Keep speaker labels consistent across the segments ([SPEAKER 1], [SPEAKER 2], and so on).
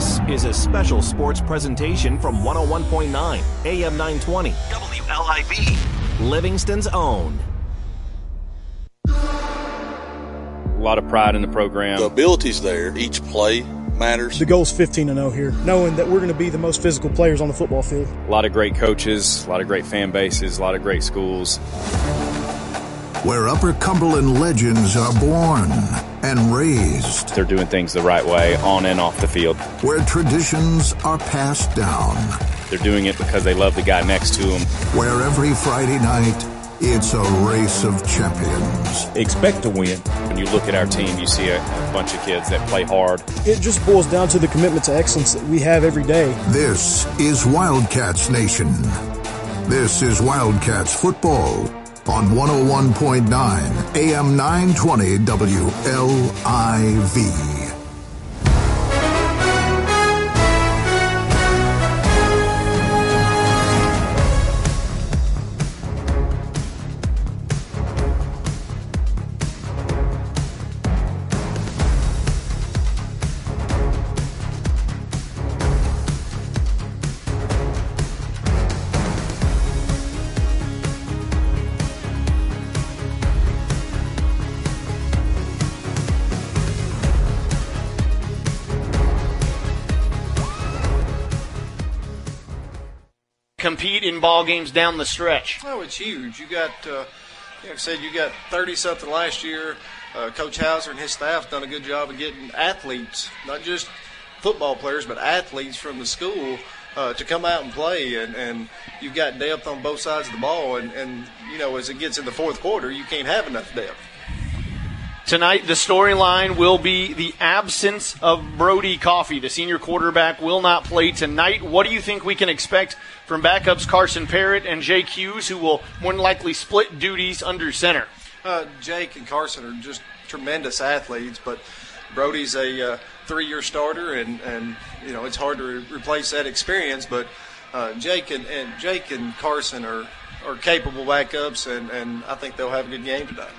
[SPEAKER 1] This is a special sports presentation from 101.9 AM 920 WLIV, Livingston's own.
[SPEAKER 2] A lot of pride in the program.
[SPEAKER 3] The ability's there. Each play matters.
[SPEAKER 4] The goal's 15 to 0 here, knowing that we're going to be the most physical players on the football field.
[SPEAKER 2] A lot of great coaches, a lot of great fan bases, a lot of great schools.
[SPEAKER 5] Where Upper Cumberland legends are born and raised.
[SPEAKER 2] They're doing things the right way on and off the field.
[SPEAKER 5] Where traditions are passed down.
[SPEAKER 2] They're doing it because they love the guy next to them.
[SPEAKER 5] Where every Friday night, it's a race of champions.
[SPEAKER 6] Expect to win.
[SPEAKER 2] When you look at our team, you see a, a, bunch of kids that play hard.
[SPEAKER 4] It just boils down to the commitment to excellence that we have every day.
[SPEAKER 5] This is Wildcats Nation. This is Wildcats football on 101.9 AM 920 WLIV.
[SPEAKER 7] Ball games down the stretch?
[SPEAKER 8] Oh, it's huge. You got, uh, like I said, you got 30 something last year. Uh, Coach Hauser and his staff done a good job of getting athletes, not just football players, but athletes from the school uh, to come out and play. And, and you've got depth on both sides of the ball. And, and, you know, as it gets in the fourth quarter, you can't have enough depth.
[SPEAKER 7] Tonight, the storyline will be the absence of Brody Coffee. The senior quarterback will not play tonight. What do you think we can expect from backups Carson Parrott and Jake Hughes, who will more than likely split duties under center?
[SPEAKER 8] Uh, Jake and Carson are just tremendous athletes, but Brody's a uh, three-year starter, and, and you know it's hard to re- replace that experience. But uh, Jake and, and Jake and Carson are are capable backups, and, and I think they'll have a good game tonight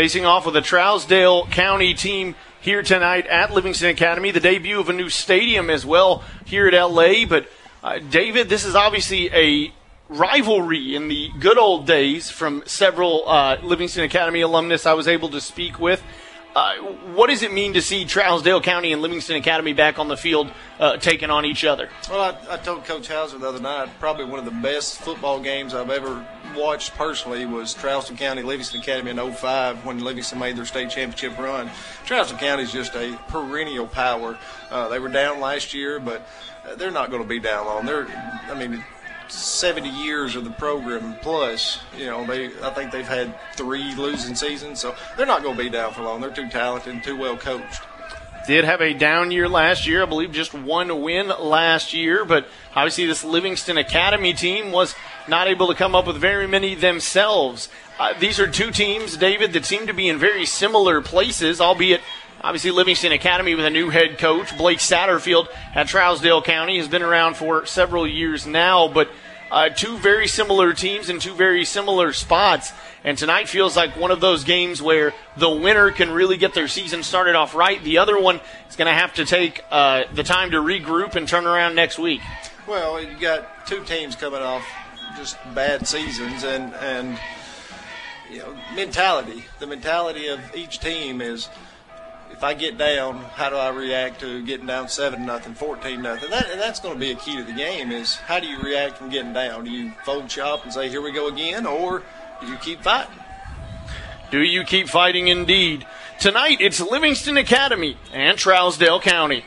[SPEAKER 7] facing off with the Trousdale County team here tonight at Livingston Academy. The debut of a new stadium as well here at LA. But uh, David, this is obviously a rivalry in the good old days from several uh, Livingston Academy alumnus I was able to speak with. Uh, what does it mean to see Trousdale County and Livingston Academy back on the field uh, taking on each other?
[SPEAKER 8] Well, I, I, told Coach Hauser the other night, probably one of the best football games I've ever watched personally was Trousdale County Livingston Academy in 05 when Livingston made their state championship run. Trousdale County is just a perennial power. Uh, they were down last year, but they're not going to be down long. They're, I mean, 70 years of the program plus, you know, they I think they've had three losing seasons, so they're not going to be down for long. They're too talented and too well coached.
[SPEAKER 7] Did have a down year last year, I believe just one win last year, but obviously this Livingston Academy team was not able to come up with very many themselves. Uh, these are two teams, David, that seem to be in very similar places, albeit Obviously, Livingston Academy with a new head coach, Blake Satterfield at Trousdale County, has been around for several years now, but uh, two very similar teams in two very similar spots. And tonight feels like one of those games where the winner can really get their season started off right. The other one is going to have to take uh, the time to regroup and turn around next week.
[SPEAKER 8] Well, you got two teams coming off just bad seasons, and and you know mentality. The mentality of each team is if I get down, how do I react to getting down seven nothing, fourteen nothing? That, and that's going to be a key to the game. Is how do you react from getting down? Do you fold shop and say, "Here we go again," or do you keep fighting?
[SPEAKER 7] Do you keep fighting? Indeed. Tonight it's Livingston Academy and Trousdale County.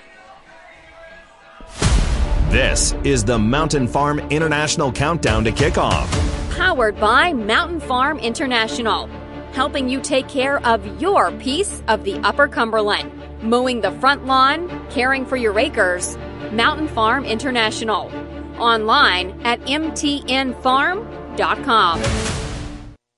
[SPEAKER 1] This is the Mountain Farm International Countdown to Kickoff.
[SPEAKER 9] Powered by Mountain Farm International helping you take care of your piece of the Upper Cumberland. Mowing the front lawn, caring for your acres. Mountain Farm International. Online at mtnfarm.com.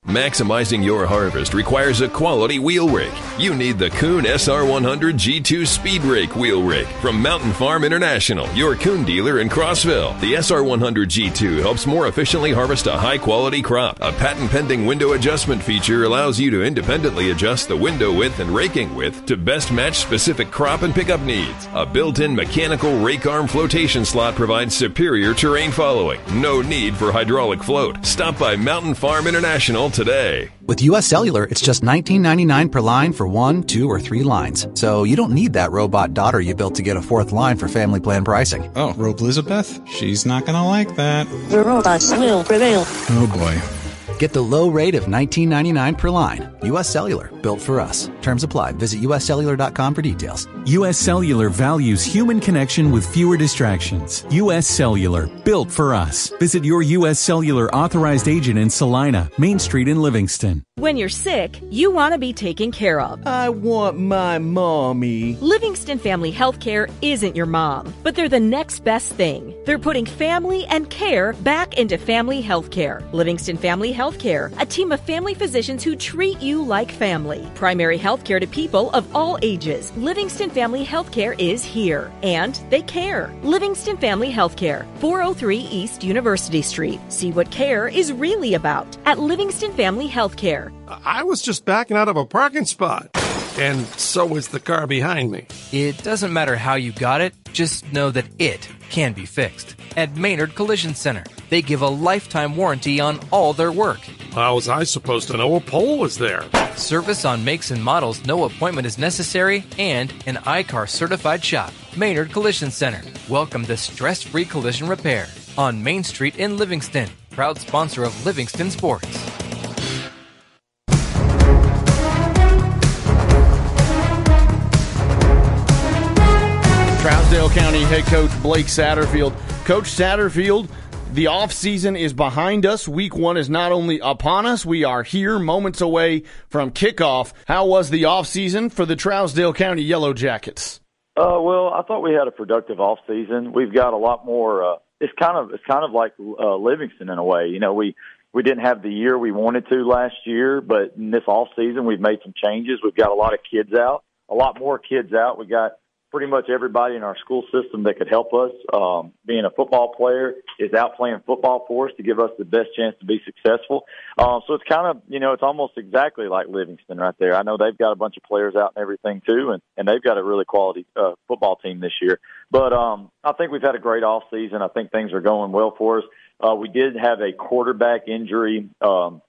[SPEAKER 10] Maximizing your harvest requires a quality wheel rake. You need the Kuhn SR100 G2 Speed Rake wheel rake from Mountain Farm International, your Kuhn dealer in Crossville. The SR100 G2 helps more efficiently harvest a high quality crop. A patent pending window adjustment feature allows you to independently adjust the window width and raking width to best match specific crop and pickup needs. A built in mechanical rake arm flotation slot provides superior terrain following. No need for hydraulic float. Stop by Mountain Farm International today.
[SPEAKER 11] With US Cellular, it's just $19.99 per line for one, two, or three lines. So you don't need that robot daughter you built to get a fourth line for family plan pricing.
[SPEAKER 12] Oh, Rope Elizabeth? She's not gonna like that.
[SPEAKER 13] The robots will prevail.
[SPEAKER 12] Oh boy.
[SPEAKER 11] Get the low rate of $19.99 per line. US Cellular, built for us. Terms apply. Visit uscellular.com for details.
[SPEAKER 14] US Cellular values human connection with fewer distractions. US Cellular, built for us. Visit your US Cellular authorized agent in Salina, Main Street in Livingston.
[SPEAKER 15] When you're sick, you want to be taken care of.
[SPEAKER 1] I want my mommy.
[SPEAKER 15] Livingston Family Healthcare isn't your mom, but they're the next best thing. They're putting family and care back into family healthcare. Livingston Family Healthcare, a team of family physicians who treat you like family. Primary health care to people of all ages. Livingston Family Healthcare is here, and they care. Livingston Family Healthcare, 403 East University Street. See what care is really about at Livingston Family Healthcare.
[SPEAKER 16] I was just backing out of a parking spot, and so was the car behind me.
[SPEAKER 17] It doesn't matter how you got it, just know that it can be fixed. At Maynard Collision Center, they give a lifetime warranty on all their work.
[SPEAKER 16] How was I supposed to know a pole was there?
[SPEAKER 17] Service on makes and models, no appointment is necessary, and an I-CAR certified shop. Maynard Collision Center. Welcome to stress free collision repair on Main Street in Livingston. Proud sponsor of Livingston Sports.
[SPEAKER 7] County head coach Blake Satterfield. Coach Satterfield, the offseason is behind us. Week one is not only upon us, we are here moments away from kickoff. How was the offseason for the Trousdale County Yellow Jackets?
[SPEAKER 18] Uh, well, I thought we had a productive off season. We've got a lot more. Uh, it's kind of it's kind of like uh, Livingston in a way. You know, we we didn't have the year we wanted to last year, but in this off season, we've made some changes. We've got a lot of kids out, a lot more kids out. We got pretty much everybody in our school system that could help us. Um, being a football player is out playing football for us to give us the best chance to be successful. Um, so it's kind of, you know, it's almost exactly like Livingston right there. I know they've got a bunch of players out and everything too, and, and they've got a really quality uh, football team this year. But um, I think we've had a great off season. I think things are going well for us. Uh, we did have a quarterback injury. Um,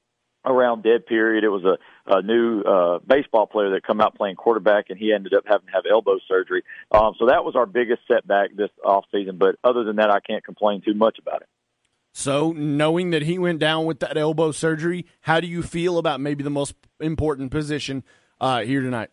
[SPEAKER 18] around dead period. It was a, a new uh, baseball player that come out playing quarterback, and he ended up having to have elbow surgery. Um, so that was our biggest setback this off season. But other than that, I can't complain too much about it.
[SPEAKER 7] So, knowing that he went down with that elbow surgery, how do you feel about maybe the most important position uh, here tonight?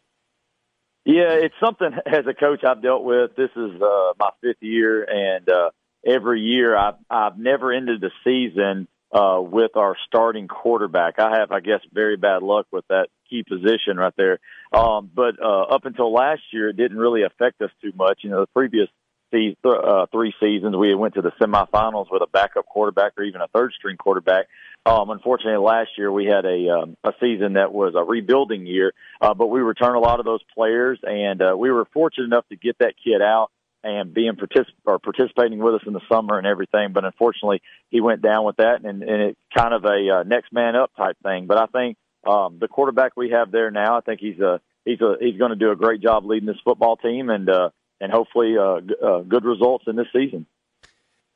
[SPEAKER 18] Yeah, it's something as a coach I've dealt with. This is uh, my fifth year, and uh, every year I've, I've never ended the season uh, with our starting quarterback. I have, I guess, very bad luck with that key position right there. Um, but uh, up until last year, it didn't really affect us too much. You know, the previous th- uh, three seasons, we went to the semifinals with a backup quarterback or even a third string quarterback. Um, unfortunately, last year we had a um, a season that was a rebuilding year, uh, but we returned a lot of those players, and uh, we were fortunate enough to get that kid out and being particip- or participating with us in the summer and everything. But unfortunately, he went down with that, and, and it's kind of a uh, next man up type thing. But I think um, the quarterback we have there now, I think he's a he's a he's going to do a great job leading this football team, and uh, and hopefully uh, g- uh, good results in this season.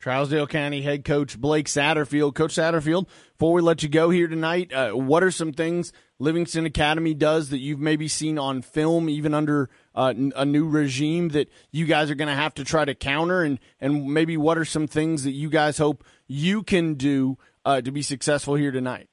[SPEAKER 7] Trousdale County head coach Blake Satterfield. Coach Satterfield, before we let you go here tonight, uh, what are some things Livingston Academy does that you've maybe seen on film, even under uh, a new regime, that you guys are going to have to try to counter? And, and maybe what are some things that you guys hope you can do uh, to be successful here tonight?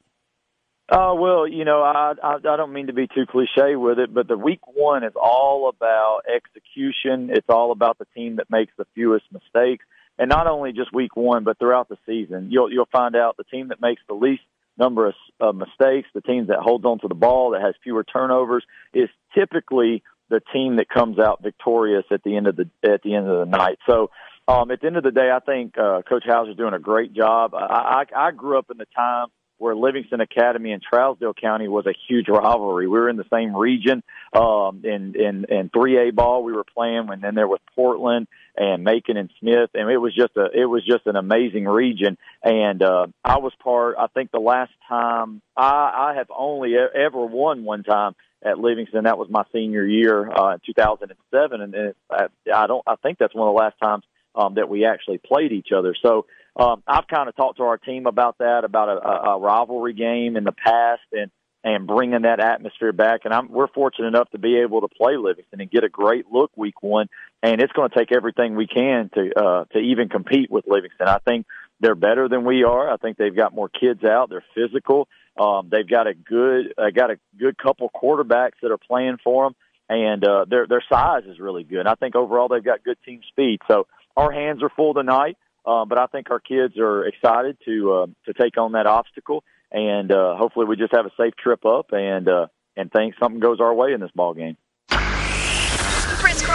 [SPEAKER 18] Uh, well, you know, I, I I don't mean to be too cliche with it, but the week one is all about execution. It's all about the team that makes the fewest mistakes and not only just week one, but throughout the season. You'll you'll find out the team that makes the least number of uh, mistakes, the team that holds on to the ball, that has fewer turnovers, is typically the team that comes out victorious at the end of the at the end of the night. So. Um, at the end of the day, I think uh, Coach Hauser's doing a great job. I, I, I grew up in the time where Livingston Academy and Trousdale County was a huge rivalry. We were in the same region um, in in in 3A ball. We were playing when then there was Portland and Macon and Smith, and it was just a it was just an amazing region. And uh, I was part. I think the last time I, I have only ever won one time at Livingston. That was my senior year, uh, in 2007, and it, I, I don't. I think that's one of the last times um, that we actually played each other. So um, I've kind of talked to our team about that, about a, a rivalry game in the past, and and bringing that atmosphere back. And I'm, we're fortunate enough to be able to play Livingston and get a great look week one. And it's going to take everything we can to uh, to even compete with Livingston. I think they're better than we are. I think they've got more kids out. They're physical. Um, they've got a good uh, got a good couple quarterbacks that are playing for them, and uh, their their size is really good. I think overall they've got good team speed. So our hands are full tonight. Uh, but I think our kids are excited to uh, to take on that obstacle, and uh, hopefully we just have a safe trip up, and uh, and think something goes our way in this ball game.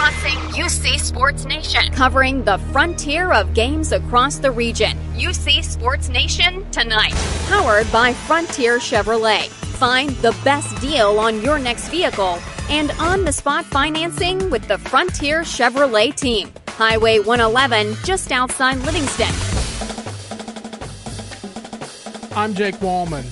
[SPEAKER 19] Crisscrossing UC Sports Nation, covering the frontier of games across the region. UC Sports Nation tonight, powered by Frontier Chevrolet. Find the best deal on your next vehicle and on the spot financing with the Frontier Chevrolet team. Highway 111, just outside Livingston.
[SPEAKER 20] I'm Jake Wallman.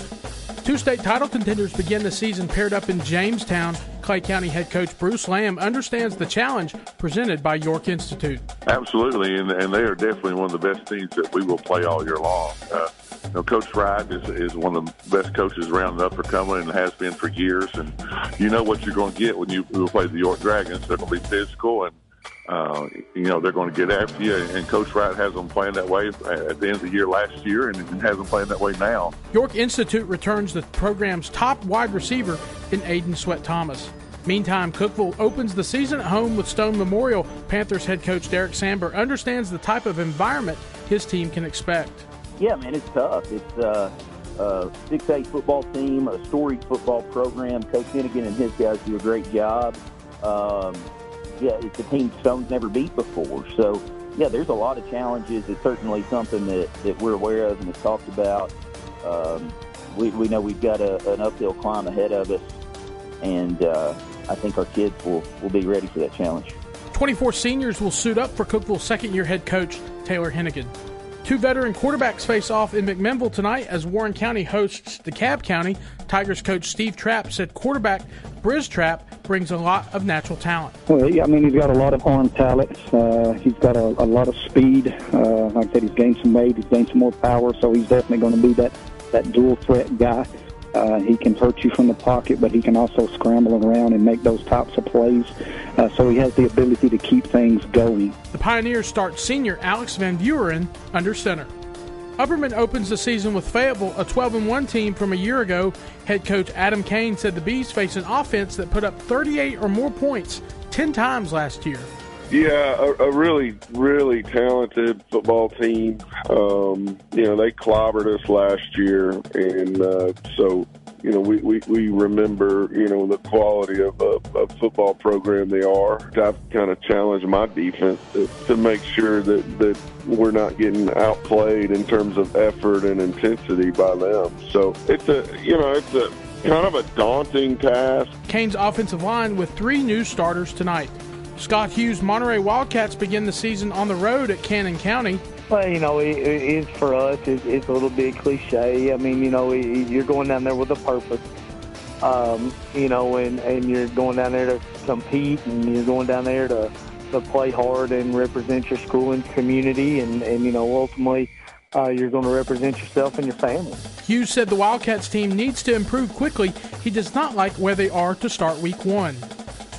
[SPEAKER 20] Two state title contenders begin the season paired up in Jamestown. Clay County head coach Bruce Lamb understands the challenge presented by York Institute.
[SPEAKER 21] Absolutely, and, and they are definitely one of the best teams that we will play all year long. Uh, you know, Coach Wright is, is one of the best coaches around the upper Cumberland and has been for years. And you know what you're going to get when you play the York Dragons. They're going to be physical and uh, you know, they're going to get after you. And Coach Wright has them playing that way at the end of the year last year and has them playing that way now.
[SPEAKER 20] York Institute returns the program's top wide receiver in Aiden Sweat Thomas. Meantime, Cookeville opens the season at home with Stone Memorial. Panthers head coach Derek Samber understands the type of environment his team can expect.
[SPEAKER 22] Yeah, man, it's tough. It's uh, a 6 8 football team, a storied football program. Coach Finnegan and his guys do a great job. Um, yeah, it's a team Stone's never beat before. So, yeah, there's a lot of challenges. It's certainly something that, that we're aware of and have talked about. Um, we, we know we've got a, an uphill climb ahead of us, and uh, I think our kids will, will be ready for that challenge.
[SPEAKER 20] 24 seniors will suit up for Cookeville's second year head coach, Taylor Hennigan. Two veteran quarterbacks face off in McMinnville tonight as Warren County hosts DeKalb County. Tigers coach Steve Trapp said quarterback Briz Trapp brings a lot of natural talent.
[SPEAKER 23] Well, I mean, he's got a lot of arm talent. Uh, he's got a, a, lot of speed. Uh, like I said, he's gained some weight. He's gained some more power, so he's definitely going to be that, that dual threat guy. Uh, he can hurt you from the pocket, but he can also scramble around and make those types of plays. Uh, so he has the ability to keep things going.
[SPEAKER 20] The Pioneers start senior Alex Van Buren under center. Upperman opens the season with Fayetteville, a 12 1 team from a year ago. Head coach Adam Kane said the Bees face an offense that put up 38 or more points 10 times last year.
[SPEAKER 24] Yeah, a, a really, really talented football team. Um, you know, they clobbered us last year, and uh, so you know, we, we, we remember, you know, the quality of a, a football program they are. I've kind of challenged my defense to, to make sure that, that we're not getting outplayed in terms of effort and intensity by them. So it's a, you know, it's a kind of a daunting task.
[SPEAKER 20] Kane's offensive line with three new starters tonight. Scott Hughes' Monterey Wildcats begin the season on the road at Cannon County.
[SPEAKER 25] Well, you know, it, it's for us. It, it's a little bit cliche. I mean, you know, you're going down there with a purpose. Um, you know, and and you're going down there to compete, and you're going down there to to play hard and represent your school and community, and and you know, ultimately. Uh, you're going to represent yourself and your family.
[SPEAKER 20] Hughes said the Wildcats team needs to improve quickly. He does not like where they are to start week one.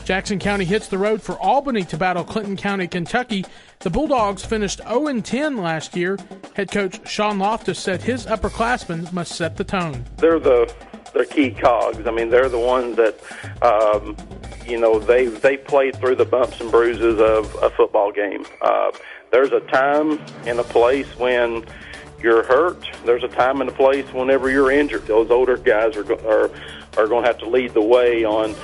[SPEAKER 20] Jackson County hits the road for Albany to battle Clinton County, Kentucky. The Bulldogs finished 0 10 last year. Head coach Sean Loftus said his upperclassmen must set the tone.
[SPEAKER 26] They're the they're key cogs. I mean, they're the ones that, um, you know, they they played through the bumps and bruises of a football game. Uh, there's a time and a place when you're hurt. There's a time and a place whenever you're injured. Those older guys are are are going to have to lead the way on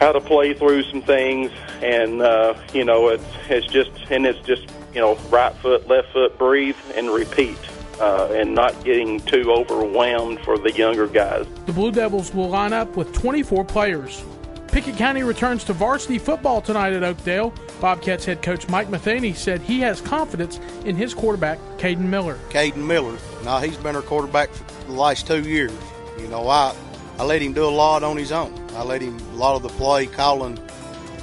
[SPEAKER 26] how to play through some things, and uh, you know, it's it's just and it's just you know, right foot, left foot, breathe, and repeat. uh, and not getting too overwhelmed for the younger guys.
[SPEAKER 20] The Blue Devils will line up with 24 players. Pickett County returns to varsity football tonight at Oakdale. Bobcats head coach Mike Matheny said he has confidence in his quarterback, Caden Miller.
[SPEAKER 27] Caden Miller. Now, he's been our quarterback for the last two years. You know, I, I let him do a lot on his own. I let him, a lot of the play calling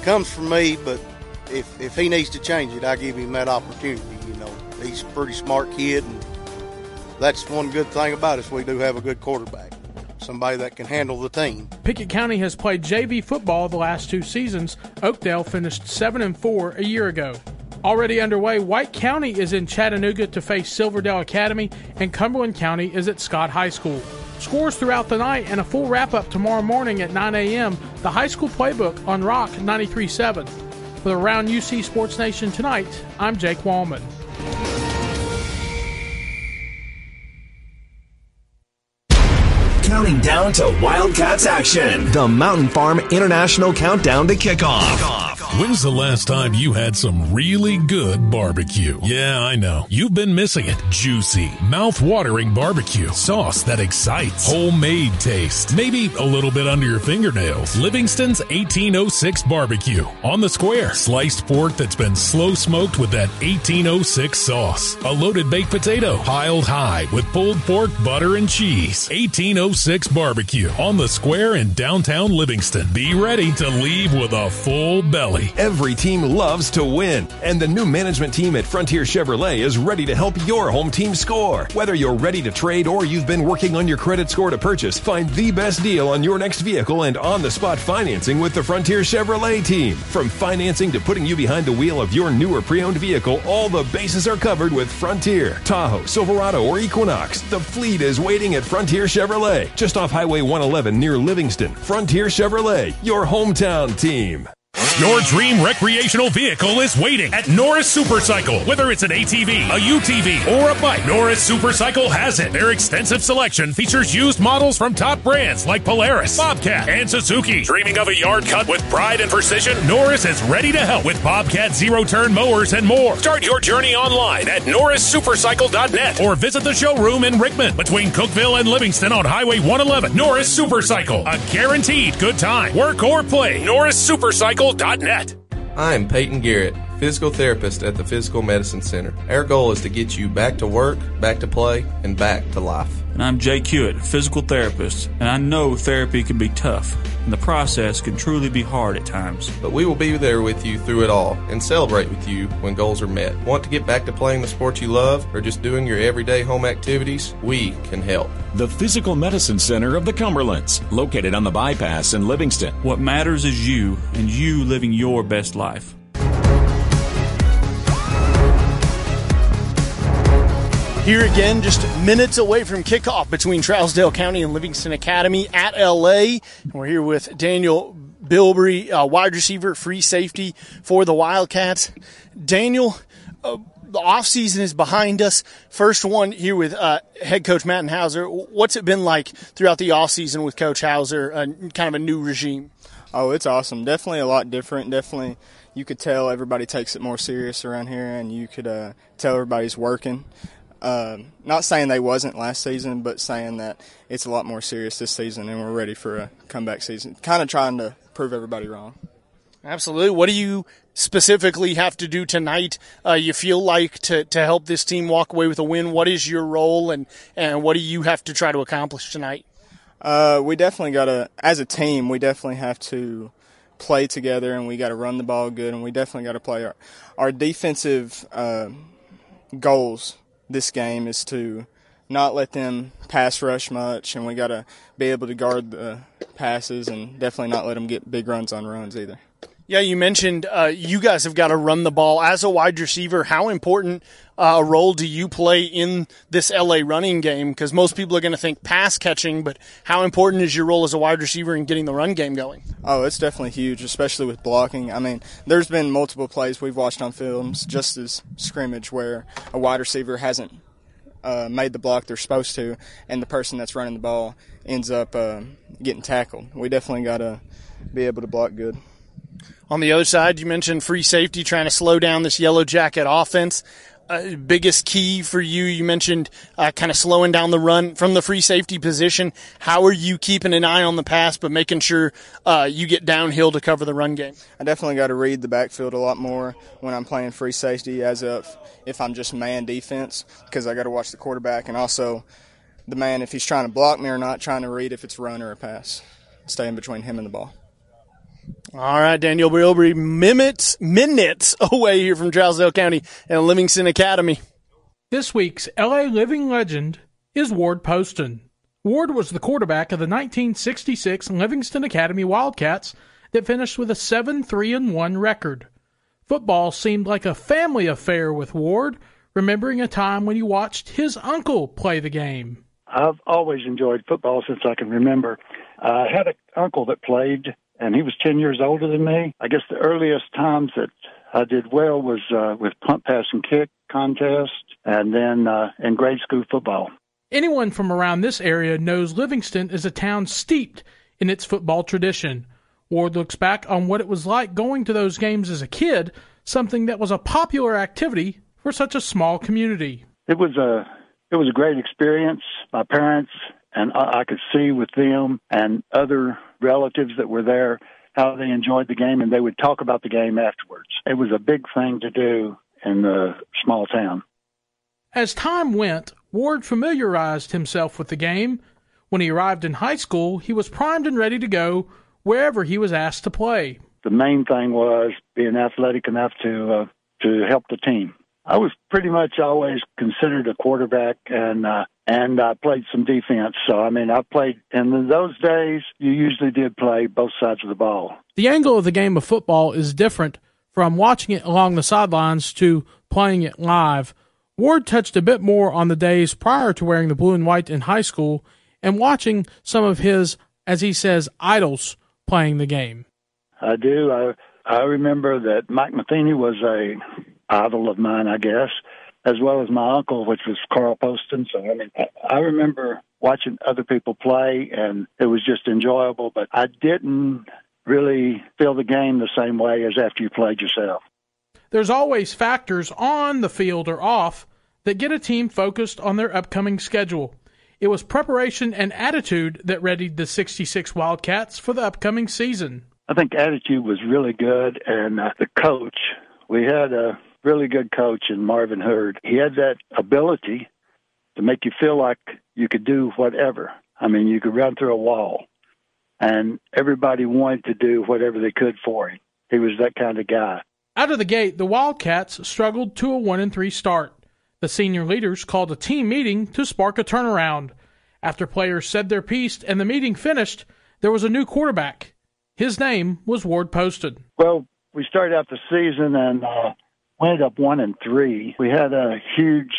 [SPEAKER 27] comes from me, but if, if he needs to change it, I give him that opportunity. You know, he's a pretty smart kid, and that's one good thing about us. We do have a good quarterback, somebody that can handle the team.
[SPEAKER 20] Pickett County has played JV football the last two seasons. Oakdale finished 7 and 4 a year ago. Already underway, White County is in Chattanooga to face Silverdale Academy, and Cumberland County is at Scott High School. Scores throughout the night and a full wrap up tomorrow morning at 9 a.m. The high school playbook on Rock 93.7. For the Around UC Sports Nation tonight, I'm Jake Wallman.
[SPEAKER 1] Counting down to Wildcats action. The Mountain Farm International Countdown to Kickoff.
[SPEAKER 28] When's the last time you had some really good barbecue? Yeah, I know. You've been missing it. Juicy, mouth-watering barbecue. Sauce that excites. Homemade taste. Maybe a little bit under your fingernails. Livingston's 1806 barbecue. On the square. Sliced pork that's been slow smoked with that 1806 sauce. A loaded baked potato. Piled high with pulled pork, butter, and cheese. 1806 barbecue. On the square in downtown Livingston. Be ready to leave with a full belly.
[SPEAKER 10] Every team loves to win, and the new management team at Frontier Chevrolet is ready to help your home team score. Whether you're ready to trade or you've been working on your credit score to purchase, find the best deal on your next vehicle and on the spot financing with the Frontier Chevrolet team. From financing to putting you behind the wheel of your newer pre owned vehicle, all the bases are covered with Frontier, Tahoe, Silverado, or Equinox. The fleet is waiting at Frontier Chevrolet, just off Highway 111 near Livingston. Frontier Chevrolet, your hometown team.
[SPEAKER 28] Your dream recreational vehicle is waiting at Norris Supercycle. Whether it's an ATV, a UTV, or a bike, Norris Supercycle has it. Their extensive selection features used models from top brands like Polaris, Bobcat, and Suzuki. Dreaming of a yard cut with pride and precision? Norris is ready to help with Bobcat zero turn mowers and more. Start your journey online at norrissupercycle.net or visit the showroom in Rickman between Cookeville and Livingston on Highway 111. Norris Supercycle, a guaranteed good time. Work or play.
[SPEAKER 3] I'm Peyton Garrett, physical therapist at the Physical Medicine Center. Our goal is to get you back to work, back to play, and back to life.
[SPEAKER 29] And I'm Jay Hewitt, physical therapist, and I know therapy can be tough, and the process can truly be hard at times.
[SPEAKER 3] But we will be there with you through it all and celebrate with you when goals are met. Want to get back to playing the sport you love or just doing your everyday home activities? We can help.
[SPEAKER 30] The Physical Medicine Center of the Cumberlands, located on the bypass in Livingston.
[SPEAKER 29] What matters is you and you living your best life.
[SPEAKER 7] Here again, just minutes away from kickoff between Trousdale County and Livingston Academy at LA. And we're here with Daniel Bilbrey, uh, wide receiver, free safety for the Wildcats. Daniel, uh, the offseason is behind us. First one here with uh, head coach Matt Hauser. What's it been like throughout the offseason with Coach Hauser, uh, kind of a new regime?
[SPEAKER 31] Oh, it's awesome. Definitely a lot different. Definitely, you could tell everybody takes it more serious around here, and you could uh, tell everybody's working. Uh, not saying they wasn't last season, but saying that it's a lot more serious this season, and we're ready for a comeback season. Kind of trying to prove everybody wrong.
[SPEAKER 7] Absolutely. What do you specifically have to do tonight? Uh, you feel like to, to help this team walk away with a win. What is your role, and and what do you have to try to accomplish tonight?
[SPEAKER 31] Uh, we definitely got to, as a team, we definitely have to play together, and we got to run the ball good, and we definitely got to play our our defensive uh, goals this game is to not let them pass rush much, and we got to be able to guard the passes and definitely not let them get big runs on runs either.
[SPEAKER 7] Yeah, you mentioned uh, you guys have got to run the ball as a wide receiver. How important uh, a role do you play in this LA running game? Because most people are going to think pass catching, but how important is your role as a wide receiver in getting the run game going?
[SPEAKER 31] Oh, it's definitely huge, especially with blocking. I mean, there's been multiple plays we've watched on films, just as scrimmage, where a wide receiver hasn't uh, made the block they're supposed to, and the person that's running the ball ends up uh, getting tackled. We definitely got to be able to block good.
[SPEAKER 7] On the other side, you mentioned free safety trying to slow down this yellow jacket offense.
[SPEAKER 32] Uh, biggest key for you? You mentioned uh, kind of slowing down the run from the free safety position. How are you keeping an eye on the pass, but making sure uh, you get downhill to cover the run game?
[SPEAKER 31] I definitely got to read the backfield a lot more when I'm playing free safety, as if if I'm just man defense, because I got to watch the quarterback and also the man if he's trying to block me or not, trying to read if it's run or a pass. Stay in between him and the ball.
[SPEAKER 32] All right, Daniel Bilbrey, minutes, minutes away here from Trousdale County and Livingston Academy.
[SPEAKER 20] This week's LA Living Legend is Ward Poston. Ward was the quarterback of the 1966 Livingston Academy Wildcats that finished with a 7 3 1 record. Football seemed like a family affair with Ward, remembering a time when he watched his uncle play the game.
[SPEAKER 33] I've always enjoyed football since I can remember. I had an uncle that played and he was 10 years older than me. I guess the earliest times that I did well was uh, with punt, pass, and kick contest, and then uh, in grade school football.
[SPEAKER 20] Anyone from around this area knows Livingston is a town steeped in its football tradition. Ward looks back on what it was like going to those games as a kid, something that was a popular activity for such a small community.
[SPEAKER 33] It was a it was a great experience. My parents and I could see with them and other relatives that were there how they enjoyed the game and they would talk about the game afterwards. It was a big thing to do in the small town.
[SPEAKER 20] As time went, Ward familiarized himself with the game. When he arrived in high school, he was primed and ready to go wherever he was asked to play.
[SPEAKER 33] The main thing was being athletic enough to uh, to help the team. I was pretty much always considered a quarterback, and uh, and I played some defense. So I mean, I played. And in those days, you usually did play both sides of the ball.
[SPEAKER 20] The angle of the game of football is different from watching it along the sidelines to playing it live. Ward touched a bit more on the days prior to wearing the blue and white in high school and watching some of his, as he says, idols playing the game.
[SPEAKER 33] I do. I I remember that Mike Matheny was a idol of mine, I guess, as well as my uncle, which was Carl Poston. So I mean, I remember watching other people play, and it was just enjoyable. But I didn't really feel the game the same way as after you played yourself.
[SPEAKER 20] There's always factors on the field or off that get a team focused on their upcoming schedule. It was preparation and attitude that readied the 66 Wildcats for the upcoming season.
[SPEAKER 33] I think attitude was really good, and uh, the coach. We had a really good coach in Marvin Hurd. He had that ability to make you feel like you could do whatever. I mean, you could run through a wall, and everybody wanted to do whatever they could for him. He was that kind of guy.
[SPEAKER 20] Out of the gate, the Wildcats struggled to a 1 and 3 start. The senior leaders called a team meeting to spark a turnaround. After players said their piece and the meeting finished, there was a new quarterback. His name was Ward Poston.
[SPEAKER 33] Well, we started out the season and uh, we ended up one and three. We had a huge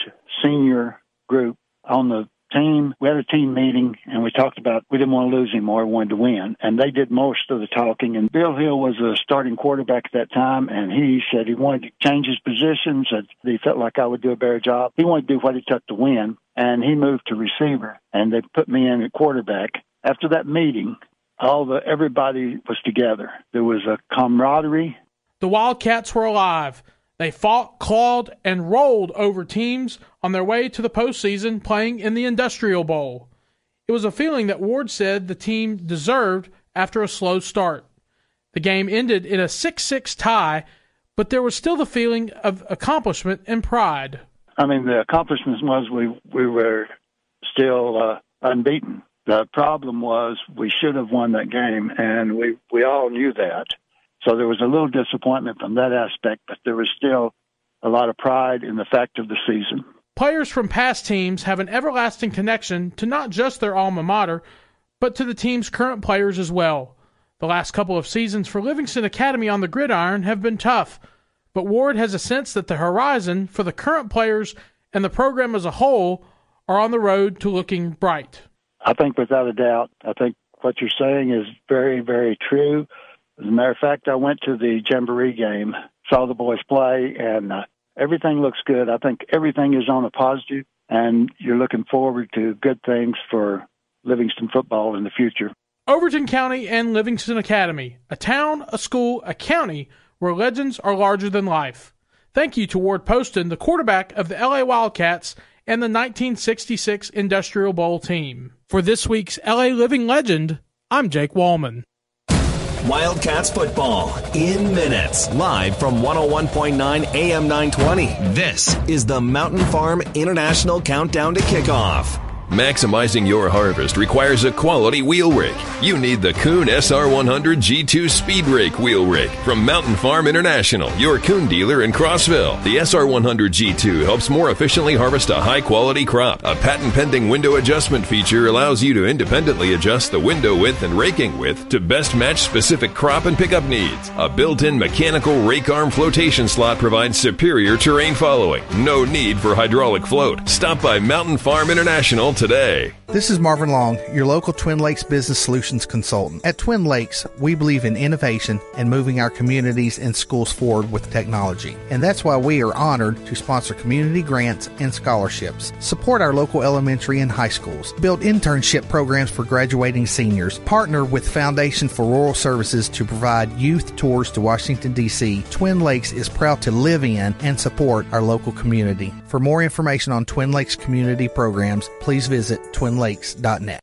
[SPEAKER 33] senior group on the team. We had a team meeting and we talked about we didn't want to lose anymore. We wanted to win. And they did most of the talking. And Bill Hill was a starting quarterback at that time. And he said he wanted to change his position, said he felt like I would do a better job. He wanted to do what it took to win. And he moved to receiver and they put me in at quarterback. After that meeting, all the everybody was together. There was a camaraderie.
[SPEAKER 20] The Wildcats were alive. They fought, clawed, and rolled over teams on their way to the postseason playing in the Industrial Bowl. It was a feeling that Ward said the team deserved after a slow start. The game ended in a 6 6 tie, but there was still the feeling of accomplishment and pride.
[SPEAKER 33] I mean, the accomplishment was we, we were still uh, unbeaten. The problem was we should have won that game, and we, we all knew that. So there was a little disappointment from that aspect, but there was still a lot of pride in the fact of the season.
[SPEAKER 20] Players from past teams have an everlasting connection to not just their alma mater, but to the team's current players as well. The last couple of seasons for Livingston Academy on the gridiron have been tough, but Ward has a sense that the horizon for the current players and the program as a whole are on the road to looking bright.
[SPEAKER 33] I think without a doubt, I think what you're saying is very, very true. As a matter of fact, I went to the Jamboree game, saw the boys play, and uh, everything looks good. I think everything is on a positive, and you're looking forward to good things for Livingston football in the future.
[SPEAKER 20] Overton County and Livingston Academy, a town, a school, a county where legends are larger than life. Thank you to Ward Poston, the quarterback of the LA Wildcats and the 1966 Industrial Bowl team. For this week's LA Living Legend, I'm Jake Wallman.
[SPEAKER 1] Wildcats football in minutes, live from 101.9 AM 920. This is the Mountain Farm International Countdown to Kickoff.
[SPEAKER 10] Maximizing your harvest requires a quality wheel rake. You need the Kuhn SR100 G2 Speed Rake wheel Rake from Mountain Farm International, your Kuhn dealer in Crossville. The SR100 G2 helps more efficiently harvest a high quality crop. A patent pending window adjustment feature allows you to independently adjust the window width and raking width to best match specific crop and pickup needs. A built in mechanical rake arm flotation slot provides superior terrain following. No need for hydraulic float. Stop by Mountain Farm International today.
[SPEAKER 34] This is Marvin Long, your local Twin Lakes Business Solutions consultant. At Twin Lakes, we believe in innovation and moving our communities and schools forward with technology. And that's why we are honored to sponsor community grants and scholarships, support our local elementary and high schools, build internship programs for graduating seniors, partner with Foundation for Rural Services to provide youth tours to Washington, D.C. Twin Lakes is proud to live in and support our local community. For more information on Twin Lakes community programs, please visit twinlakes.net.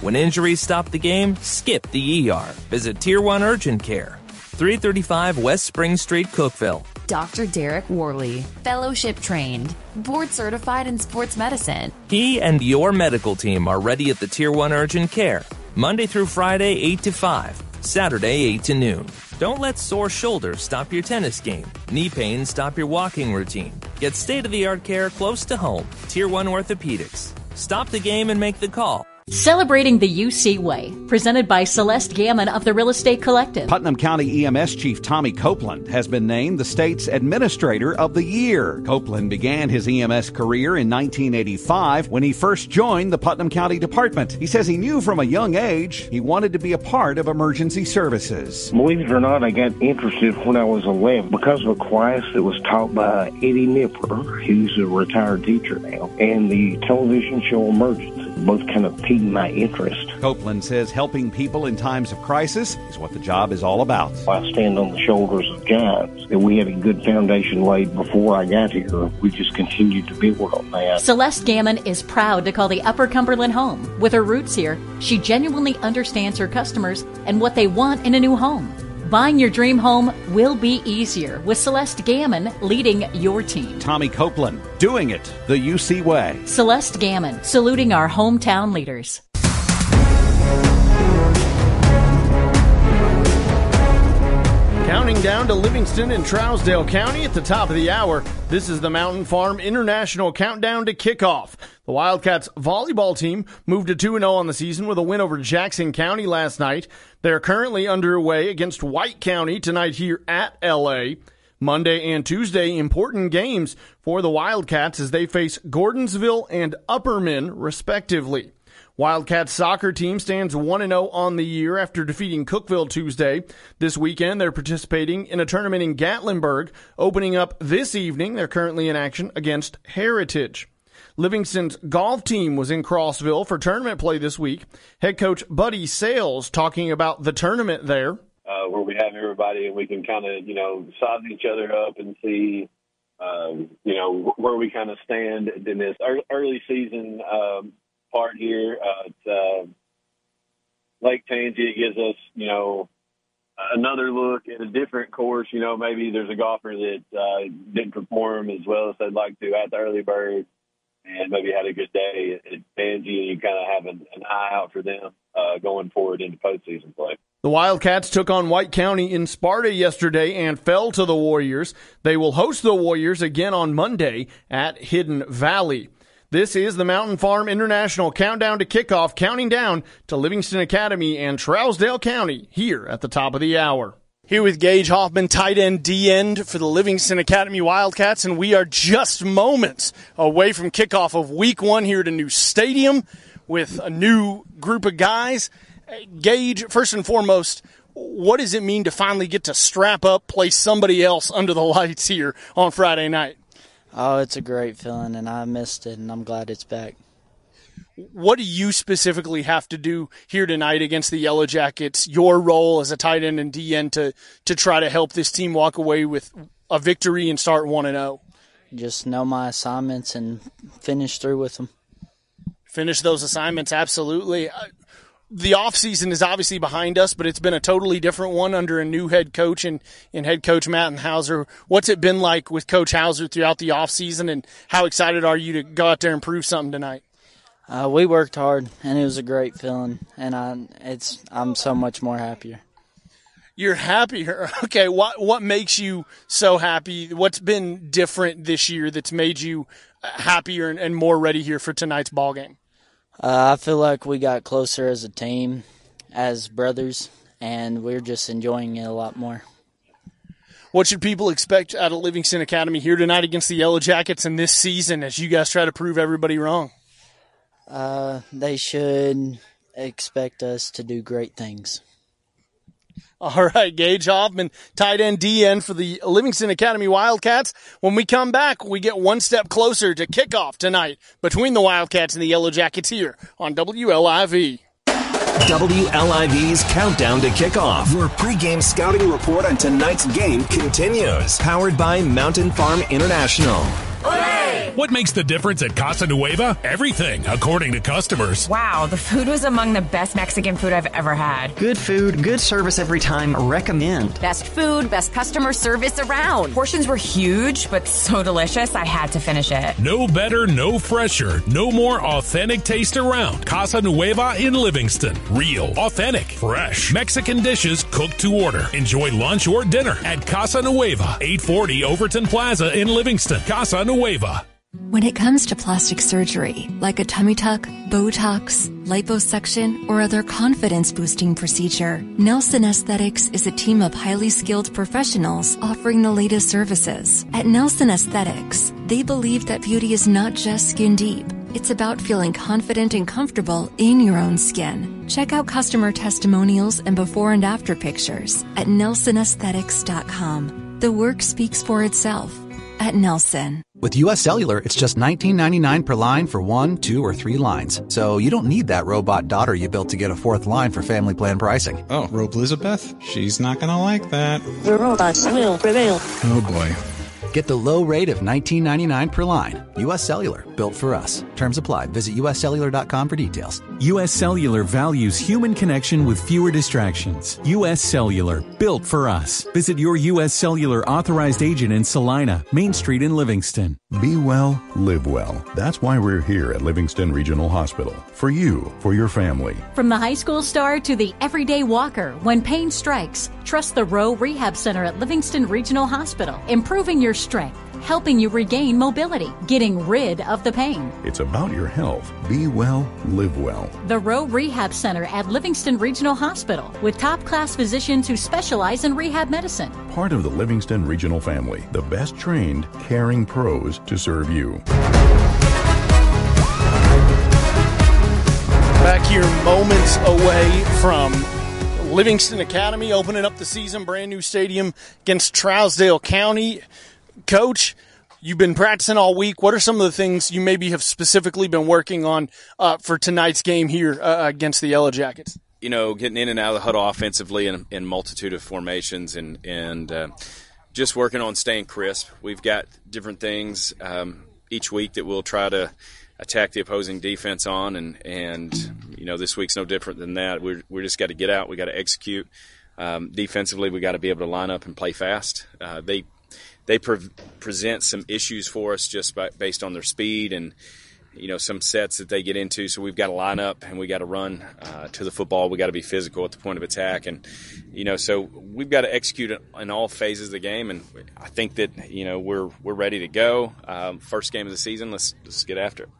[SPEAKER 35] When injuries stop the game, skip the ER. Visit Tier 1 Urgent Care, 335 West Spring Street, Cookeville.
[SPEAKER 36] Dr. Derek Worley, fellowship trained, board certified in sports medicine.
[SPEAKER 35] He and your medical team are ready at the Tier 1 Urgent Care, Monday through Friday, 8 to 5, Saturday, 8 to noon. Don't let sore shoulders stop your tennis game, knee pain stop your walking routine. Get state of the art care close to home. Tier 1 Orthopedics. Stop the game and make the call.
[SPEAKER 37] Celebrating the UC Way, presented by Celeste Gammon of the Real Estate Collective.
[SPEAKER 3] Putnam County EMS Chief Tommy Copeland has been named the state's Administrator of the Year. Copeland began his EMS career in 1985 when he first joined the Putnam County Department. He says he knew from a young age he wanted to be a part of emergency services.
[SPEAKER 38] Believe it or not, I got interested when I was 11 because of a class that was taught by Eddie Nipper, who's a retired teacher now, and the television show Emergency. Both kind of piqued my interest.
[SPEAKER 3] Copeland says helping people in times of crisis is what the job is all about.
[SPEAKER 38] I stand on the shoulders of giants. And we had a good foundation laid before I got here. We just continued to build on that.
[SPEAKER 37] Celeste Gammon is proud to call the Upper Cumberland home. With her roots here, she genuinely understands her customers and what they want in a new home. Buying your dream home will be easier with Celeste Gammon leading your team.
[SPEAKER 3] Tommy Copeland, doing it the UC way.
[SPEAKER 37] Celeste Gammon, saluting our hometown leaders.
[SPEAKER 7] Counting down to Livingston and Trousdale County at the top of the hour. This is the Mountain Farm International Countdown to Kickoff. The Wildcats volleyball team moved to 2 0 on the season with a win over Jackson County last night. They're currently underway against White County tonight here at LA. Monday and Tuesday, important games for the Wildcats as they face Gordonsville and Upperman, respectively. Wildcats soccer team stands 1-0 on the year after defeating Cookeville Tuesday. This weekend, they're participating in a tournament in Gatlinburg, opening up this evening. They're currently in action against Heritage. Livingston's golf team was in Crossville for tournament play this week. Head coach Buddy Sales talking about the tournament there.
[SPEAKER 39] Uh, where we have everybody and we can kind of, you know, size each other up and see, um, you know, where we kind of stand in this early season um, part here at uh, Lake. It gives us, you know, another look at a different course. You know, maybe there's a golfer that uh, didn't perform as well as they'd like to at the early bird and maybe had a good day at Tansi, and you kind of have an, an eye out for them uh, going forward into postseason play.
[SPEAKER 7] The Wildcats took on White County in Sparta yesterday and fell to the Warriors. They will host the Warriors again on Monday at Hidden Valley. This is the Mountain Farm International Countdown to Kickoff, counting down to Livingston Academy and Trousdale County here at the top of the hour. Here with Gage Hoffman, tight end, D end for the Livingston Academy Wildcats, and we are just moments away from kickoff of week one here at a new stadium with a new group of guys. Uh, Gage, first and foremost, what does it mean to finally get to strap up, play somebody else under the lights here on Friday night?
[SPEAKER 40] Oh, it's a great feeling, and I missed it, and I'm glad it's back.
[SPEAKER 7] What do you specifically have to do here tonight against the Yellow Jackets? Your role as a tight end and DN to to try to help this team walk away with a victory and start one and zero?
[SPEAKER 40] Just know my assignments and finish through with them.
[SPEAKER 7] Finish those assignments, absolutely. The off season is obviously behind us, but it's been a totally different one under a new head coach and, and head coach Matt Hauser. What's it been like with Coach Hauser throughout the off season, and how excited are you to go out there and prove something tonight?
[SPEAKER 40] Uh, we worked hard, and it was a great feeling, and I, it's I'm so much more happier.
[SPEAKER 7] You're happier. Okay, what what makes you so happy? What's been different this year that's made you happier and, and more ready here for tonight's ball game?
[SPEAKER 40] Uh, I feel like we got closer as a team, as brothers, and we're just enjoying it a lot more.
[SPEAKER 7] What should people expect out of Livingston Academy here tonight against the Yellow Jackets in this season as you guys try to prove everybody wrong?
[SPEAKER 40] Uh, they should expect us to do great things.
[SPEAKER 7] All right, Gage Hoffman, tight end DN for the Livingston Academy Wildcats. When we come back, we get one step closer to kickoff tonight between the Wildcats and the Yellow Jackets here on WLIV.
[SPEAKER 1] WLIV's countdown to kickoff. Your pregame scouting report on tonight's game continues. Powered by Mountain Farm International.
[SPEAKER 28] What makes the difference at Casa Nueva? Everything, according to customers.
[SPEAKER 9] Wow, the food was among the best Mexican food I've ever had.
[SPEAKER 41] Good food, good service every time. Recommend.
[SPEAKER 9] Best food, best customer service around. Portions were huge, but so delicious, I had to finish it.
[SPEAKER 28] No better, no fresher, no more authentic taste around. Casa Nueva in Livingston. Real, authentic, fresh. Mexican dishes cooked to order. Enjoy lunch or dinner at Casa Nueva, 840 Overton Plaza in Livingston. Casa Nueva.
[SPEAKER 42] When it comes to plastic surgery, like a tummy tuck, Botox, liposuction, or other confidence boosting procedure, Nelson Aesthetics is a team of highly skilled professionals offering the latest services. At Nelson Aesthetics, they believe that beauty is not just skin deep. It's about feeling confident and comfortable in your own skin. Check out customer testimonials and before and after pictures at nelsonaesthetics.com. The work speaks for itself at Nelson.
[SPEAKER 11] With US Cellular, it's just $19.99 per line for one, two, or three lines. So you don't need that robot daughter you built to get a fourth line for family plan pricing.
[SPEAKER 12] Oh, Robe Elizabeth? She's not gonna like that.
[SPEAKER 42] The robots will prevail.
[SPEAKER 12] Oh boy.
[SPEAKER 11] Get the low rate of $19.99 per line. US Cellular, built for us. Terms apply. Visit uscellular.com for details.
[SPEAKER 43] US Cellular values human connection with fewer distractions. US Cellular, built for us. Visit your US Cellular authorized agent in Salina, Main Street in Livingston.
[SPEAKER 44] Be well, live well. That's why we're here at Livingston Regional Hospital. For you, for your family.
[SPEAKER 37] From the high school star to the everyday walker, when pain strikes, trust the Rowe Rehab Center at Livingston Regional Hospital, improving your strength, helping you regain mobility, getting rid of the pain.
[SPEAKER 44] It's about your health. Be well, live well.
[SPEAKER 37] The Rowe Rehab Center at Livingston Regional Hospital, with top class physicians who specialize in rehab medicine.
[SPEAKER 44] Part of the Livingston Regional family, the best trained, caring pros to serve you.
[SPEAKER 7] Back here, moments away from Livingston Academy opening up the season, brand new stadium against Trousdale County. Coach, you've been practicing all week. What are some of the things you maybe have specifically been working on uh, for tonight's game here uh, against the Yellow Jackets?
[SPEAKER 2] You know, getting in and out of the huddle offensively in, in multitude of formations and and uh, just working on staying crisp. We've got different things um, each week that we'll try to attack the opposing defense on, and and you know this week's no different than that. We're we just got to get out. We got to execute. Um, defensively, we got to be able to line up and play fast. Uh, they they pre- present some issues for us just by, based on their speed and you know some sets that they get into. So we've got to line up and we got to run uh, to the football. We got to be physical at the point of attack, and you know so we've got to execute in all phases of the game. And I think that you know we're we're ready to go. Um, first game of the season. Let's let's get after it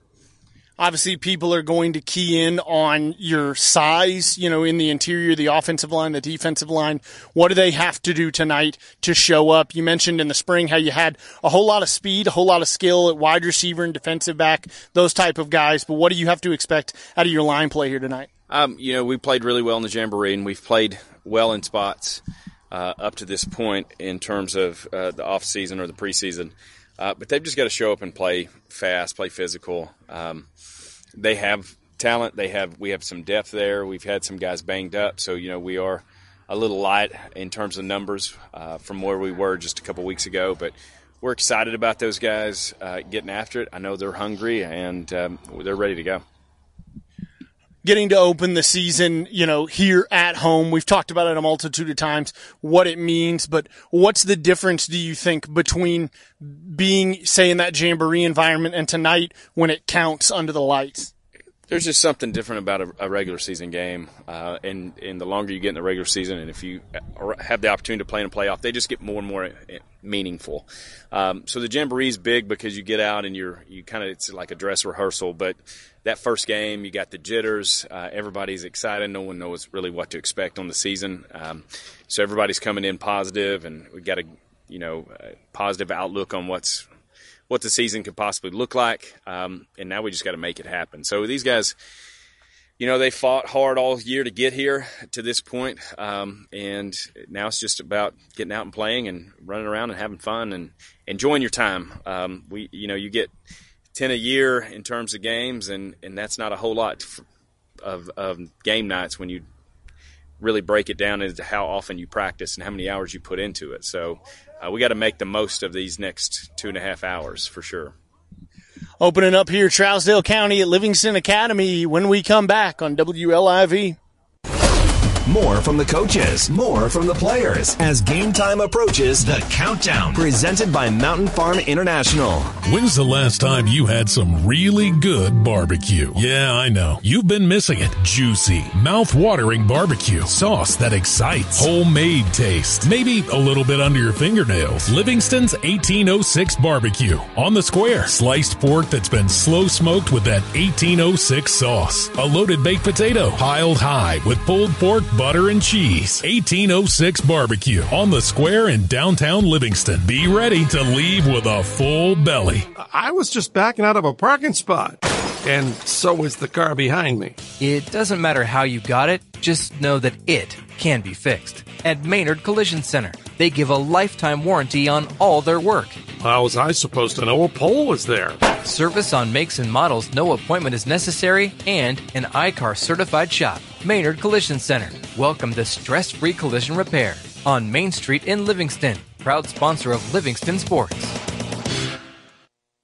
[SPEAKER 7] obviously people are going to key in on your size, you know, in the interior, the offensive line, the defensive line. What do they have to do tonight to show up? You mentioned in the spring how you had a whole lot of speed, a whole lot of skill at wide receiver and defensive back, those type of guys. But what do you have to expect out of your line play here tonight?
[SPEAKER 2] Um, you know, we played really well in the Jamboree and we've played well in spots. Uh, up to this point, in terms of uh, the off season or the preseason, uh, but they've just got to show up and play fast, play physical. Um, they have talent. They have we have some depth there. We've had some guys banged up, so you know we are a little light in terms of numbers uh, from where we were just a couple weeks ago, but we're excited about those guys uh, getting after it. I know they're hungry and um, they're ready to go
[SPEAKER 7] getting to open the season, you know, here at home. We've talked about it a multitude of times, what it means, but what's the difference, do you think, between being, say, in that jamboree environment and tonight when it counts under the lights?
[SPEAKER 2] There's just something different about a, a regular season game, uh, and and the longer you get in the regular season, and if you have the opportunity to play in a playoff, they just get more and more eh, meaningful. Um, so the jamboree is big because you get out and you're you kind of it's like a dress rehearsal, but that first game, you got the jitters. Uh, everybody's excited. No one knows really what to expect on the season. Um, so everybody's coming in positive, and we got a you know a positive outlook on what's what the season could possibly look like. Um, and now we just got to make it happen. So these guys, you know, they fought hard all year to get here to this point, um, and now it's just about getting out and playing and running around and having fun and enjoying your time. Um, we, you know, you get 10 a year in terms of games, and, and that's not a whole lot of, of game nights when you really break it down into how often you practice and how many hours you put into it. So uh, we got to make the most of these next two and a half hours for sure.
[SPEAKER 7] Opening up here, Trousdale County at Livingston Academy when we come back on WLIV.
[SPEAKER 1] More from the coaches, more from the players. As game time approaches, the countdown presented by Mountain Farm International.
[SPEAKER 28] When's the last time you had some really good barbecue? Yeah, I know. You've been missing it. Juicy, mouth-watering barbecue. Sauce that excites. Homemade taste. Maybe a little bit under your fingernails. Livingston's 1806 barbecue. On the square. Sliced pork that's been slow smoked with that 1806 sauce. A loaded baked potato piled high with pulled pork butter and cheese. 1806 barbecue on the square in downtown Livingston. Be ready to leave with a full belly.
[SPEAKER 16] I was just backing out of a parking spot. And so is the car behind me.
[SPEAKER 17] It doesn't matter how you got it, just know that it can be fixed. At Maynard Collision Center, they give a lifetime warranty on all their work.
[SPEAKER 16] How was I supposed to know a pole was there?
[SPEAKER 17] Service on makes and models, no appointment is necessary, and an I-CAR certified shop. Maynard Collision Center. Welcome to stress free collision repair on Main Street in Livingston. Proud sponsor of Livingston Sports.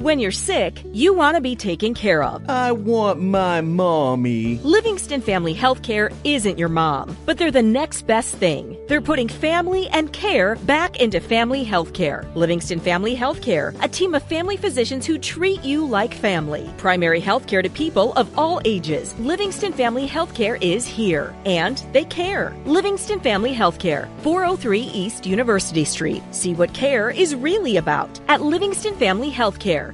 [SPEAKER 15] When you're sick, you want to be taken care of.
[SPEAKER 45] I want my mommy.
[SPEAKER 15] Livingston Family Healthcare isn't your mom, but they're the next best thing. They're putting family and care back into family healthcare. Livingston Family Healthcare, a team of family physicians who treat you like family. Primary healthcare to people of all ages. Livingston Family Healthcare is here, and they care. Livingston Family Healthcare, 403 East University Street. See what care is really about at Livingston Family Healthcare.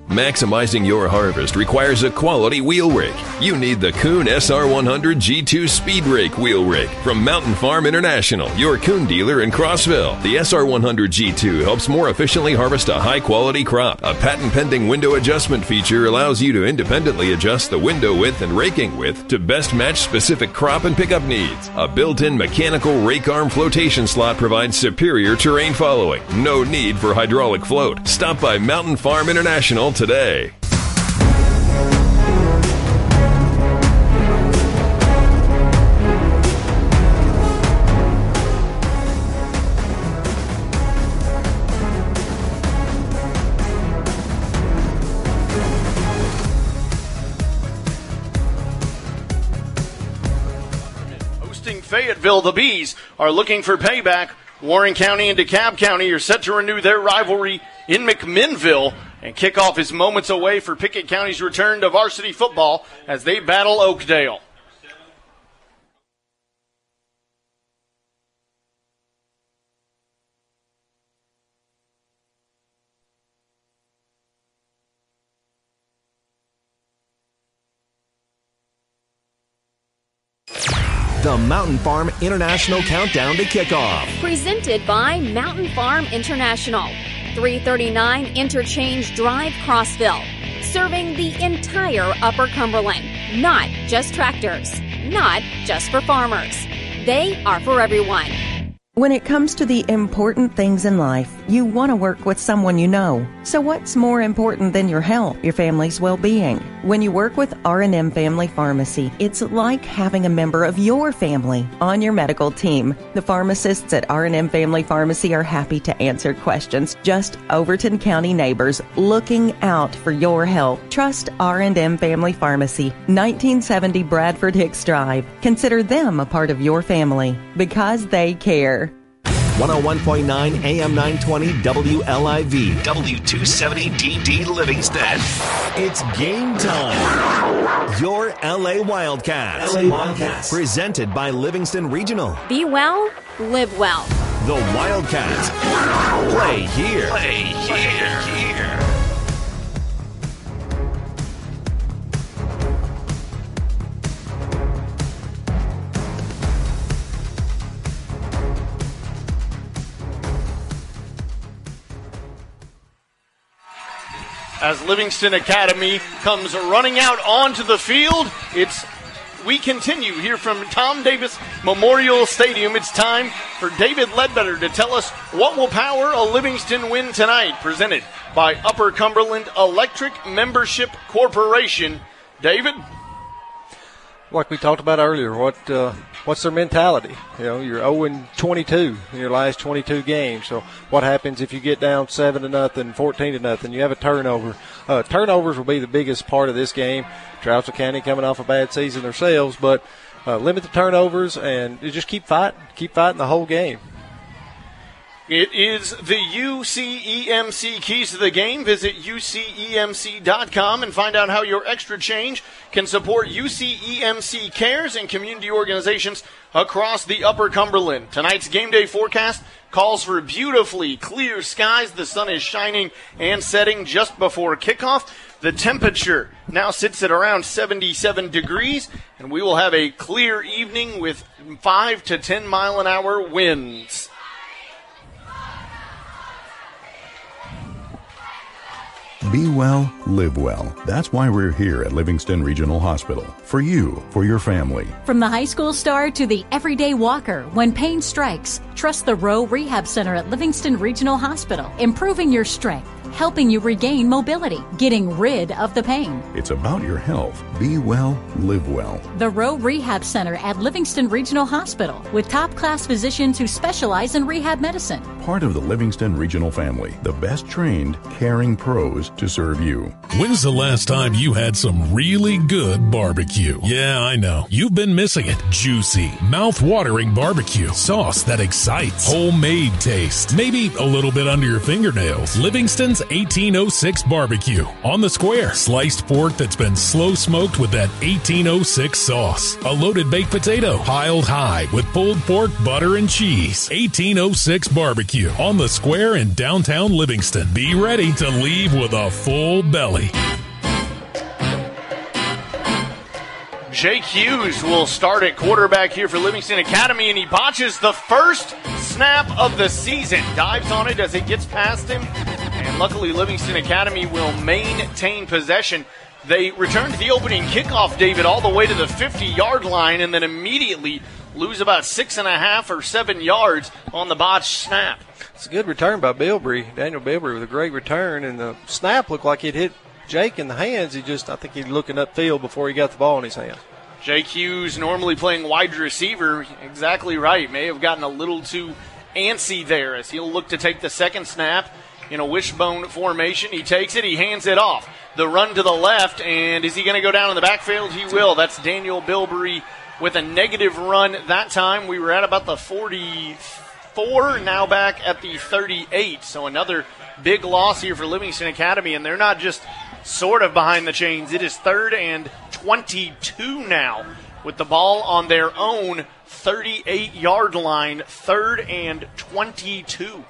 [SPEAKER 10] Maximizing your harvest requires a quality wheel rake. You need the Kuhn SR100 G2 Speed Rake wheel rake from Mountain Farm International, your Kuhn dealer in Crossville. The SR100 G2 helps more efficiently harvest a high quality crop. A patent pending window adjustment feature allows you to independently adjust the window width and raking width to best match specific crop and pickup needs. A built in mechanical rake arm flotation slot provides superior terrain following. No need for hydraulic float. Stop by Mountain Farm International today.
[SPEAKER 46] Hosting Fayetteville, the Bees are looking for payback. Warren County and DeKalb County are set to renew their rivalry in McMinnville and kickoff is moments away for Pickett County's return to varsity football as they battle Oakdale.
[SPEAKER 1] The Mountain Farm International Countdown to Kickoff.
[SPEAKER 9] Presented by Mountain Farm International. 339 Interchange Drive, Crossville. Serving the entire Upper Cumberland. Not just tractors. Not just for farmers. They are for everyone.
[SPEAKER 47] When it comes to the important things in life, you want to work with someone you know. So what's more important than your health, your family's well-being? When you work with R&M Family Pharmacy, it's like having a member of your family on your medical team. The pharmacists at R&M Family Pharmacy are happy to answer questions. Just Overton County neighbors looking out for your health. Trust R&M Family Pharmacy, 1970 Bradford Hicks Drive. Consider them a part of your family because they care.
[SPEAKER 1] 101.9 AM 920 WLIV, W270DD Livingston. It's game time. Your LA Wildcats. LA Wildcats. Presented by Livingston Regional.
[SPEAKER 9] Be well, live well.
[SPEAKER 1] The Wildcats. Play here. Play here. here.
[SPEAKER 7] As Livingston Academy comes running out onto the field. It's we continue here from Tom Davis Memorial Stadium. It's time for David Ledbetter to tell us what will power a Livingston win tonight, presented by Upper Cumberland Electric Membership Corporation. David?
[SPEAKER 8] Like we talked about earlier, what uh, what's their mentality? You know, you're 0 22 in your last 22 games. So what happens if you get down seven to nothing, 14 to nothing? You have a turnover. Uh, turnovers will be the biggest part of this game. Trousdale County coming off a bad season themselves, but uh, limit the turnovers and just keep fighting, keep fighting the whole game.
[SPEAKER 7] It is the UCEMC keys to the game. Visit UCEMC.com and find out how your extra change can support UCEMC cares and community organizations across the Upper Cumberland. Tonight's game day forecast calls for beautifully clear skies. The sun is shining and setting just before kickoff. The temperature now sits at around 77 degrees, and we will have a clear evening with 5 to 10 mile an hour winds.
[SPEAKER 44] Be well, live well. That's why we're here at Livingston Regional Hospital. For you, for your family.
[SPEAKER 37] From the high school star to the everyday walker, when pain strikes, trust the Rowe Rehab Center at Livingston Regional Hospital, improving your strength helping you regain mobility, getting rid of the pain.
[SPEAKER 44] It's about your health. Be well, live well.
[SPEAKER 37] The Rowe Rehab Center at Livingston Regional Hospital with top class physicians who specialize in rehab medicine.
[SPEAKER 44] Part of the Livingston Regional family, the best trained, caring pros to serve you.
[SPEAKER 28] When's the last time you had some really good barbecue? Yeah, I know. You've been missing it. Juicy, mouth-watering barbecue. Sauce that excites. Homemade taste. Maybe a little bit under your fingernails. Livingston's 1806 barbecue. On the square, sliced pork that's been slow smoked with that 1806 sauce. A loaded baked potato piled high with pulled pork, butter, and cheese. 1806 barbecue on the square in downtown Livingston. Be ready to leave with a full belly.
[SPEAKER 7] Jake Hughes will start at quarterback here for Livingston Academy, and he botches the first snap of the season. Dives on it as it gets past him, luckily Livingston Academy will maintain possession. They return to the opening kickoff, David, all the way to the 50 yard line, and then immediately lose about six and a half or seven yards on the botched snap.
[SPEAKER 8] It's a good return by Bilbrey, Daniel Bilbrey, with a great return, and the snap looked like it hit Jake in the hands. He just, I think he's looking upfield before he got the ball in his hands.
[SPEAKER 7] Jake Hughes, normally playing wide receiver, exactly right. May have gotten a little too antsy there as he'll look to take the second snap in a wishbone formation. He takes it, he hands it off. The run to the left, and is he going to go down in the backfield? He will. That's Daniel Bilbrey with a negative run that time. We were at about the 44, now back at the 38. So another big loss here for Livingston Academy, and they're not just sort of behind the chains. It is third and 22 now with the ball on their own 38 yard line, third and 22.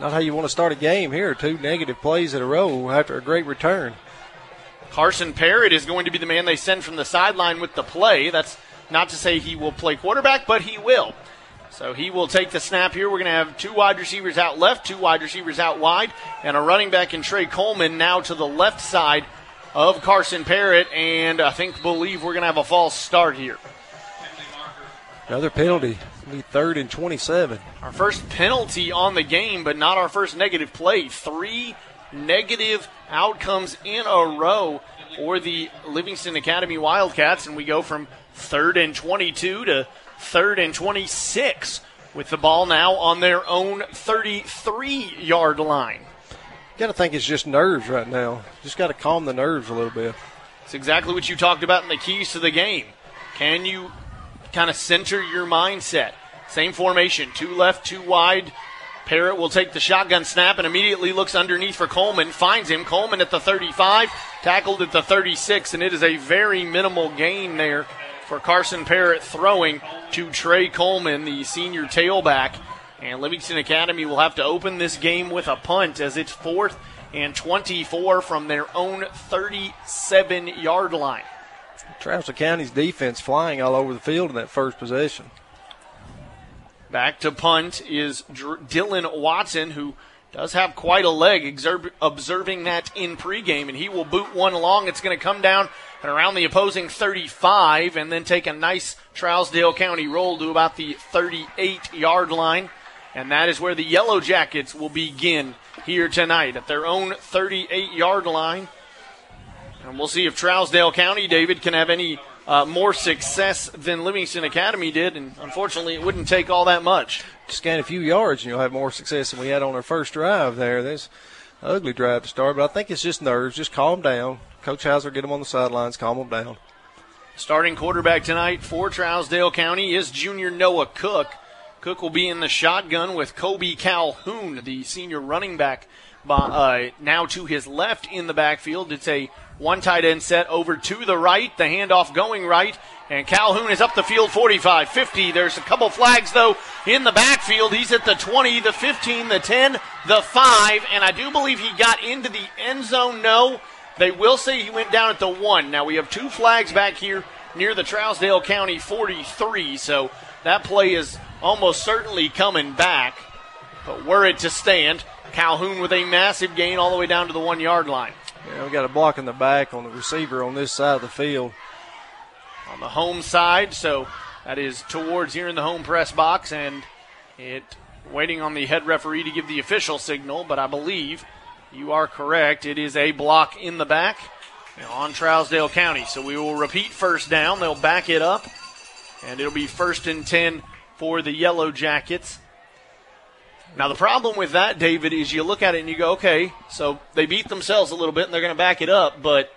[SPEAKER 8] Not how you want to start a game here. Two negative plays in a row after a great return.
[SPEAKER 7] Carson Parrott is going to be the man they send from the sideline with the play. That's not to say he will play quarterback, but he will. So he will take the snap here. We're going to have two wide receivers out left, two wide receivers out wide, and a running back in Trey Coleman now to the left side of Carson Parrott. And I think, believe we're going to have a false start here.
[SPEAKER 8] Another penalty. Be third and 27.
[SPEAKER 7] Our first penalty on the game, but not our first negative play. Three negative outcomes in a row for the Livingston Academy Wildcats, and we go from third and 22 to third and 26 with the ball now on their own 33 yard line.
[SPEAKER 48] Got to think it's just nerves right now. Just got to calm the nerves a little bit.
[SPEAKER 7] It's exactly what you talked about in the keys to the game. Can you kind of center your mindset? Same formation, two left, two wide. Parrott will take the shotgun snap and immediately looks underneath for Coleman. Finds him. Coleman at the 35, tackled at the 36, and it is a very minimal gain there for Carson Parrott throwing to Trey Coleman, the senior tailback. And Livingston Academy will have to open this game with a punt as it's fourth and 24 from their own 37 yard line.
[SPEAKER 48] Travis County's defense flying all over the field in that first possession.
[SPEAKER 7] Back to punt is Dr- Dylan Watson, who does have quite a leg, observing that in pregame, and he will boot one along. It's going to come down and around the opposing 35 and then take a nice Trousdale County roll to about the 38 yard line. And that is where the Yellow Jackets will begin here tonight at their own 38 yard line. And we'll see if Trousdale County, David, can have any uh, more success than Livingston Academy did. And unfortunately, it wouldn't take all that much.
[SPEAKER 48] Just gain a few yards and you'll have more success than we had on our first drive there. An ugly drive to start, but I think it's just nerves. Just calm down. Coach Hauser, get them on the sidelines, calm them down.
[SPEAKER 7] Starting quarterback tonight for Trousdale County is junior Noah Cook. Cook will be in the shotgun with Kobe Calhoun, the senior running back, uh, now to his left in the backfield. It's a one tight end set over to the right, the handoff going right, and Calhoun is up the field 45, 50. There's a couple flags, though, in the backfield. He's at the 20, the 15, the 10, the 5, and I do believe he got into the end zone. No. They will say he went down at the 1. Now we have two flags back here near the Trousdale County 43, so that play is almost certainly coming back. But were it to stand, Calhoun with a massive gain all the way down to the one yard line.
[SPEAKER 48] Yeah, we got a block in the back on the receiver on this side of the field.
[SPEAKER 7] On the home side, so that is towards here in the home press box, and it waiting on the head referee to give the official signal, but I believe you are correct. It is a block in the back on Trousdale County. So we will repeat first down. They'll back it up, and it'll be first and 10 for the Yellow Jackets. Now, the problem with that, David, is you look at it and you go, okay, so they beat themselves a little bit and they're going to back it up, but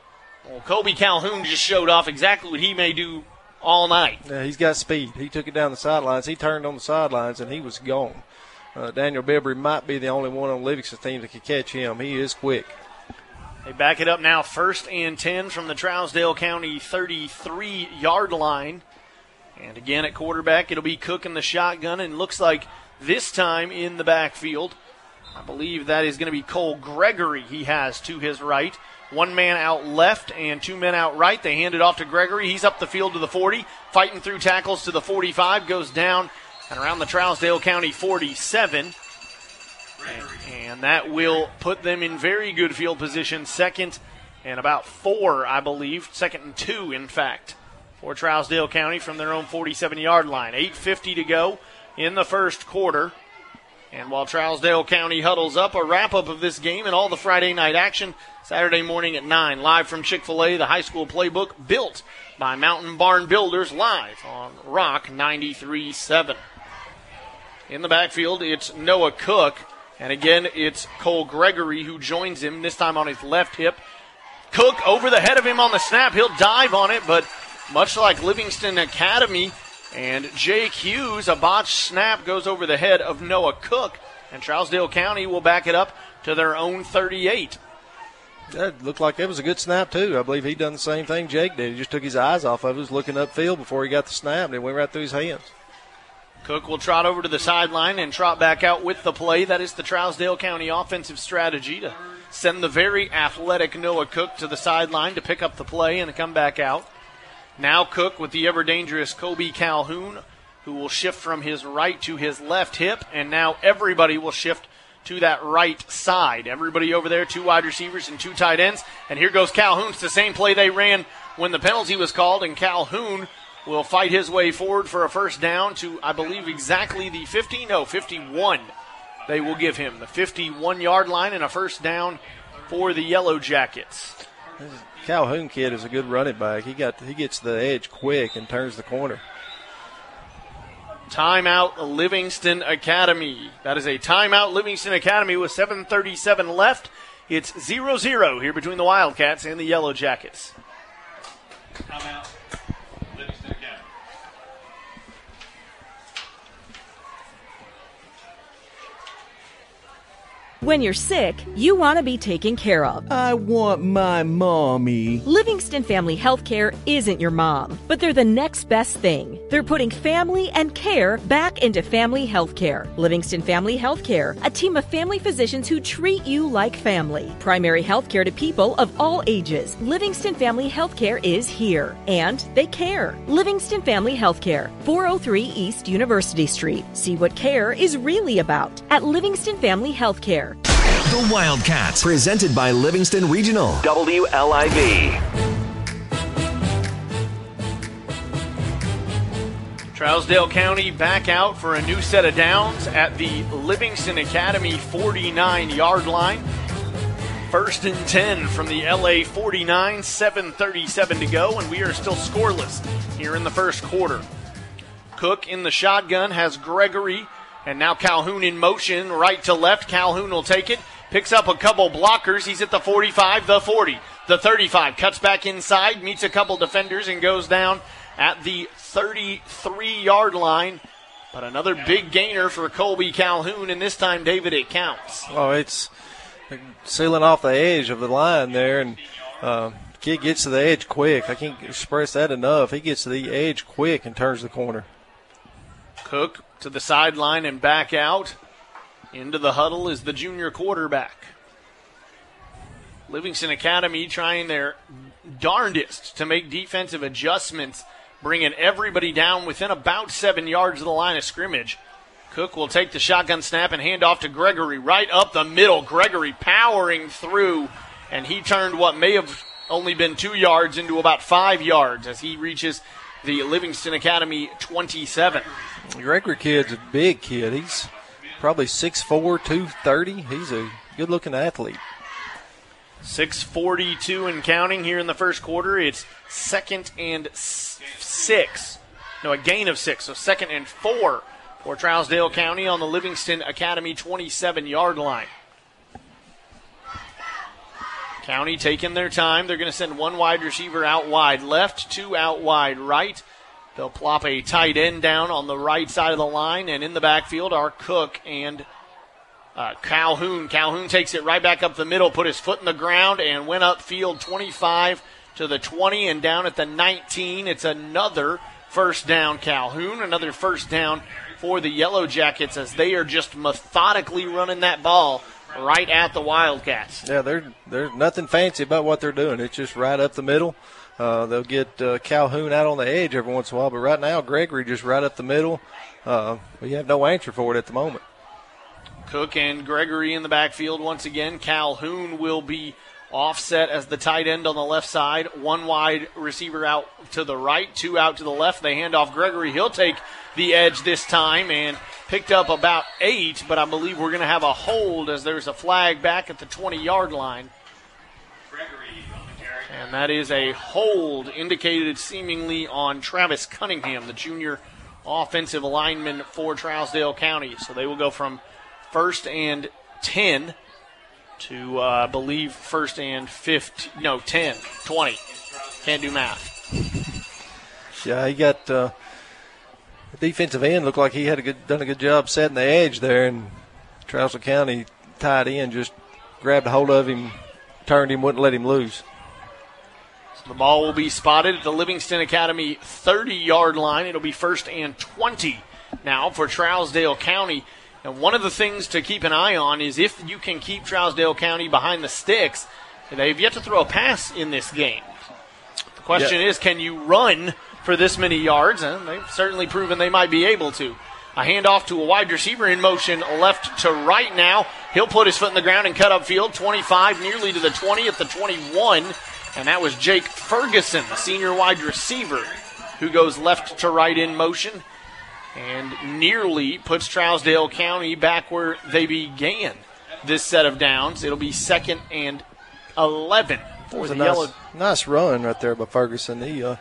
[SPEAKER 7] well, Kobe Calhoun just showed off exactly what he may do all night.
[SPEAKER 48] Yeah, he's got speed. He took it down the sidelines. He turned on the sidelines and he was gone. Uh, Daniel Bilbrey might be the only one on Livingston's team that could catch him. He is quick.
[SPEAKER 7] They back it up now, first and 10 from the Trousdale County 33 yard line. And again at quarterback, it'll be Cook in the shotgun, and looks like this time in the backfield, I believe that is going to be Cole Gregory he has to his right. One man out left and two men out right. They hand it off to Gregory. He's up the field to the 40, fighting through tackles to the 45, goes down and around the Trousdale County 47. And that will put them in very good field position, second and about four, I believe, second and two, in fact, for Trousdale County from their own 47 yard line. 8.50 to go in the first quarter. And while Trousdale County huddles up, a wrap up of this game and all the Friday night action Saturday morning at 9, live from Chick fil A, the high school playbook built by Mountain Barn Builders, live on Rock 93.7. In the backfield, it's Noah Cook. And again, it's Cole Gregory who joins him, this time on his left hip. Cook over the head of him on the snap. He'll dive on it, but much like Livingston Academy and Jake Hughes, a botched snap goes over the head of Noah Cook. And Trousdale County will back it up to their own 38.
[SPEAKER 48] That looked like it was a good snap, too. I believe he done the same thing Jake did. He just took his eyes off of it, was looking upfield before he got the snap, and it went right through his hands.
[SPEAKER 7] Cook will trot over to the sideline and trot back out with the play. That is the Trousdale County offensive strategy to send the very athletic Noah Cook to the sideline to pick up the play and come back out. Now Cook with the ever dangerous Kobe Calhoun, who will shift from his right to his left hip, and now everybody will shift to that right side. Everybody over there, two wide receivers and two tight ends. And here goes Calhoun. It's the same play they ran when the penalty was called, and Calhoun will fight his way forward for a first down to, I believe, exactly the 50, no, 51. They will give him the 51 yard line and a first down for the Yellow Jackets.
[SPEAKER 48] Calhoun kid is a good running back. He got he gets the edge quick and turns the corner.
[SPEAKER 7] Timeout Livingston Academy. That is a timeout Livingston Academy with 7:37 left. It's 0-0 here between the Wildcats and the Yellow Jackets. Timeout.
[SPEAKER 15] When you're sick, you want to be taken care of.
[SPEAKER 49] I want my mommy.
[SPEAKER 15] Livingston Family Healthcare isn't your mom, but they're the next best thing. They're putting family and care back into family healthcare. Livingston Family Healthcare, a team of family physicians who treat you like family. Primary healthcare to people of all ages. Livingston Family Healthcare is here, and they care. Livingston Family Healthcare, 403 East University Street. See what care is really about at Livingston Family Healthcare.
[SPEAKER 1] The Wildcats, presented by Livingston Regional. WLIV.
[SPEAKER 7] Trousdale County back out for a new set of downs at the Livingston Academy 49 yard line. First and 10 from the LA 49, 7.37 to go, and we are still scoreless here in the first quarter. Cook in the shotgun has Gregory, and now Calhoun in motion, right to left. Calhoun will take it, picks up a couple blockers. He's at the 45, the 40, the 35, cuts back inside, meets a couple defenders, and goes down at the 33 yard line. But another big gainer for Colby Calhoun, and this time, David, it counts.
[SPEAKER 48] Oh, it's sealing off the edge of the line there, and uh, kid gets to the edge quick. I can't express that enough. He gets to the edge quick and turns the corner.
[SPEAKER 7] Cook to the sideline and back out. Into the huddle is the junior quarterback. Livingston Academy trying their darndest to make defensive adjustments, bringing everybody down within about seven yards of the line of scrimmage. Cook will take the shotgun snap and hand off to Gregory right up the middle. Gregory powering through, and he turned what may have only been two yards into about five yards as he reaches the Livingston Academy 27.
[SPEAKER 48] Gregory kid's a big kid. He's probably 6'4, 230. He's a good looking athlete.
[SPEAKER 7] 642 and counting here in the first quarter. It's second and six. No, a gain of six. So second and four for Trousdale County on the Livingston Academy 27 yard line. County taking their time. They're going to send one wide receiver out wide left, two out wide right. They'll plop a tight end down on the right side of the line, and in the backfield are Cook and uh, Calhoun. Calhoun takes it right back up the middle, put his foot in the ground, and went upfield 25 to the 20 and down at the 19. It's another first down, Calhoun. Another first down for the Yellow Jackets as they are just methodically running that ball right at the Wildcats.
[SPEAKER 48] Yeah, there's there's nothing fancy about what they're doing. It's just right up the middle. Uh, they'll get uh, Calhoun out on the edge every once in a while, but right now Gregory just right up the middle. Uh, we have no answer for it at the moment.
[SPEAKER 7] Cook and Gregory in the backfield once again. Calhoun will be offset as the tight end on the left side. One wide receiver out to the right, two out to the left. They hand off Gregory. He'll take the edge this time and picked up about eight, but I believe we're going to have a hold as there's a flag back at the 20 yard line. And that is a hold indicated seemingly on Travis Cunningham, the junior offensive lineman for Trousdale County. So they will go from first and 10 to, uh, I believe, first and 15, no, 10, 20. Can't do math.
[SPEAKER 48] Yeah, he got uh, the defensive end looked like he had a good, done a good job setting the edge there, and Trousdale County tight end just grabbed a hold of him, turned him, wouldn't let him loose.
[SPEAKER 7] The ball will be spotted at the Livingston Academy 30 yard line. It'll be first and 20 now for Trousdale County. And one of the things to keep an eye on is if you can keep Trousdale County behind the sticks. They've yet to throw a pass in this game. The question is, can you run for this many yards? And they've certainly proven they might be able to. A handoff to a wide receiver in motion left to right now. He'll put his foot in the ground and cut up field. 25, nearly to the 20 at the 21. And that was Jake Ferguson, the senior wide receiver, who goes left to right in motion and nearly puts Trousdale County back where they began this set of downs. It'll be second and 11
[SPEAKER 48] It was a nice, nice run right there by Ferguson. The uh,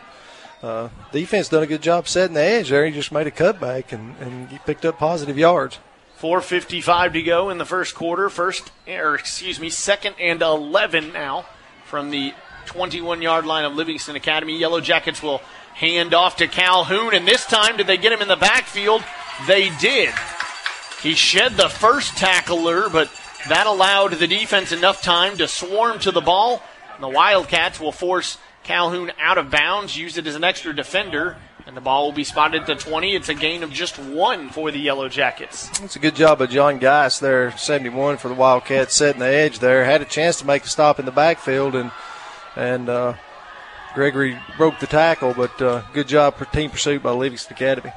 [SPEAKER 48] uh, defense done a good job setting the edge there. He just made a cutback and, and he picked up positive yards.
[SPEAKER 7] 4.55 to go in the first quarter. First, or excuse me, second and 11 now from the 21 yard line of Livingston Academy. Yellow Jackets will hand off to Calhoun, and this time, did they get him in the backfield? They did. He shed the first tackler, but that allowed the defense enough time to swarm to the ball. The Wildcats will force Calhoun out of bounds, use it as an extra defender, and the ball will be spotted to 20. It's a gain of just one for the Yellow Jackets.
[SPEAKER 48] It's a good job of John Geis there, 71 for the Wildcats, setting the edge there. Had a chance to make a stop in the backfield, and and uh, Gregory broke the tackle, but uh, good job for team pursuit by Livingston Academy.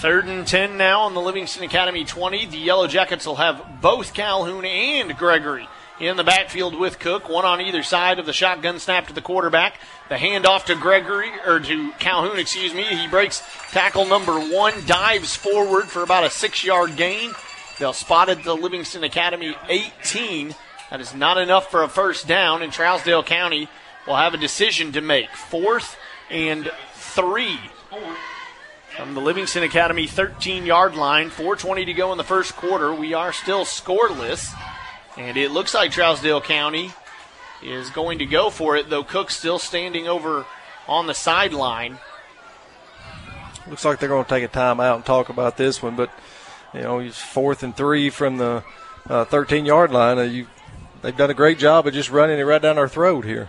[SPEAKER 7] Third and 10 now on the Livingston Academy 20. The Yellow Jackets will have both Calhoun and Gregory in the backfield with Cook, one on either side of the shotgun snap to the quarterback. The handoff to Gregory, or to Calhoun, excuse me. He breaks tackle number one, dives forward for about a six yard gain. They'll spot at the Livingston Academy 18. That is not enough for a first down, and Trousdale County will have a decision to make. Fourth and three from the Livingston Academy 13 yard line. 4.20 to go in the first quarter. We are still scoreless. And it looks like Trousdale County is going to go for it, though Cook's still standing over on the sideline.
[SPEAKER 48] Looks like they're going to take a timeout and talk about this one, but you know, he's fourth and three from the 13 uh, yard line. Uh, you, they've done a great job of just running it right down our throat here.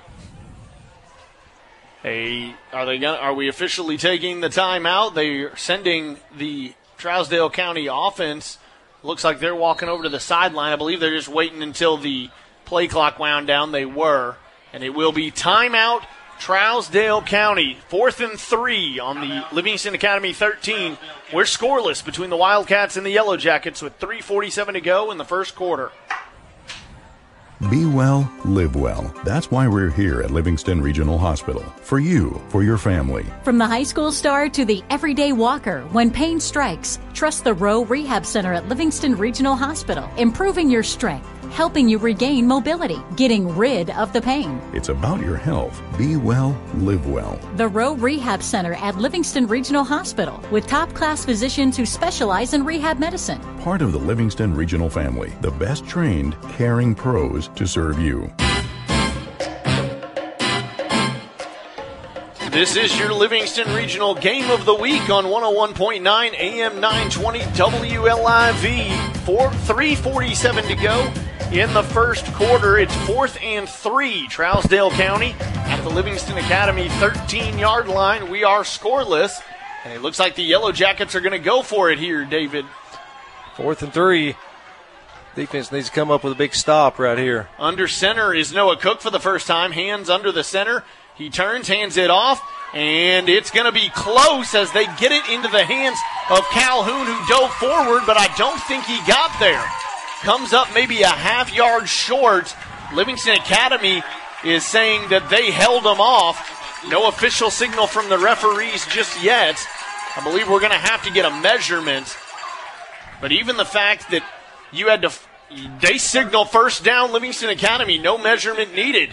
[SPEAKER 7] Hey, are they gonna, are we officially taking the timeout? They're sending the Trousdale County offense Looks like they're walking over to the sideline. I believe they're just waiting until the play clock wound down. They were. And it will be timeout, Trousdale County. Fourth and three on the Livingston Academy 13. We're scoreless between the Wildcats and the Yellow Jackets with 3.47 to go in the first quarter.
[SPEAKER 44] Be well, live well. That's why we're here at Livingston Regional Hospital. For you, for your family.
[SPEAKER 37] From the high school star to the everyday walker, when pain strikes, trust the Rowe Rehab Center at Livingston Regional Hospital, improving your strength helping you regain mobility, getting rid of the pain.
[SPEAKER 44] It's about your health. Be well, live well.
[SPEAKER 37] The Rowe Rehab Center at Livingston Regional Hospital with top class physicians who specialize in rehab medicine.
[SPEAKER 44] Part of the Livingston Regional family, the best trained, caring pros to serve you.
[SPEAKER 7] This is your Livingston Regional Game of the Week on 101.9 AM 920 WLIV. 4 347 to go in the first quarter. It's fourth and three, Trousdale County at the Livingston Academy 13 yard line. We are scoreless, and it looks like the Yellow Jackets are going to go for it here, David.
[SPEAKER 48] Fourth and three. Defense needs to come up with a big stop right here.
[SPEAKER 7] Under center is Noah Cook for the first time. Hands under the center. He turns, hands it off, and it's going to be close as they get it into the hands of Calhoun, who dove forward, but I don't think he got there comes up maybe a half yard short. Livingston Academy is saying that they held him off. No official signal from the referees just yet. I believe we're going to have to get a measurement. But even the fact that you had to, they signal first down Livingston Academy, no measurement needed.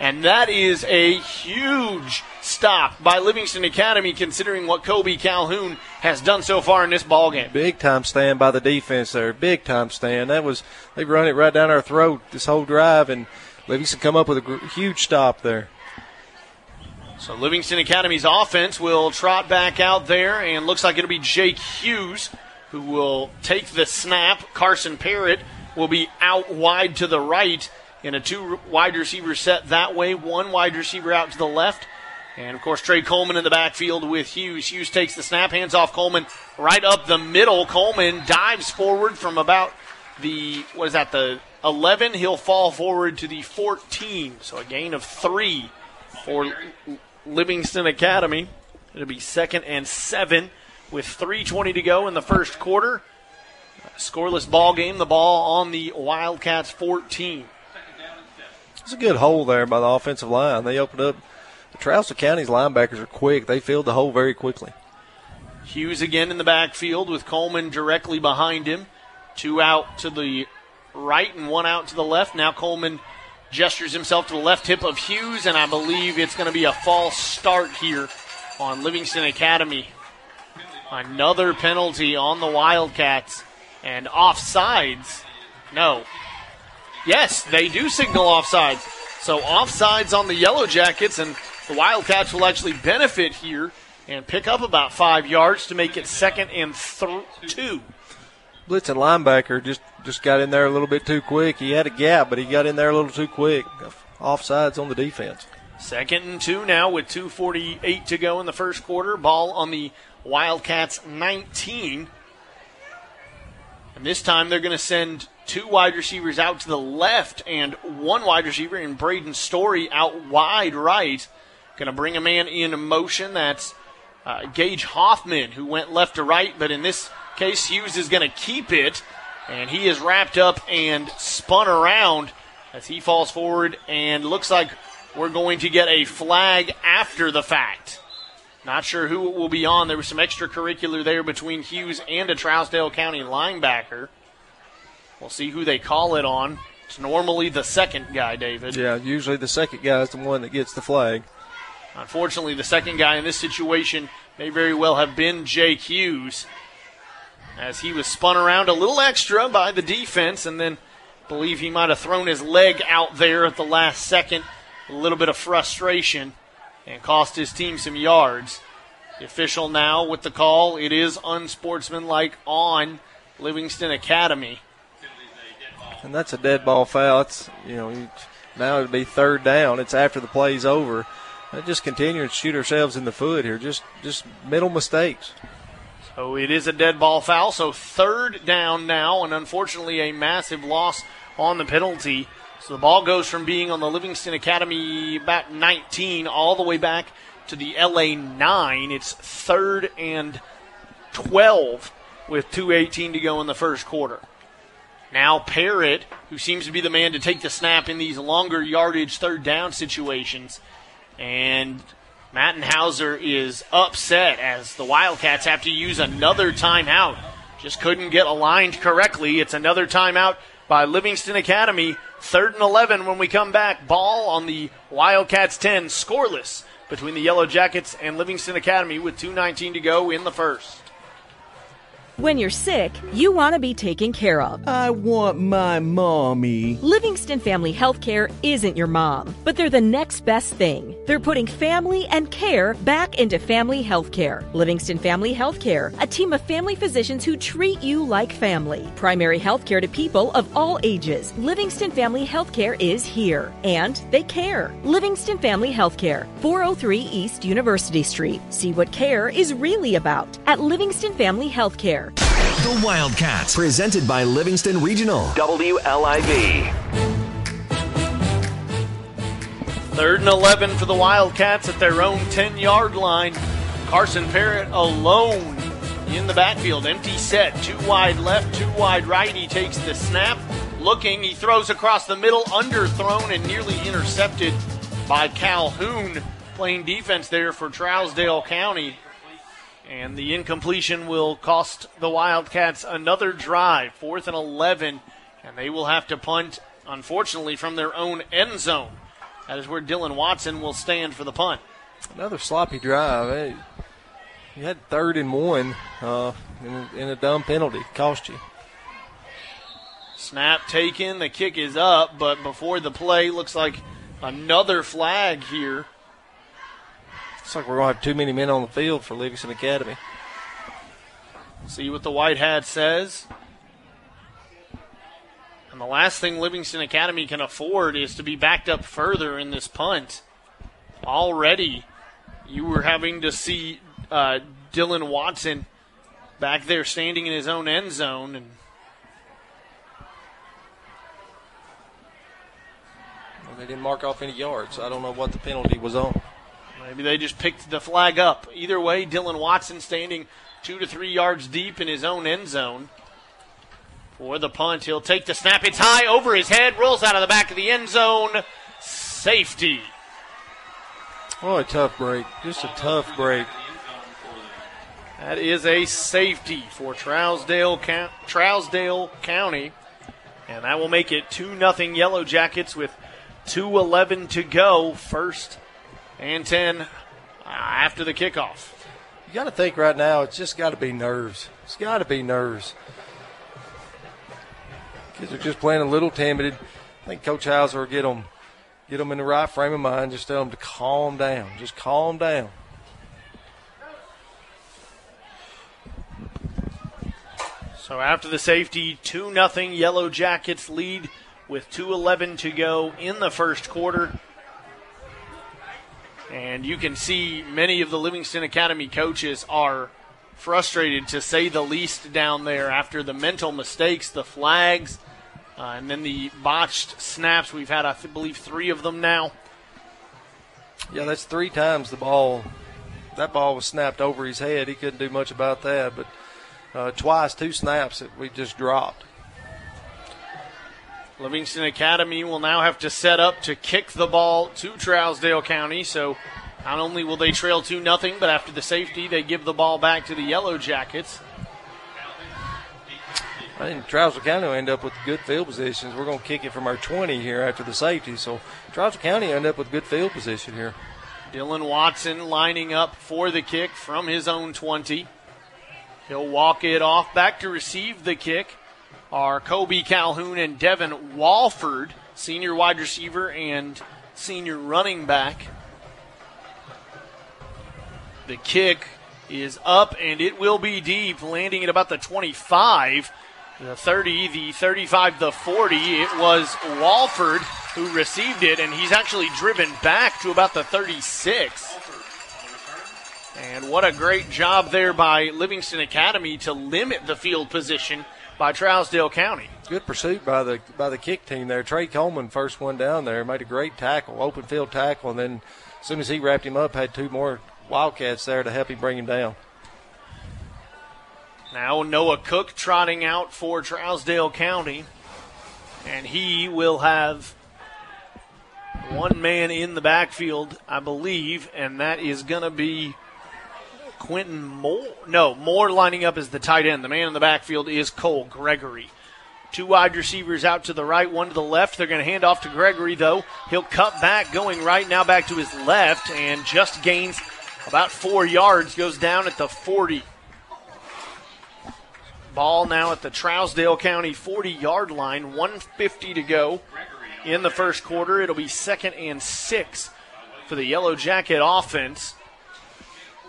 [SPEAKER 7] And that is a huge stop by Livingston Academy, considering what Kobe Calhoun has done so far in this ball game.
[SPEAKER 48] Big time stand by the defense there. Big time stand. That was they run it right down our throat this whole drive, and Livingston come up with a huge stop there.
[SPEAKER 7] So Livingston Academy's offense will trot back out there, and looks like it'll be Jake Hughes who will take the snap. Carson Parrott will be out wide to the right in a two wide receiver set that way, one wide receiver out to the left. And of course, Trey Coleman in the backfield with Hughes. Hughes takes the snap, hands off Coleman right up the middle. Coleman dives forward from about the, what is that, the 11. He'll fall forward to the 14. So a gain of three for Livingston Academy. It'll be second and seven with 3.20 to go in the first quarter. Scoreless ball game. The ball on the Wildcats 14.
[SPEAKER 48] It's a good hole there by the offensive line. They opened up. The Trousdale County's linebackers are quick. They filled the hole very quickly.
[SPEAKER 7] Hughes again in the backfield with Coleman directly behind him. Two out to the right and one out to the left. Now Coleman gestures himself to the left hip of Hughes, and I believe it's going to be a false start here on Livingston Academy. Another penalty on the Wildcats and offsides. No. Yes, they do signal offsides. So offsides on the Yellow Jackets, and the Wildcats will actually benefit here and pick up about five yards to make it second and th- two.
[SPEAKER 48] Blitzing linebacker just just got in there a little bit too quick. He had a gap, but he got in there a little too quick. Offsides on the defense.
[SPEAKER 7] Second and two now with 2.48 to go in the first quarter. Ball on the Wildcats 19. And this time they're going to send two wide receivers out to the left and one wide receiver in Braden Story out wide right. Going to bring a man in motion. That's uh, Gage Hoffman, who went left to right, but in this case, Hughes is going to keep it. And he is wrapped up and spun around as he falls forward and looks like we're going to get a flag after the fact. Not sure who it will be on. There was some extracurricular there between Hughes and a Trousdale County linebacker. We'll see who they call it on. It's normally the second guy, David.
[SPEAKER 48] Yeah, usually the second guy is the one that gets the flag.
[SPEAKER 7] Unfortunately, the second guy in this situation may very well have been Jake Hughes as he was spun around a little extra by the defense and then believe he might have thrown his leg out there at the last second. A little bit of frustration and cost his team some yards. The official now with the call. It is unsportsmanlike on Livingston Academy.
[SPEAKER 48] And that's a dead ball foul. It's, you know, now it'd be third down. It's after the play's over. I just continue to shoot ourselves in the foot here. Just, just middle mistakes.
[SPEAKER 7] So it is a dead ball foul. So third down now, and unfortunately a massive loss on the penalty. So the ball goes from being on the Livingston Academy back 19 all the way back to the LA 9. It's third and 12 with 2.18 to go in the first quarter. Now Parrott, who seems to be the man to take the snap in these longer yardage third down situations. And Mattenhauser is upset as the Wildcats have to use another timeout. Just couldn't get aligned correctly. It's another timeout by Livingston Academy. Third and 11 when we come back. Ball on the Wildcats 10, scoreless between the Yellow Jackets and Livingston Academy with 2.19 to go in the first.
[SPEAKER 15] When you're sick, you want to be taken care of.
[SPEAKER 49] I want my mommy.
[SPEAKER 15] Livingston Family Healthcare isn't your mom, but they're the next best thing. They're putting family and care back into family healthcare. Livingston Family Healthcare, a team of family physicians who treat you like family. Primary healthcare to people of all ages. Livingston Family Healthcare is here, and they care. Livingston Family Healthcare, 403 East University Street. See what care is really about at Livingston Family Healthcare.
[SPEAKER 1] The Wildcats, presented by Livingston Regional. WLIV.
[SPEAKER 7] Third and 11 for the Wildcats at their own 10 yard line. Carson Parrott alone in the backfield. Empty set. Two wide left, two wide right. He takes the snap. Looking, he throws across the middle, underthrown and nearly intercepted by Calhoun. Playing defense there for Trousdale County. And the incompletion will cost the Wildcats another drive, fourth and 11, and they will have to punt, unfortunately, from their own end zone. That is where Dylan Watson will stand for the punt.
[SPEAKER 48] Another sloppy drive. Hey, you had third and one uh, in, a, in a dumb penalty. Cost you.
[SPEAKER 7] Snap taken. The kick is up, but before the play, looks like another flag here.
[SPEAKER 48] Looks like we're going to have too many men on the field for Livingston Academy.
[SPEAKER 7] See what the white hat says. And the last thing Livingston Academy can afford is to be backed up further in this punt. Already, you were having to see uh, Dylan Watson back there standing in his own end zone. And
[SPEAKER 48] well, they didn't mark off any yards. I don't know what the penalty was on.
[SPEAKER 7] Maybe they just picked the flag up. Either way, Dylan Watson standing two to three yards deep in his own end zone. For the punt, he'll take the snap. It's high over his head, rolls out of the back of the end zone. Safety.
[SPEAKER 48] Oh, a tough break. Just a tough break.
[SPEAKER 7] That is a safety for Trousdale, Trousdale County. And that will make it 2 0 Yellow Jackets with 2.11 to go. First and 10 uh, after the kickoff.
[SPEAKER 8] You got to think right now, it's just got to be nerves. It's got to be nerves. Kids are just playing a little timid. I think Coach Hauser will get them, get them in the right frame of mind. Just tell them to calm down. Just calm down.
[SPEAKER 7] So after the safety, 2 nothing Yellow Jackets lead with 2.11 to go in the first quarter. And you can see many of the Livingston Academy coaches are frustrated to say the least down there after the mental mistakes, the flags, uh, and then the botched snaps. We've had, I believe, three of them now.
[SPEAKER 8] Yeah, that's three times the ball. That ball was snapped over his head. He couldn't do much about that, but uh, twice, two snaps that we just dropped.
[SPEAKER 7] Livingston Academy will now have to set up to kick the ball to Trousdale County. So not only will they trail 2 nothing, but after the safety, they give the ball back to the Yellow Jackets.
[SPEAKER 8] I think Trousdale County will end up with good field positions. We're going to kick it from our 20 here after the safety. So Trousdale County will end up with good field position here.
[SPEAKER 7] Dylan Watson lining up for the kick from his own 20. He'll walk it off back to receive the kick are Kobe Calhoun and Devin Walford, senior wide receiver and senior running back. The kick is up and it will be deep, landing at about the 25, the 30, the 35, the 40. It was Walford who received it, and he's actually driven back to about the 36. And what a great job there by Livingston Academy to limit the field position by Trousdale County.
[SPEAKER 8] Good pursuit by the by the kick team there. Trey Coleman first one down there made a great tackle, open field tackle, and then as soon as he wrapped him up, had two more Wildcats there to help him bring him down.
[SPEAKER 7] Now Noah Cook trotting out for Trousdale County, and he will have one man in the backfield, I believe, and that is going to be Quentin Moore. No, Moore lining up as the tight end. The man in the backfield is Cole Gregory. Two wide receivers out to the right, one to the left. They're going to hand off to Gregory, though. He'll cut back, going right now back to his left, and just gains about four yards, goes down at the 40. Ball now at the Trousdale County 40 yard line, 150 to go in the first quarter. It'll be second and six for the Yellow Jacket offense.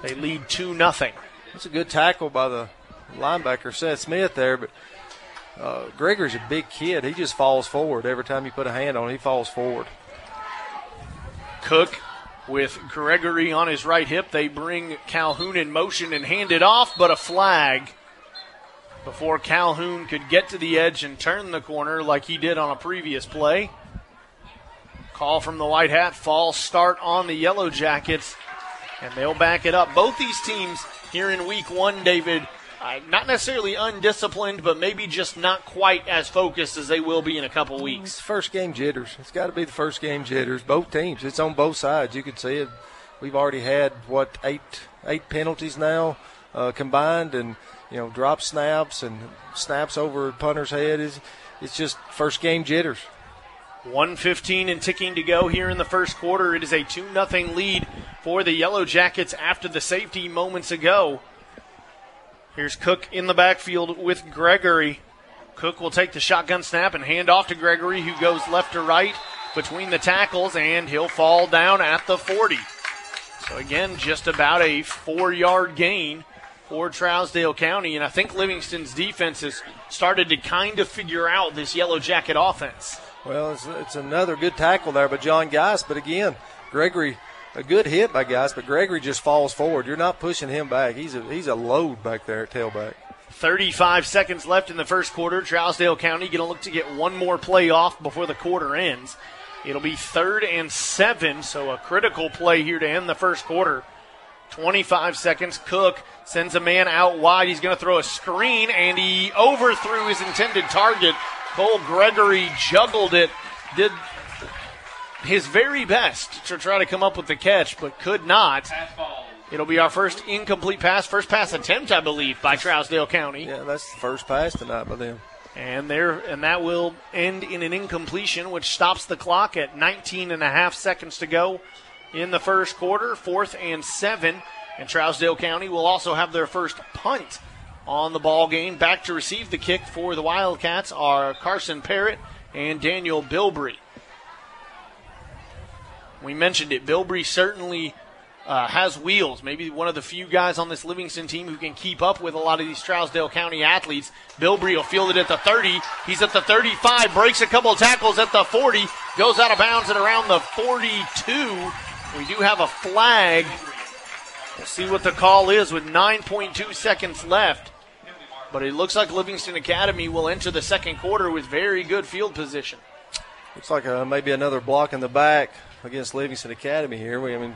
[SPEAKER 7] They lead 2 nothing.
[SPEAKER 8] That's a good tackle by the linebacker, Seth Smith, there, but uh, Gregory's a big kid. He just falls forward. Every time you put a hand on him, he falls forward.
[SPEAKER 7] Cook with Gregory on his right hip. They bring Calhoun in motion and hand it off, but a flag before Calhoun could get to the edge and turn the corner like he did on a previous play. Call from the White Hat, false start on the Yellow Jackets and they'll back it up. Both these teams here in week one, David, uh, not necessarily undisciplined, but maybe just not quite as focused as they will be in a couple weeks.
[SPEAKER 8] First game jitters. It's got to be the first game jitters. Both teams. It's on both sides. You can see it. We've already had what eight eight penalties now uh, combined, and you know drop snaps and snaps over punter's head. Is it's just first game jitters.
[SPEAKER 7] 115 and ticking to go here in the first quarter. It is a 2 0 lead for the Yellow Jackets after the safety moments ago. Here's Cook in the backfield with Gregory. Cook will take the shotgun snap and hand off to Gregory, who goes left to right between the tackles, and he'll fall down at the 40. So, again, just about a four yard gain for Trousdale County. And I think Livingston's defense has started to kind of figure out this Yellow Jacket offense.
[SPEAKER 8] Well, it's, it's another good tackle there by John Geist, but again, Gregory, a good hit by Geist, but Gregory just falls forward. You're not pushing him back. He's a he's a load back there at tailback.
[SPEAKER 7] 35 seconds left in the first quarter. Trousdale County going to look to get one more play off before the quarter ends. It'll be third and seven, so a critical play here to end the first quarter. 25 seconds. Cook sends a man out wide. He's going to throw a screen, and he overthrew his intended target Cole Gregory juggled it, did his very best to try to come up with the catch, but could not. It'll be our first incomplete pass, first pass attempt, I believe, by Trousdale County.
[SPEAKER 8] Yeah, that's the first pass tonight by them.
[SPEAKER 7] And there and that will end in an incompletion, which stops the clock at 19 and a half seconds to go in the first quarter, fourth and seven. And Trousdale County will also have their first punt on the ball game. Back to receive the kick for the Wildcats are Carson Parrott and Daniel Bilbrey. We mentioned it. Bilbrey certainly uh, has wheels. Maybe one of the few guys on this Livingston team who can keep up with a lot of these Trousdale County athletes. Bilbrey will field it at the 30. He's at the 35, breaks a couple tackles at the 40, goes out of bounds at around the 42. We do have a flag. We'll see what the call is with 9.2 seconds left. But it looks like Livingston Academy will enter the second quarter with very good field position.
[SPEAKER 48] Looks like uh, maybe another block in the back against Livingston Academy here. We, I mean,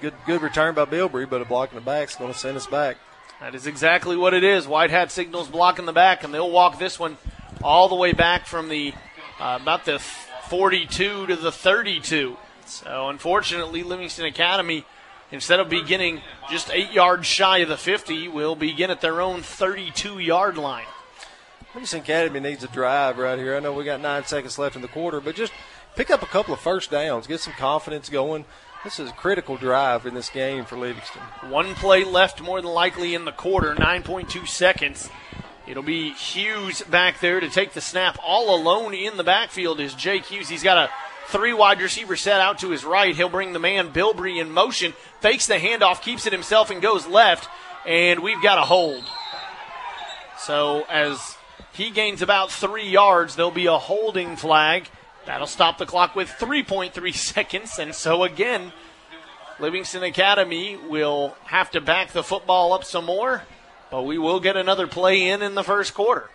[SPEAKER 48] Good good return by Bilbrey, but a block in the back is going to send us back.
[SPEAKER 7] That is exactly what it is. White hat signals block in the back, and they'll walk this one all the way back from the uh, about the 42 to the 32. So unfortunately, Livingston Academy, instead of beginning just eight yards shy of the 50, will begin at their own 32 yard line.
[SPEAKER 48] Livingston Academy needs a drive right here. I know we got nine seconds left in the quarter, but just pick up a couple of first downs, get some confidence going. This is a critical drive in this game for Livingston.
[SPEAKER 7] One play left, more than likely in the quarter, 9.2 seconds. It'll be Hughes back there to take the snap. All alone in the backfield is Jake Hughes. He's got a three wide receiver set out to his right. He'll bring the man Bilbrey in motion, fakes the handoff, keeps it himself, and goes left. And we've got a hold. So as he gains about three yards, there'll be a holding flag. That'll stop the clock with 3.3 seconds. And so again, Livingston Academy will have to back the football up some more, but we will get another play in in the first quarter.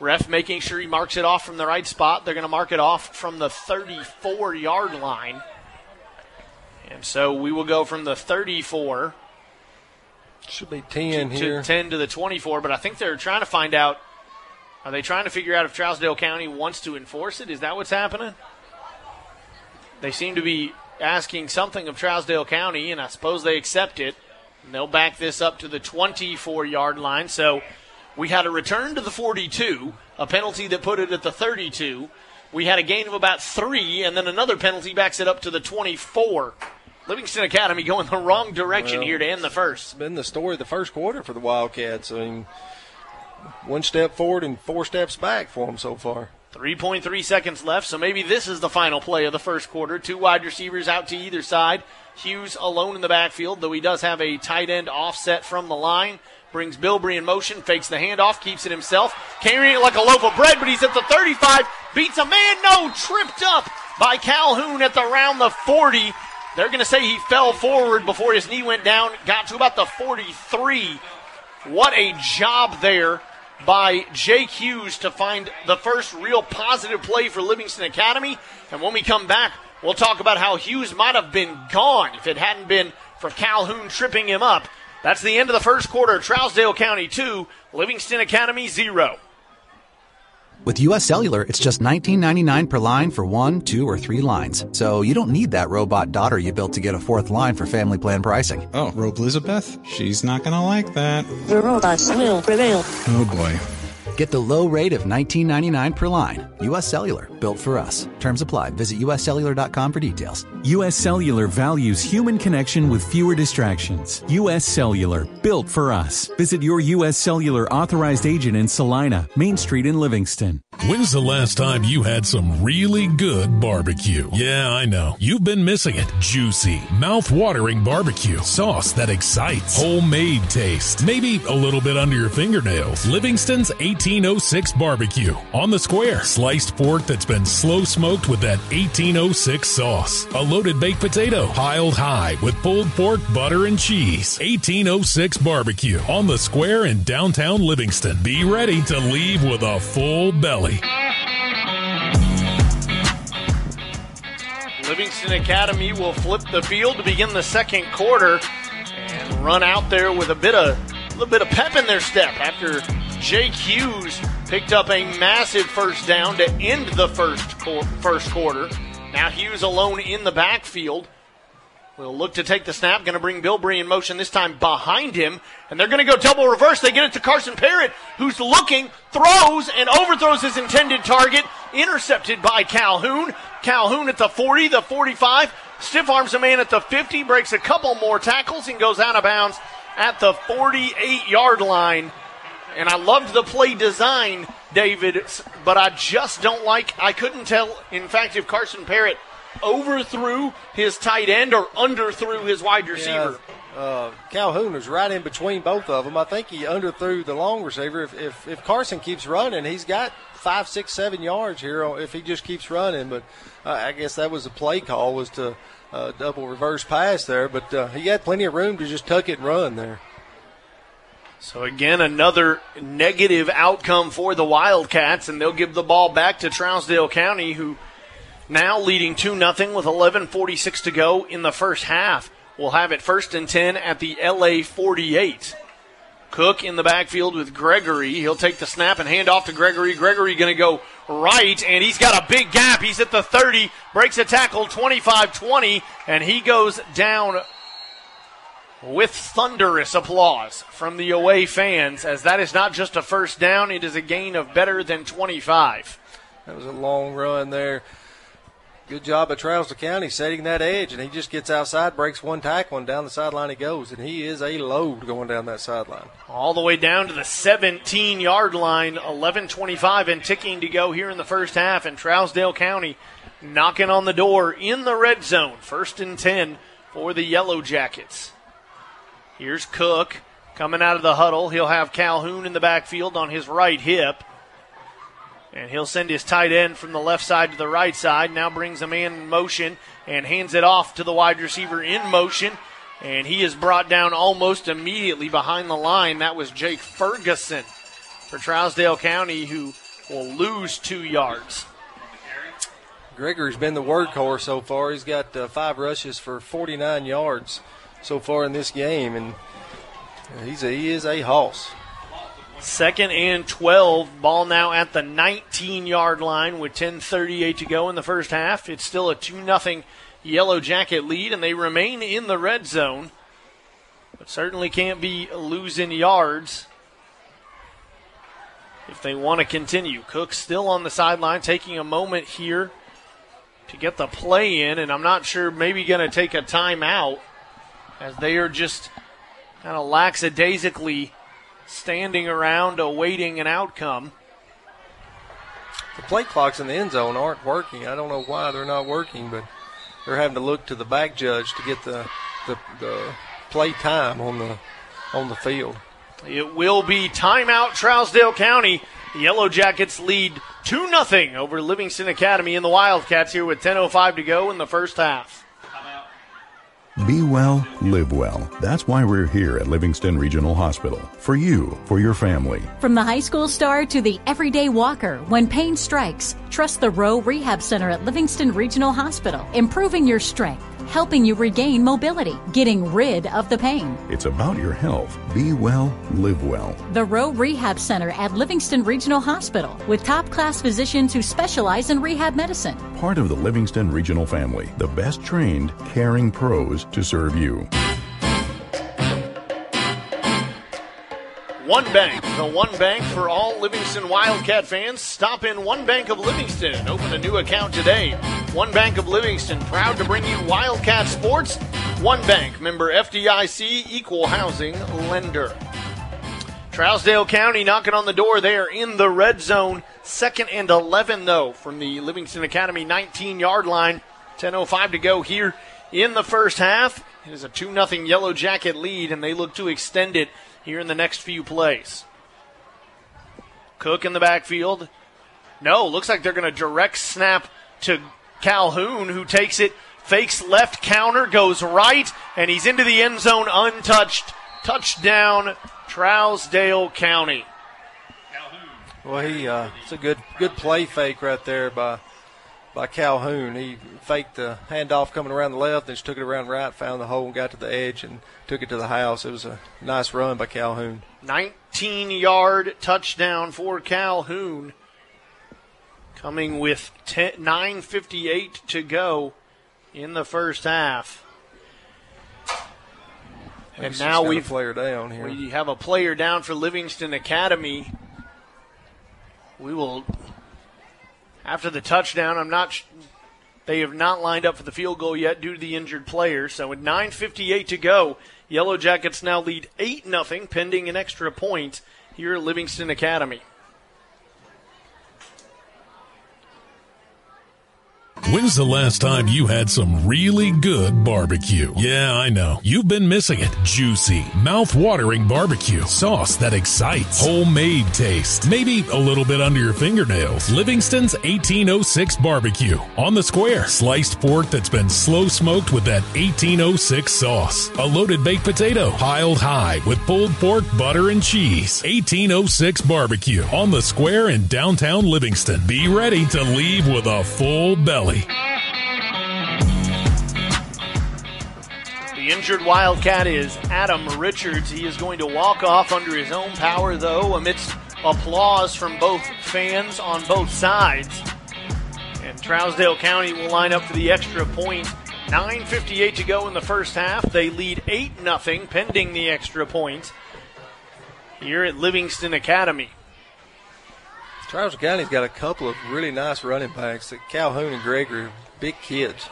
[SPEAKER 7] Ref making sure he marks it off from the right spot. They're going to mark it off from the 34 yard line. And so we will go from the 34.
[SPEAKER 48] Should be 10
[SPEAKER 7] to,
[SPEAKER 48] here.
[SPEAKER 7] To 10 to the 24, but I think they're trying to find out are they trying to figure out if Trousdale County wants to enforce it? Is that what's happening? They seem to be asking something of Trousdale County, and I suppose they accept it. And they'll back this up to the 24 yard line. So we had a return to the 42, a penalty that put it at the 32. We had a gain of about three, and then another penalty backs it up to the 24. Livingston Academy going the wrong direction
[SPEAKER 48] Well,
[SPEAKER 7] here to end the first.
[SPEAKER 48] It's been the story of the first quarter for the Wildcats. I mean, one step forward and four steps back for them so far.
[SPEAKER 7] 3.3 seconds left, so maybe this is the final play of the first quarter. Two wide receivers out to either side. Hughes alone in the backfield, though he does have a tight end offset from the line. Brings Bilbrey in motion, fakes the handoff, keeps it himself, carrying it like a loaf of bread, but he's at the 35, beats a man, no, tripped up by Calhoun at the round the 40. They're going to say he fell forward before his knee went down, got to about the 43. What a job there by Jake Hughes to find the first real positive play for Livingston Academy. And when we come back, we'll talk about how Hughes might have been gone if it hadn't been for Calhoun tripping him up. That's the end of the first quarter. Trousdale County 2, Livingston Academy 0.
[SPEAKER 11] With US Cellular, it's just $19.99 per line for one, two, or three lines. So you don't need that robot daughter you built to get a fourth line for family plan pricing.
[SPEAKER 12] Oh, Rope Elizabeth? She's not gonna like that.
[SPEAKER 11] The robots will prevail.
[SPEAKER 12] Oh boy.
[SPEAKER 11] Get the low rate of $19.99 per line. US Cellular, built for us. Terms apply. Visit uscellular.com for details.
[SPEAKER 50] U.S. Cellular values human connection with fewer distractions. U.S. Cellular, built for us. Visit your U.S. Cellular authorized agent in Celina, Main Street in Livingston.
[SPEAKER 28] When's the last time you had some really good barbecue? Yeah, I know. You've been missing it. Juicy, mouth-watering barbecue. Sauce that excites. Homemade taste. Maybe a little bit under your fingernails. Livingston's 1806 barbecue. On the square. Sliced pork that's been slow smoked with that 1806 sauce. A loaded baked potato piled high with pulled pork, butter, and cheese. 1806 barbecue. On the square in downtown Livingston. Be ready to leave with a full belly.
[SPEAKER 7] Livingston Academy will flip the field to begin the second quarter and run out there with a bit of a little bit of pep in their step after Jake Hughes picked up a massive first down to end the first qu- first quarter. Now Hughes alone in the backfield. will look to take the snap. Going to bring Bilbrey in motion this time behind him. And they're going to go double reverse. They get it to Carson Parrott, who's looking, throws, and overthrows his intended target. Intercepted by Calhoun. Calhoun at the 40, the 45. Stiff arms a man at the 50, breaks a couple more tackles, and goes out of bounds at the 48 yard line. And I loved the play design, David, but I just don't like, I couldn't tell, in fact, if Carson Parrott overthrew his tight end or underthrew his wide receiver.
[SPEAKER 8] Yeah, uh, Calhoun was right in between both of them. I think he underthrew the long receiver. If, if, if Carson keeps running, he's got five, six, seven yards here if he just keeps running. But uh, I guess that was the play call was to uh, double reverse pass there. But uh, he had plenty of room to just tuck it and run there.
[SPEAKER 7] So again, another negative outcome for the Wildcats, and they'll give the ball back to Trousdale County, who now leading 2 0 with 11.46 to go in the first half. We'll have it first and 10 at the LA 48. Cook in the backfield with Gregory. He'll take the snap and hand off to Gregory. Gregory going to go right, and he's got a big gap. He's at the 30, breaks a tackle 25 20, and he goes down with thunderous applause from the away fans, as that is not just a first down, it is a gain of better than 25.
[SPEAKER 8] That was a long run there. Good job at Trousdale County setting that edge, and he just gets outside, breaks one tackle, and down the sideline he goes. And he is a load going down that sideline.
[SPEAKER 7] All the way down to the 17 yard line, 11:25 and ticking to go here in the first half. And Trousdale County knocking on the door in the red zone, first and 10 for the Yellow Jackets. Here's Cook coming out of the huddle. He'll have Calhoun in the backfield on his right hip. And he'll send his tight end from the left side to the right side. Now brings a man in motion and hands it off to the wide receiver in motion. And he is brought down almost immediately behind the line. That was Jake Ferguson for Trousdale County, who will lose two yards.
[SPEAKER 8] Gregory's been the workhorse so far. He's got uh, five rushes for 49 yards so far in this game, and he's a, he is a hoss.
[SPEAKER 7] Second and 12. Ball now at the 19 yard line with 10.38 to go in the first half. It's still a 2 0 Yellow Jacket lead, and they remain in the red zone. But certainly can't be losing yards if they want to continue. Cook still on the sideline, taking a moment here to get the play in, and I'm not sure maybe going to take a timeout as they are just kind of lackadaisically standing around awaiting an outcome.
[SPEAKER 8] The play clocks in the end zone aren't working. I don't know why they're not working, but they're having to look to the back judge to get the the, the play time on the on the field.
[SPEAKER 7] It will be timeout Trousdale County. The Yellow Jackets lead 2 0 over Livingston Academy and the Wildcats here with 10.05 to go in the first half.
[SPEAKER 44] Be well, live well. That's why we're here at Livingston Regional Hospital. For you, for your family.
[SPEAKER 37] From the high school star to the everyday walker, when pain strikes, trust the Rowe Rehab Center at Livingston Regional Hospital, improving your strength helping you regain mobility, getting rid of the pain.
[SPEAKER 44] It's about your health. Be well, live well.
[SPEAKER 37] The Rowe Rehab Center at Livingston Regional Hospital with top class physicians who specialize in rehab medicine.
[SPEAKER 44] Part of the Livingston Regional family, the best trained, caring pros to serve you.
[SPEAKER 7] One Bank, the one bank for all Livingston Wildcat fans. Stop in One Bank of Livingston and open a new account today. One Bank of Livingston, proud to bring you Wildcat Sports. One Bank, member FDIC, equal housing lender. Trousdale County knocking on the door there in the red zone. Second and 11, though, from the Livingston Academy 19 yard line. 10.05 to go here in the first half. It is a 2 0 Yellow Jacket lead, and they look to extend it here in the next few plays. Cook in the backfield. No, looks like they're going to direct snap to Calhoun, who takes it, fakes left counter, goes right, and he's into the end zone untouched. Touchdown, Trousdale County.
[SPEAKER 8] Well, he uh, it's a good good play fake right there by by Calhoun. He faked the handoff coming around the left, then just took it around right, found the hole, and got to the edge, and took it to the house. It was a nice run by Calhoun.
[SPEAKER 7] 19 yard touchdown for Calhoun. Coming with 9.58 to go in the first half. And now we've
[SPEAKER 48] player down here.
[SPEAKER 7] We have a player down for Livingston Academy. We will after the touchdown. I'm not. Sh- they have not lined up for the field goal yet due to the injured player. So with 9:58 to go, Yellow Jackets now lead eight nothing, pending an extra point here at Livingston Academy.
[SPEAKER 28] When's the last time you had some really good barbecue? Yeah, I know. You've been missing it. Juicy, mouth-watering barbecue. Sauce that excites. Homemade taste. Maybe a little bit under your fingernails. Livingston's 1806 barbecue. On the square. Sliced pork that's been slow smoked with that 1806 sauce. A loaded baked potato. Piled high with pulled pork, butter, and cheese. 1806 barbecue. On the square in downtown Livingston. Be ready to leave with a full belly.
[SPEAKER 7] The injured Wildcat is Adam Richards. He is going to walk off under his own power, though, amidst applause from both fans on both sides. And Trousdale County will line up for the extra point. 9.58 to go in the first half. They lead 8 0, pending the extra point here at Livingston Academy.
[SPEAKER 48] Trousdale County's got a couple of really nice running backs. Calhoun and Gregory, big kids.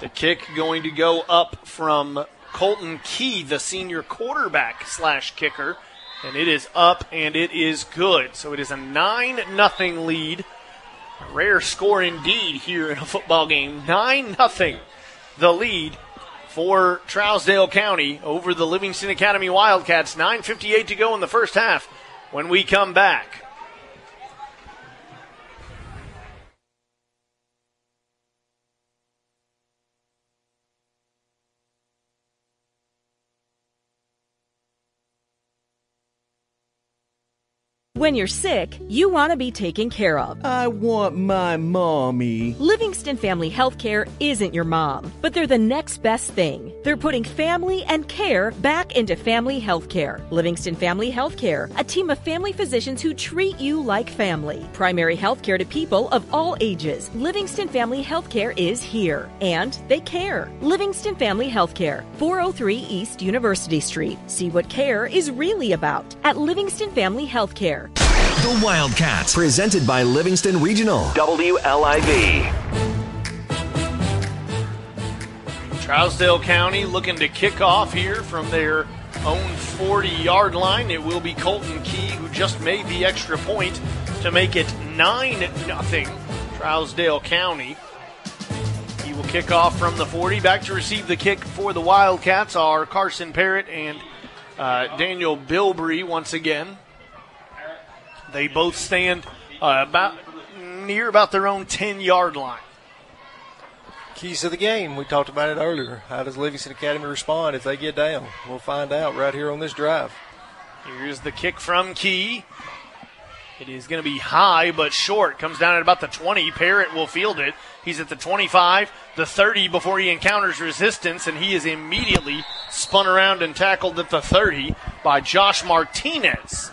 [SPEAKER 7] The kick going to go up from Colton Key, the senior quarterback slash kicker, and it is up and it is good. So it is a nine nothing lead. A rare score indeed here in a football game. Nine nothing, the lead for Trousdale County over the Livingston Academy Wildcats. 9:58 to go in the first half. When we come back.
[SPEAKER 15] When you're sick, you want to be taken care of.
[SPEAKER 49] I want my mommy.
[SPEAKER 15] Livingston Family Healthcare isn't your mom, but they're the next best thing. They're putting family and care back into family healthcare. Livingston Family Healthcare, a team of family physicians who treat you like family. Primary healthcare to people of all ages. Livingston Family Healthcare is here, and they care. Livingston Family Healthcare, 403 East University Street. See what care is really about at Livingston Family Healthcare.
[SPEAKER 1] The Wildcats, presented by Livingston Regional. WLIV.
[SPEAKER 7] Trousdale County looking to kick off here from their own 40 yard line. It will be Colton Key who just made the extra point to make it 9 0. Trousdale County. He will kick off from the 40. Back to receive the kick for the Wildcats are Carson Parrott and uh, Daniel Bilbrey once again. They both stand uh, about near about their own 10 yard line.
[SPEAKER 48] Keys to the game. We talked about it earlier. How does Livingston Academy respond if they get down? We'll find out right here on this drive.
[SPEAKER 7] Here's the kick from Key. It is going to be high but short. Comes down at about the 20. Parrott will field it. He's at the 25, the 30 before he encounters resistance, and he is immediately spun around and tackled at the 30 by Josh Martinez.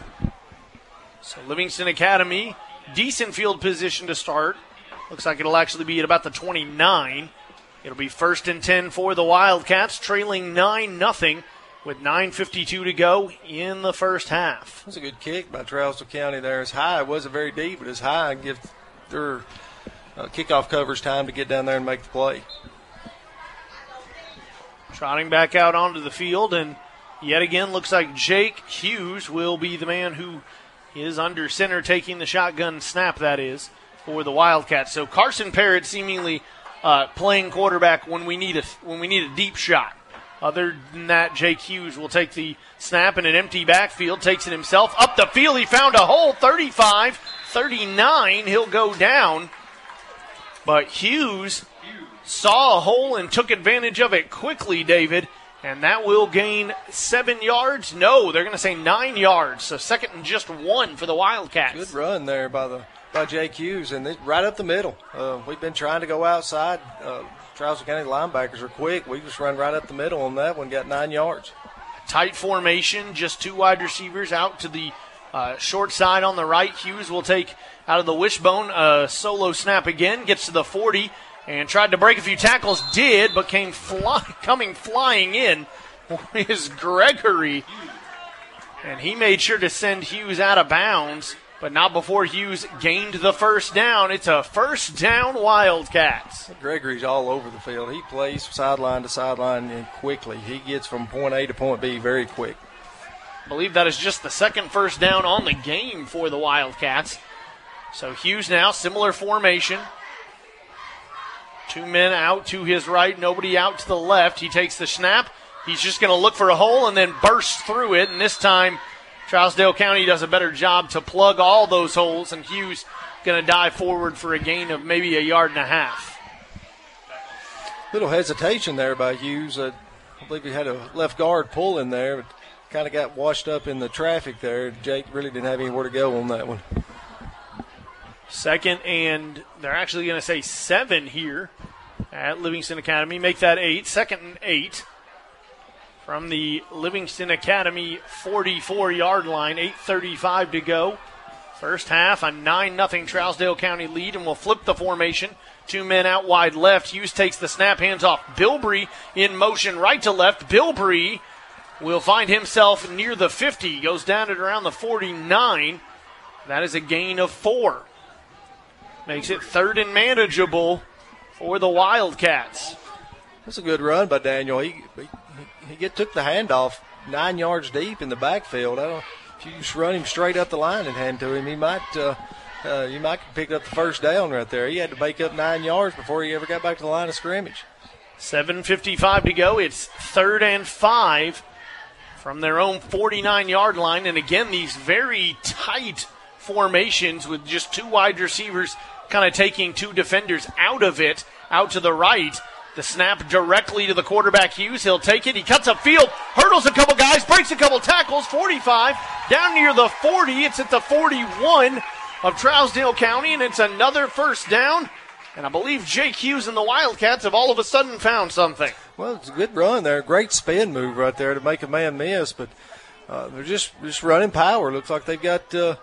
[SPEAKER 7] So Livingston Academy, decent field position to start. Looks like it'll actually be at about the 29. It'll be first and 10 for the Wildcats, trailing 9 nothing with 9.52 to go in the first half.
[SPEAKER 48] That's a good kick by Trousdale County there. It's high. It wasn't very deep, but it's high and give their uh, kickoff covers time to get down there and make the play.
[SPEAKER 7] Trotting back out onto the field, and yet again looks like Jake Hughes will be the man who is under center taking the shotgun snap, that is, for the Wildcats. So Carson Parrott seemingly uh, playing quarterback when we need a when we need a deep shot. Other than that, Jake Hughes will take the snap in an empty backfield, takes it himself up the field. He found a hole, 35, 39. He'll go down. But Hughes saw a hole and took advantage of it quickly, David. And that will gain seven yards. No, they're going to say nine yards. So second and just one for the Wildcats.
[SPEAKER 48] Good run there by the by Jake Hughes, and they, right up the middle. Uh, we've been trying to go outside. Uh, Trousdale County linebackers are quick. We just run right up the middle on that one, got nine yards.
[SPEAKER 7] Tight formation, just two wide receivers out to the uh, short side on the right. Hughes will take out of the wishbone a solo snap again, gets to the 40 and tried to break a few tackles. Did, but came fly, coming flying in is Gregory. And he made sure to send Hughes out of bounds, but not before Hughes gained the first down. It's a first down Wildcats.
[SPEAKER 8] Gregory's all over the field. He plays sideline to sideline and quickly. He gets from point A to point B very quick.
[SPEAKER 7] I believe that is just the second first down on the game for the Wildcats. So Hughes now, similar formation. Two men out to his right, nobody out to the left. He takes the snap. He's just going to look for a hole and then burst through it. And this time, Trousdale County does a better job to plug all those holes, and Hughes going to dive forward for a gain of maybe a yard and a half.
[SPEAKER 8] Little hesitation there by Hughes. Uh, I believe he had a left guard pull in there, but kind of got washed up in the traffic there. Jake really didn't have anywhere to go on that one.
[SPEAKER 7] Second, and they're actually going to say seven here at Livingston Academy. Make that eight. Second and eight from the Livingston Academy 44 yard line. 8.35 to go. First half, a 9 0 Trousdale County lead, and we'll flip the formation. Two men out wide left. Hughes takes the snap, hands off. Bilbrey in motion right to left. Bilbrey will find himself near the 50, goes down at around the 49. That is a gain of four. Makes it third and manageable for the Wildcats.
[SPEAKER 8] That's a good run by Daniel. He, he, he get, took the handoff nine yards deep in the backfield. I don't, if you just run him straight up the line and hand to him, he might uh, uh, you might pick up the first down right there. He had to make up nine yards before he ever got back to the line of scrimmage.
[SPEAKER 7] 7.55 to go. It's third and five from their own 49 yard line. And again, these very tight formations with just two wide receivers kind of taking two defenders out of it, out to the right. The snap directly to the quarterback Hughes. He'll take it. He cuts up field, hurdles a couple guys, breaks a couple tackles. 45 down near the 40. It's at the 41 of Trousdale County, and it's another first down. And I believe Jake Hughes and the Wildcats have all of a sudden found something.
[SPEAKER 8] Well, it's a good run there. Great spin move right there to make a man miss, but uh, they're just just running power. Looks like they've got uh,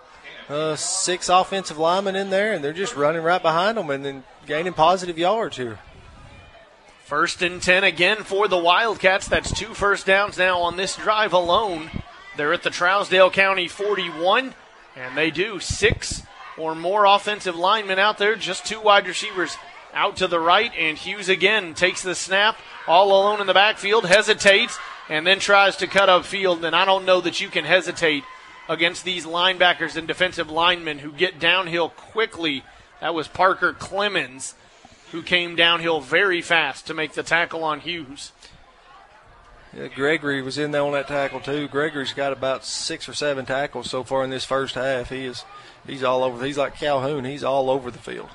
[SPEAKER 8] uh, six offensive linemen in there, and they're just running right behind them and then gaining positive yards here.
[SPEAKER 7] First and 10 again for the Wildcats. That's two first downs now on this drive alone. They're at the Trousdale County 41, and they do six or more offensive linemen out there, just two wide receivers out to the right, and Hughes again takes the snap all alone in the backfield, hesitates, and then tries to cut upfield. And I don't know that you can hesitate against these linebackers and defensive linemen who get downhill quickly. That was Parker Clemens who came downhill very fast to make the tackle on Hughes.
[SPEAKER 8] Yeah, Gregory was in there on that tackle too. Gregory's got about six or seven tackles so far in this first half. He is he's all over. He's like Calhoun. He's all over the field.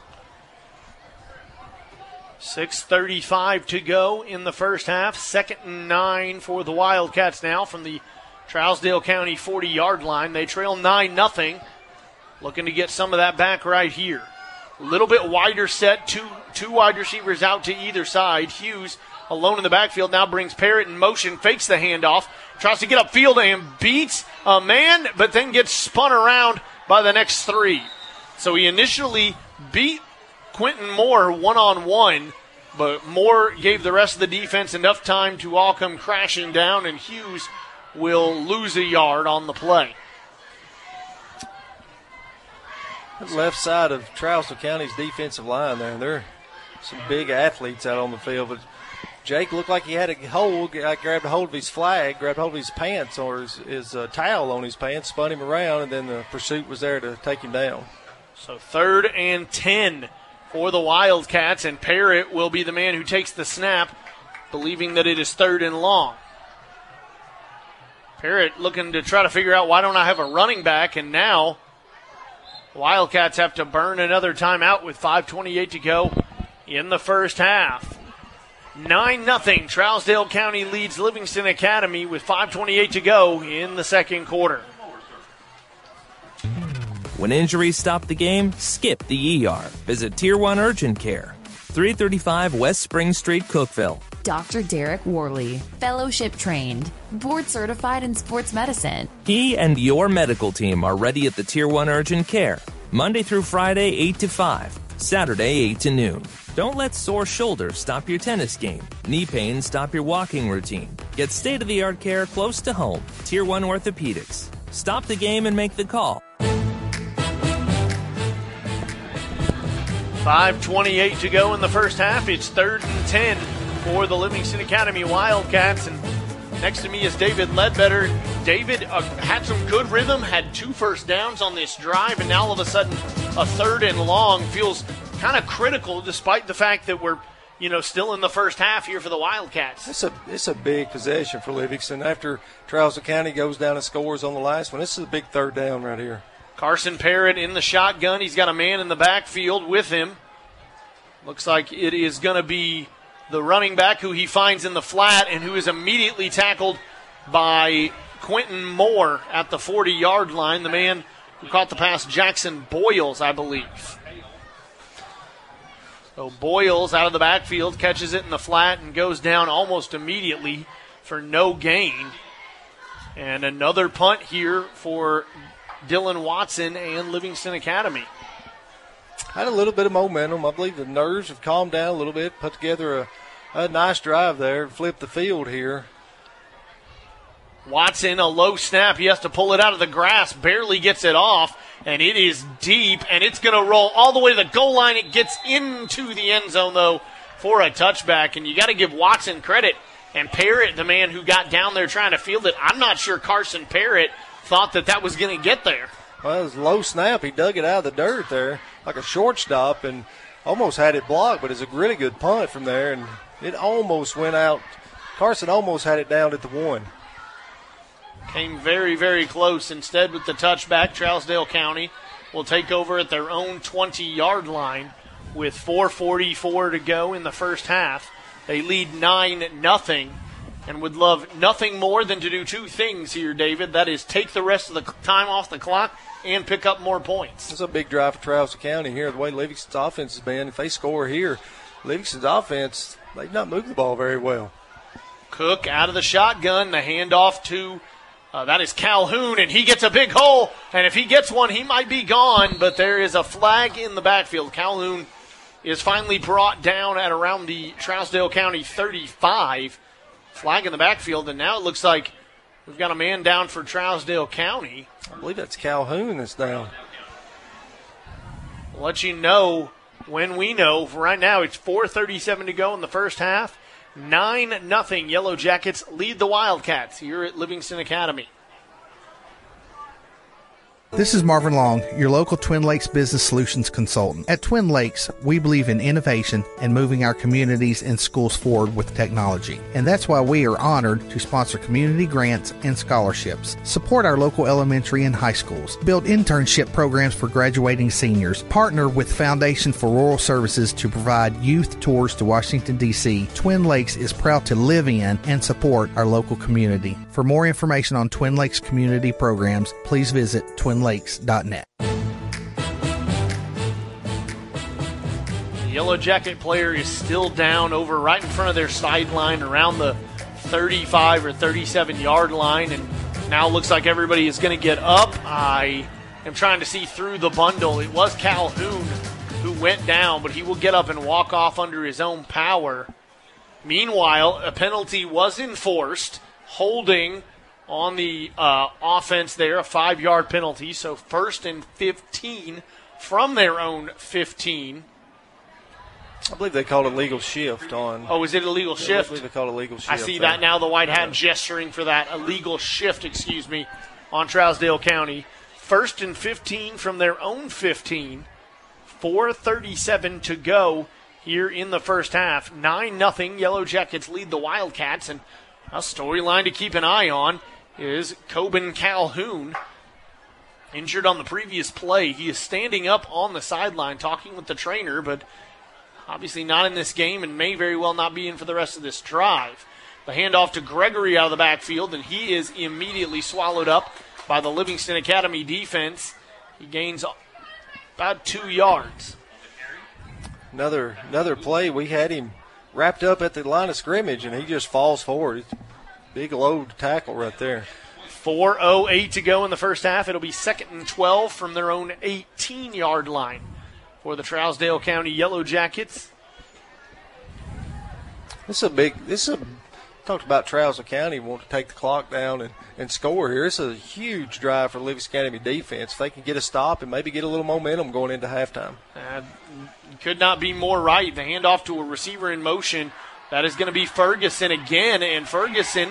[SPEAKER 7] 6.35 to go in the first half. Second and nine for the Wildcats now from the Trousdale County 40 yard line. They trail 9 0. Looking to get some of that back right here. A little bit wider set, two, two wide receivers out to either side. Hughes alone in the backfield now brings Parrott in motion, fakes the handoff, tries to get upfield and beats a man, but then gets spun around by the next three. So he initially beat Quentin Moore one on one, but Moore gave the rest of the defense enough time to all come crashing down, and Hughes will lose a yard on the play.
[SPEAKER 8] Left side of Trousdale County's defensive line there, they're some big athletes out on the field, but Jake looked like he had a hold. I grabbed a hold of his flag, grabbed hold of his pants or his, his uh, towel on his pants, spun him around, and then the pursuit was there to take him down.
[SPEAKER 7] So third and 10 for the Wildcats, and Parrott will be the man who takes the snap, believing that it is third and long. Parrott looking to try to figure out why don't I have a running back, and now Wildcats have to burn another timeout with 5.28 to go in the first half. 9 0. Trousdale County leads Livingston Academy with 5.28 to go in the second quarter.
[SPEAKER 35] When injuries stop the game, skip the ER. Visit Tier 1 Urgent Care. 335 West Spring Street, Cookeville.
[SPEAKER 36] Dr. Derek Worley, fellowship trained, board certified in sports medicine.
[SPEAKER 35] He and your medical team are ready at the Tier 1 Urgent Care, Monday through Friday, 8 to 5, Saturday, 8 to noon. Don't let sore shoulders stop your tennis game, knee pain stop your walking routine, Get state of the art care close to home. Tier 1 Orthopedics. Stop the game and make the call.
[SPEAKER 7] 5.28 to go in the first half. It's third and 10 for the Livingston Academy Wildcats. And next to me is David Ledbetter. David uh, had some good rhythm, had two first downs on this drive, and now all of a sudden a third and long feels kind of critical despite the fact that we're you know, still in the first half here for the Wildcats.
[SPEAKER 8] It's a it's a big possession for Livingston. After Trousdale County goes down and scores on the last one, this is a big third down right here.
[SPEAKER 7] Carson Parrott in the shotgun. He's got a man in the backfield with him. Looks like it is going to be the running back who he finds in the flat and who is immediately tackled by Quentin Moore at the 40 yard line. The man who caught the pass, Jackson Boyles, I believe. So Boyles out of the backfield catches it in the flat and goes down almost immediately for no gain. And another punt here for Dylan Watson and Livingston Academy.
[SPEAKER 8] Had a little bit of momentum. I believe the nerves have calmed down a little bit. Put together a, a nice drive there. Flip the field here.
[SPEAKER 7] Watson, a low snap. He has to pull it out of the grass. Barely gets it off and it is deep, and it's going to roll all the way to the goal line. It gets into the end zone, though, for a touchback, and you got to give Watson credit. And Parrott, the man who got down there trying to field it, I'm not sure Carson Parrott thought that that was going to get there.
[SPEAKER 8] Well, it was low snap. He dug it out of the dirt there like a shortstop and almost had it blocked, but it's a really good punt from there, and it almost went out. Carson almost had it down at the one.
[SPEAKER 7] Came very, very close. Instead, with the touchback, Trousdale County will take over at their own 20 yard line with 4.44 to go in the first half. They lead 9 nothing and would love nothing more than to do two things here, David. That is take the rest of the time off the clock and pick up more points.
[SPEAKER 8] It's a big drive for Trousdale County here. The way Livingston's offense has been, if they score here, Livingston's offense, they've not moved the ball very well.
[SPEAKER 7] Cook out of the shotgun, the handoff to uh, that is Calhoun, and he gets a big hole. And if he gets one, he might be gone. But there is a flag in the backfield. Calhoun is finally brought down at around the Trousdale County 35. Flag in the backfield, and now it looks like we've got a man down for Trousdale County.
[SPEAKER 8] I believe that's Calhoun that's down.
[SPEAKER 7] I'll let you know when we know. For right now, it's 4:37 to go in the first half. 9 nothing. Yellow Jackets lead the Wildcats here at Livingston Academy.
[SPEAKER 34] This is Marvin Long, your local Twin Lakes Business Solutions consultant. At Twin Lakes, we believe in innovation and moving our communities and schools forward with technology. And that's why we are honored to sponsor community grants and scholarships, support our local elementary and high schools, build internship programs for graduating seniors, partner with Foundation for Rural Services to provide youth tours to Washington, D.C. Twin Lakes is proud to live in and support our local community. For more information on Twin Lakes community programs, please visit Twin twinlakes.net.
[SPEAKER 7] The Yellow Jacket player is still down over right in front of their sideline around the 35 or 37 yard line, and now looks like everybody is going to get up. I am trying to see through the bundle. It was Calhoun who went down, but he will get up and walk off under his own power. Meanwhile, a penalty was enforced, holding on the uh, offense there, a five yard penalty. So first and 15 from their own 15.
[SPEAKER 8] I believe they called a legal shift on.
[SPEAKER 7] Oh, is it a legal shift?
[SPEAKER 8] I believe they called a legal shift.
[SPEAKER 7] I see there. that now. The white hat yeah. gesturing for that. A legal shift, excuse me, on Trousdale County. First and 15 from their own 15. 4.37 to go here in the first half. 9 nothing. Yellow Jackets lead the Wildcats. And a storyline to keep an eye on is Coben Calhoun. Injured on the previous play. He is standing up on the sideline talking with the trainer, but obviously not in this game and may very well not be in for the rest of this drive. The handoff to Gregory out of the backfield, and he is immediately swallowed up by the Livingston Academy defense. He gains about two yards.
[SPEAKER 8] Another another play. We had him wrapped up at the line of scrimmage, and he just falls forward. Big load tackle right there.
[SPEAKER 7] 4.08 to go in the first half. It'll be second and 12 from their own 18 yard line for the Trousdale County Yellow Jackets.
[SPEAKER 8] This is a big, this is a talked about Trousdale County want to take the clock down and, and score here. It's a huge drive for Livingston Academy defense. If they can get a stop and maybe get a little momentum going into halftime.
[SPEAKER 7] Uh, could not be more right. The handoff to a receiver in motion. That is going to be Ferguson again, and Ferguson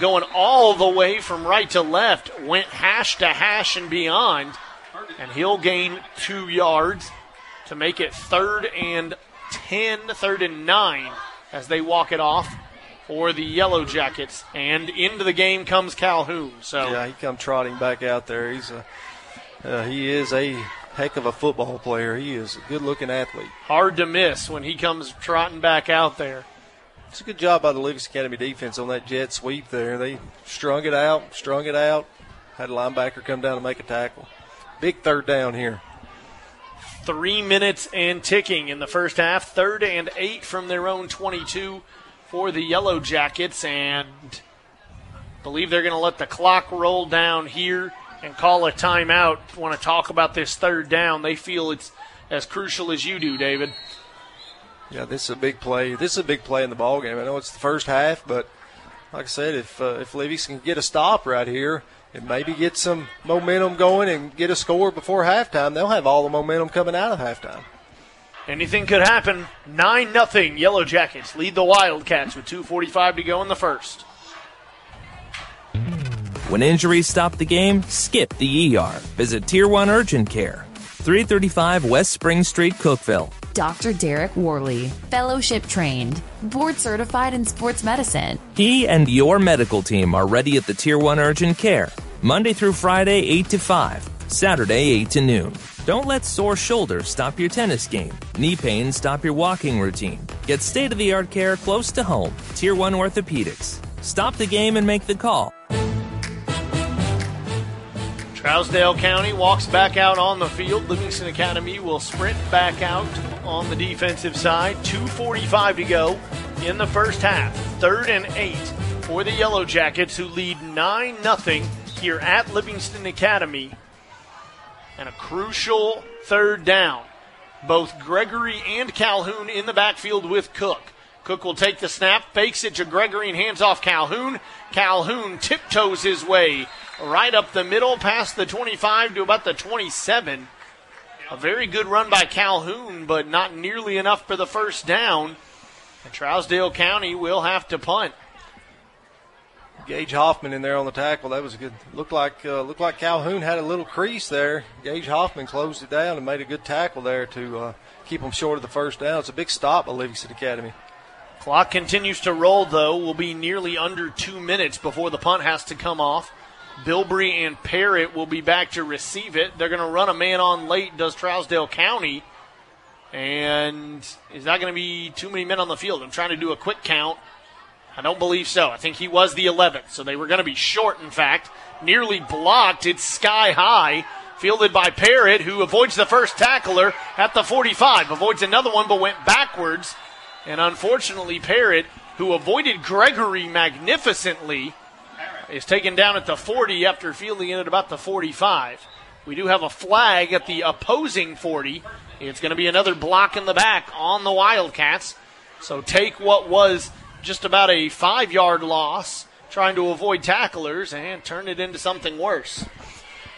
[SPEAKER 7] going all the way from right to left, went hash to hash and beyond, and he'll gain two yards to make it third and 10, third and nine as they walk it off for the Yellow Jackets. And into the game comes Calhoun. So
[SPEAKER 8] yeah, he come trotting back out there. He's a uh, he is a heck of a football player. He is a good looking athlete.
[SPEAKER 7] Hard to miss when he comes trotting back out there.
[SPEAKER 8] It's a good job by the Livingston Academy defense on that jet sweep there. They strung it out, strung it out, had a linebacker come down to make a tackle. Big third down here.
[SPEAKER 7] Three minutes and ticking in the first half. Third and eight from their own 22 for the Yellow Jackets. And believe they're going to let the clock roll down here and call a timeout. Want to talk about this third down? They feel it's as crucial as you do, David.
[SPEAKER 8] Yeah, this is a big play. This is a big play in the ball game. I know it's the first half, but like I said, if uh, if Livingston can get a stop right here and maybe get some momentum going and get a score before halftime, they'll have all the momentum coming out of halftime.
[SPEAKER 7] Anything could happen. Nine nothing. Yellow Jackets lead the Wildcats with 2:45 to go in the first.
[SPEAKER 35] When injuries stop the game, skip the ER. Visit Tier 1 Urgent Care. 335 West Spring Street, Cookeville.
[SPEAKER 36] Dr. Derek Worley, fellowship trained, board certified in sports medicine.
[SPEAKER 35] He and your medical team are ready at the Tier 1 Urgent Care, Monday through Friday, 8 to 5, Saturday, 8 to noon. Don't let sore shoulders stop your tennis game, knee pain stop your walking routine. Get state of the art care close to home. Tier 1 Orthopedics. Stop the game and make the call.
[SPEAKER 7] Trousdale County walks back out on the field. Livingston Academy will sprint back out on the defensive side. 2.45 to go in the first half. Third and eight for the Yellow Jackets, who lead 9 0 here at Livingston Academy. And a crucial third down. Both Gregory and Calhoun in the backfield with Cook. Cook will take the snap, fakes it to Gregory, and hands off Calhoun. Calhoun tiptoes his way right up the middle, past the 25 to about the 27. A very good run by Calhoun, but not nearly enough for the first down. And Trousdale County will have to punt.
[SPEAKER 8] Gage Hoffman in there on the tackle. That was a good. Looked like uh, looked like Calhoun had a little crease there. Gage Hoffman closed it down and made a good tackle there to uh, keep them short of the first down. It's a big stop by Livingston Academy.
[SPEAKER 7] Clock continues to roll, though. Will be nearly under two minutes before the punt has to come off. Bilbrey and Parrott will be back to receive it. They're going to run a man on late, does Trousdale County. And is that going to be too many men on the field? I'm trying to do a quick count. I don't believe so. I think he was the 11th. So they were going to be short, in fact. Nearly blocked. It's sky high. Fielded by Parrott, who avoids the first tackler at the 45. Avoids another one, but went backwards. And unfortunately, Parrott, who avoided Gregory magnificently, is taken down at the 40 after fielding it at about the 45. We do have a flag at the opposing 40. It's going to be another block in the back on the Wildcats. So take what was just about a five yard loss, trying to avoid tacklers, and turn it into something worse.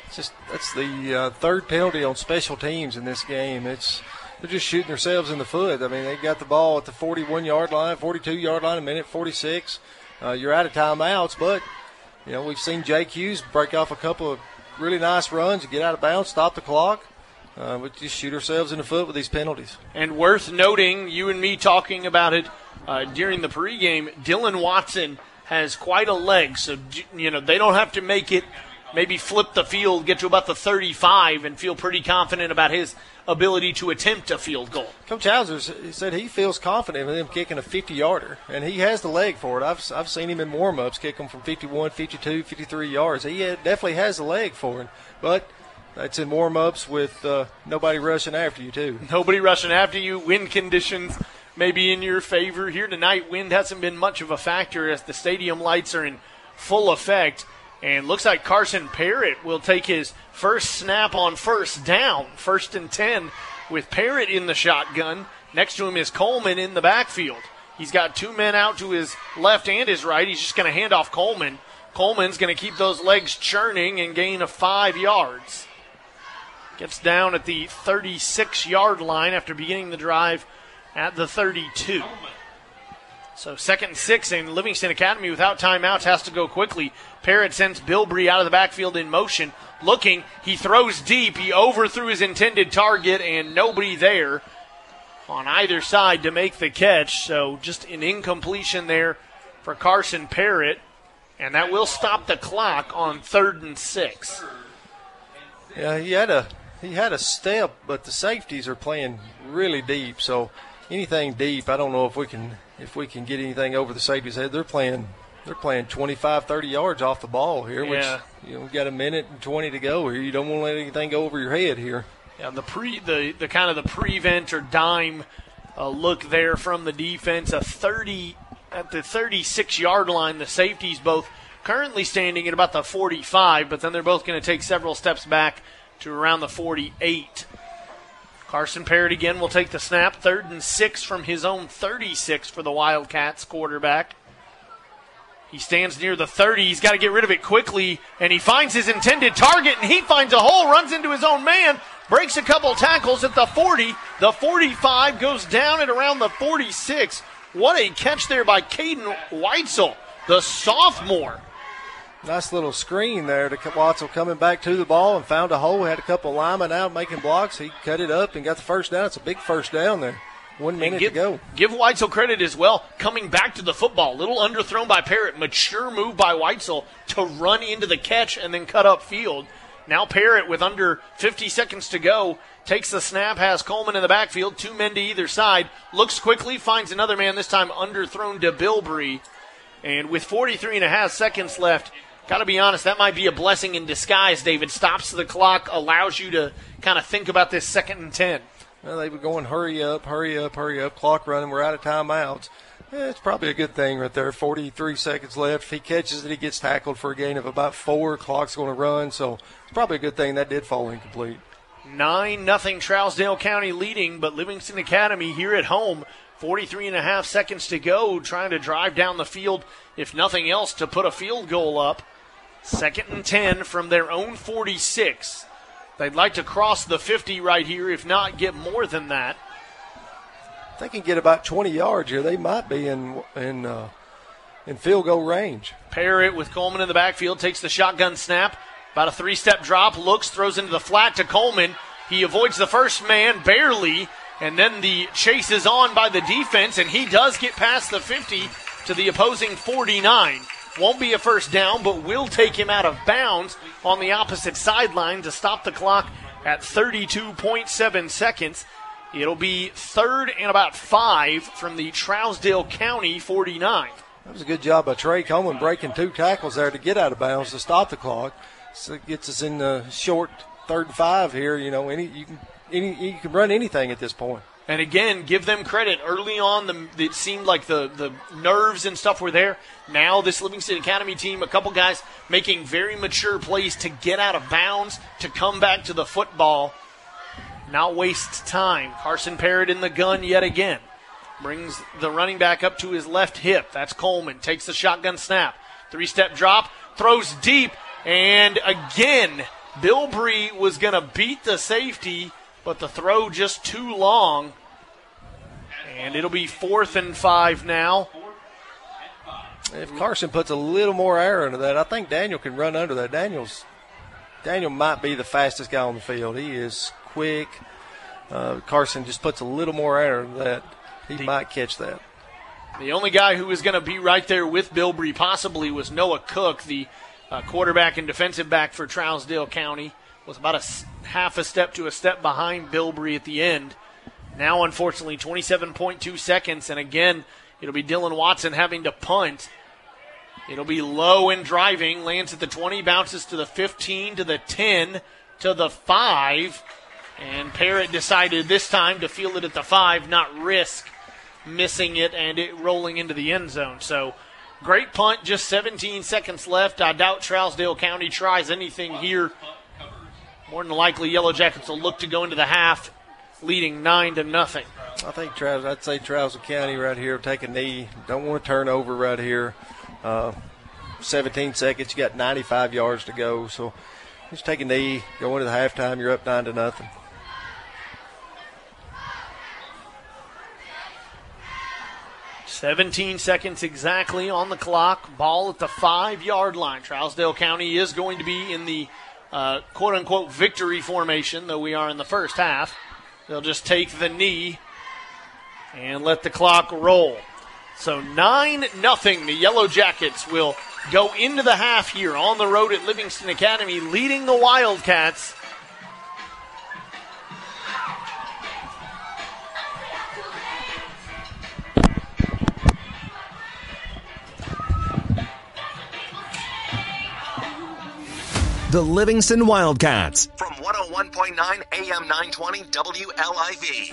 [SPEAKER 8] It's just that's the uh, third penalty on special teams in this game. It's they're just shooting themselves in the foot. I mean, they got the ball at the 41 yard line, 42 yard line, a minute 46. Uh, you're out of timeouts, but you know, we've seen Jake Hughes break off a couple of really nice runs and get out of bounds, stop the clock. Uh, we just shoot ourselves in the foot with these penalties.
[SPEAKER 7] And worth noting, you and me talking about it uh, during the pregame, Dylan Watson has quite a leg, so you know they don't have to make it. Maybe flip the field, get to about the 35, and feel pretty confident about his ability to attempt a field goal.
[SPEAKER 8] Coach Hauser said he feels confident in him kicking a 50 yarder, and he has the leg for it. I've, I've seen him in warm ups kick them from 51, 52, 53 yards. He definitely has the leg for it, but that's in warm ups with uh, nobody rushing after you, too.
[SPEAKER 7] Nobody rushing after you. Wind conditions may be in your favor. Here tonight, wind hasn't been much of a factor as the stadium lights are in full effect. And looks like Carson Parrott will take his first snap on first down, first and 10, with Parrott in the shotgun. Next to him is Coleman in the backfield. He's got two men out to his left and his right. He's just going to hand off Coleman. Coleman's going to keep those legs churning and gain of five yards. Gets down at the 36 yard line after beginning the drive at the 32. So second and six, and Livingston Academy without timeouts has to go quickly. Parrott sends Bilbrey out of the backfield in motion. Looking, he throws deep. He overthrew his intended target, and nobody there on either side to make the catch. So just an incompletion there for Carson Parrott, and that will stop the clock on third and six.
[SPEAKER 8] Yeah, he had a he had a step, but the safeties are playing really deep. So anything deep, I don't know if we can if we can get anything over the safety's head. They're playing they're playing 25, 30 yards off the ball here, which
[SPEAKER 7] Yeah.
[SPEAKER 8] you know we got a minute and 20 to go here. You don't want to let anything go over your head here.
[SPEAKER 7] Yeah, the pre the, the kind of the prevent or dime uh, look there from the defense. A 30 at the 36 yard line. The safeties both currently standing at about the 45, but then they're both going to take several steps back to around the 48. Carson Parrott again will take the snap. Third and six from his own 36 for the Wildcats quarterback. He stands near the 30. He's got to get rid of it quickly, and he finds his intended target, and he finds a hole, runs into his own man, breaks a couple tackles at the 40. The 45 goes down at around the 46. What a catch there by Caden Weitzel, the sophomore.
[SPEAKER 8] Nice little screen there to Watson coming back to the ball and found a hole. Had a couple linemen out making blocks. He cut it up and got the first down. It's a big first down there. One minute
[SPEAKER 7] give,
[SPEAKER 8] to go.
[SPEAKER 7] Give Weitzel credit as well. Coming back to the football, little underthrown by Parrott, mature move by Weitzel to run into the catch and then cut up field. Now Parrott with under 50 seconds to go takes the snap, has Coleman in the backfield, two men to either side, looks quickly, finds another man this time underthrown to Bilbrey, and with 43 and a half seconds left. Got to be honest, that might be a blessing in disguise, David. Stops the clock, allows you to kind of think about this second and 10.
[SPEAKER 8] Well, they were going hurry up, hurry up, hurry up. Clock running. We're out of timeouts. Eh, it's probably a good thing right there. 43 seconds left. If he catches it, he gets tackled for a gain of about four. Clock's going to run, so it's probably a good thing that did fall incomplete.
[SPEAKER 7] 9 nothing Trousdale County leading, but Livingston Academy here at home. 43 and a half seconds to go, trying to drive down the field, if nothing else, to put a field goal up. Second and 10 from their own 46. They'd like to cross the 50 right here, if not get more than that.
[SPEAKER 8] If they can get about 20 yards here, they might be in in uh, in field goal range.
[SPEAKER 7] Parrott with Coleman in the backfield takes the shotgun snap. About a three step drop, looks, throws into the flat to Coleman. He avoids the first man barely, and then the chase is on by the defense, and he does get past the 50 to the opposing 49. Won't be a first down, but will take him out of bounds on the opposite sideline to stop the clock at 32.7 seconds. It'll be third and about five from the Trousdale County 49.
[SPEAKER 8] That was a good job by Trey Coleman breaking two tackles there to get out of bounds to stop the clock. So it gets us in the short third and five here. You know, any you can any you can run anything at this point.
[SPEAKER 7] And again, give them credit. Early on, the, it seemed like the, the nerves and stuff were there. Now, this Livingston Academy team, a couple guys making very mature plays to get out of bounds, to come back to the football, not waste time. Carson Parrott in the gun yet again. Brings the running back up to his left hip. That's Coleman. Takes the shotgun snap. Three step drop. Throws deep. And again, Bill Bilbrey was going to beat the safety, but the throw just too long. And it'll be fourth and five now.
[SPEAKER 8] If Carson puts a little more air into that, I think Daniel can run under that. Daniel's Daniel might be the fastest guy on the field. He is quick. Uh, Carson just puts a little more air into that. He might catch that.
[SPEAKER 7] The only guy who was going to be right there with Bilbrey possibly was Noah Cook, the uh, quarterback and defensive back for Trousdale County. Was about a half a step to a step behind Bilbrey at the end. Now, unfortunately, 27.2 seconds, and again, it'll be Dylan Watson having to punt. It'll be low and driving, lands at the 20, bounces to the 15, to the 10, to the 5. And Parrott decided this time to field it at the 5, not risk missing it and it rolling into the end zone. So, great punt, just 17 seconds left. I doubt Trousdale County tries anything here. More than likely, Yellow Jackets will look to go into the half leading 9 to nothing.
[SPEAKER 8] I think Travis, I'd say Trousdale County right here take a knee. Don't want to turn over right here. Uh, 17 seconds. You got 95 yards to go. So just take a knee. Go into the halftime. You're up nine to nothing.
[SPEAKER 7] Seventeen seconds exactly on the clock. Ball at the five yard line. Trousdale County is going to be in the uh, quote unquote victory formation, though we are in the first half. They'll just take the knee and let the clock roll. So 9 nothing. The Yellow Jackets will go into the half here on the road at Livingston Academy, leading the Wildcats.
[SPEAKER 1] The Livingston Wildcats from 101.9 AM 920 WLIV.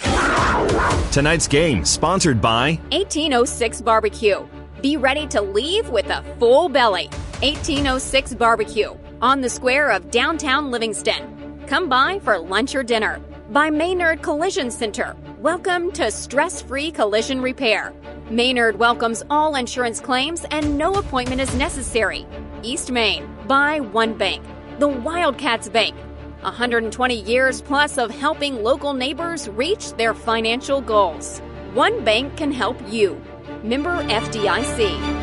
[SPEAKER 1] Tonight's game sponsored by
[SPEAKER 9] 1806 Barbecue. Be ready to leave with a full belly. 1806 Barbecue on the square of downtown Livingston. Come by for lunch or dinner. By Maynard Collision Center. Welcome to stress free collision repair. Maynard welcomes all insurance claims and no appointment is necessary. East Main. By One Bank. The Wildcats Bank. 120 years plus of helping local neighbors reach their financial goals. One bank can help you. Member FDIC.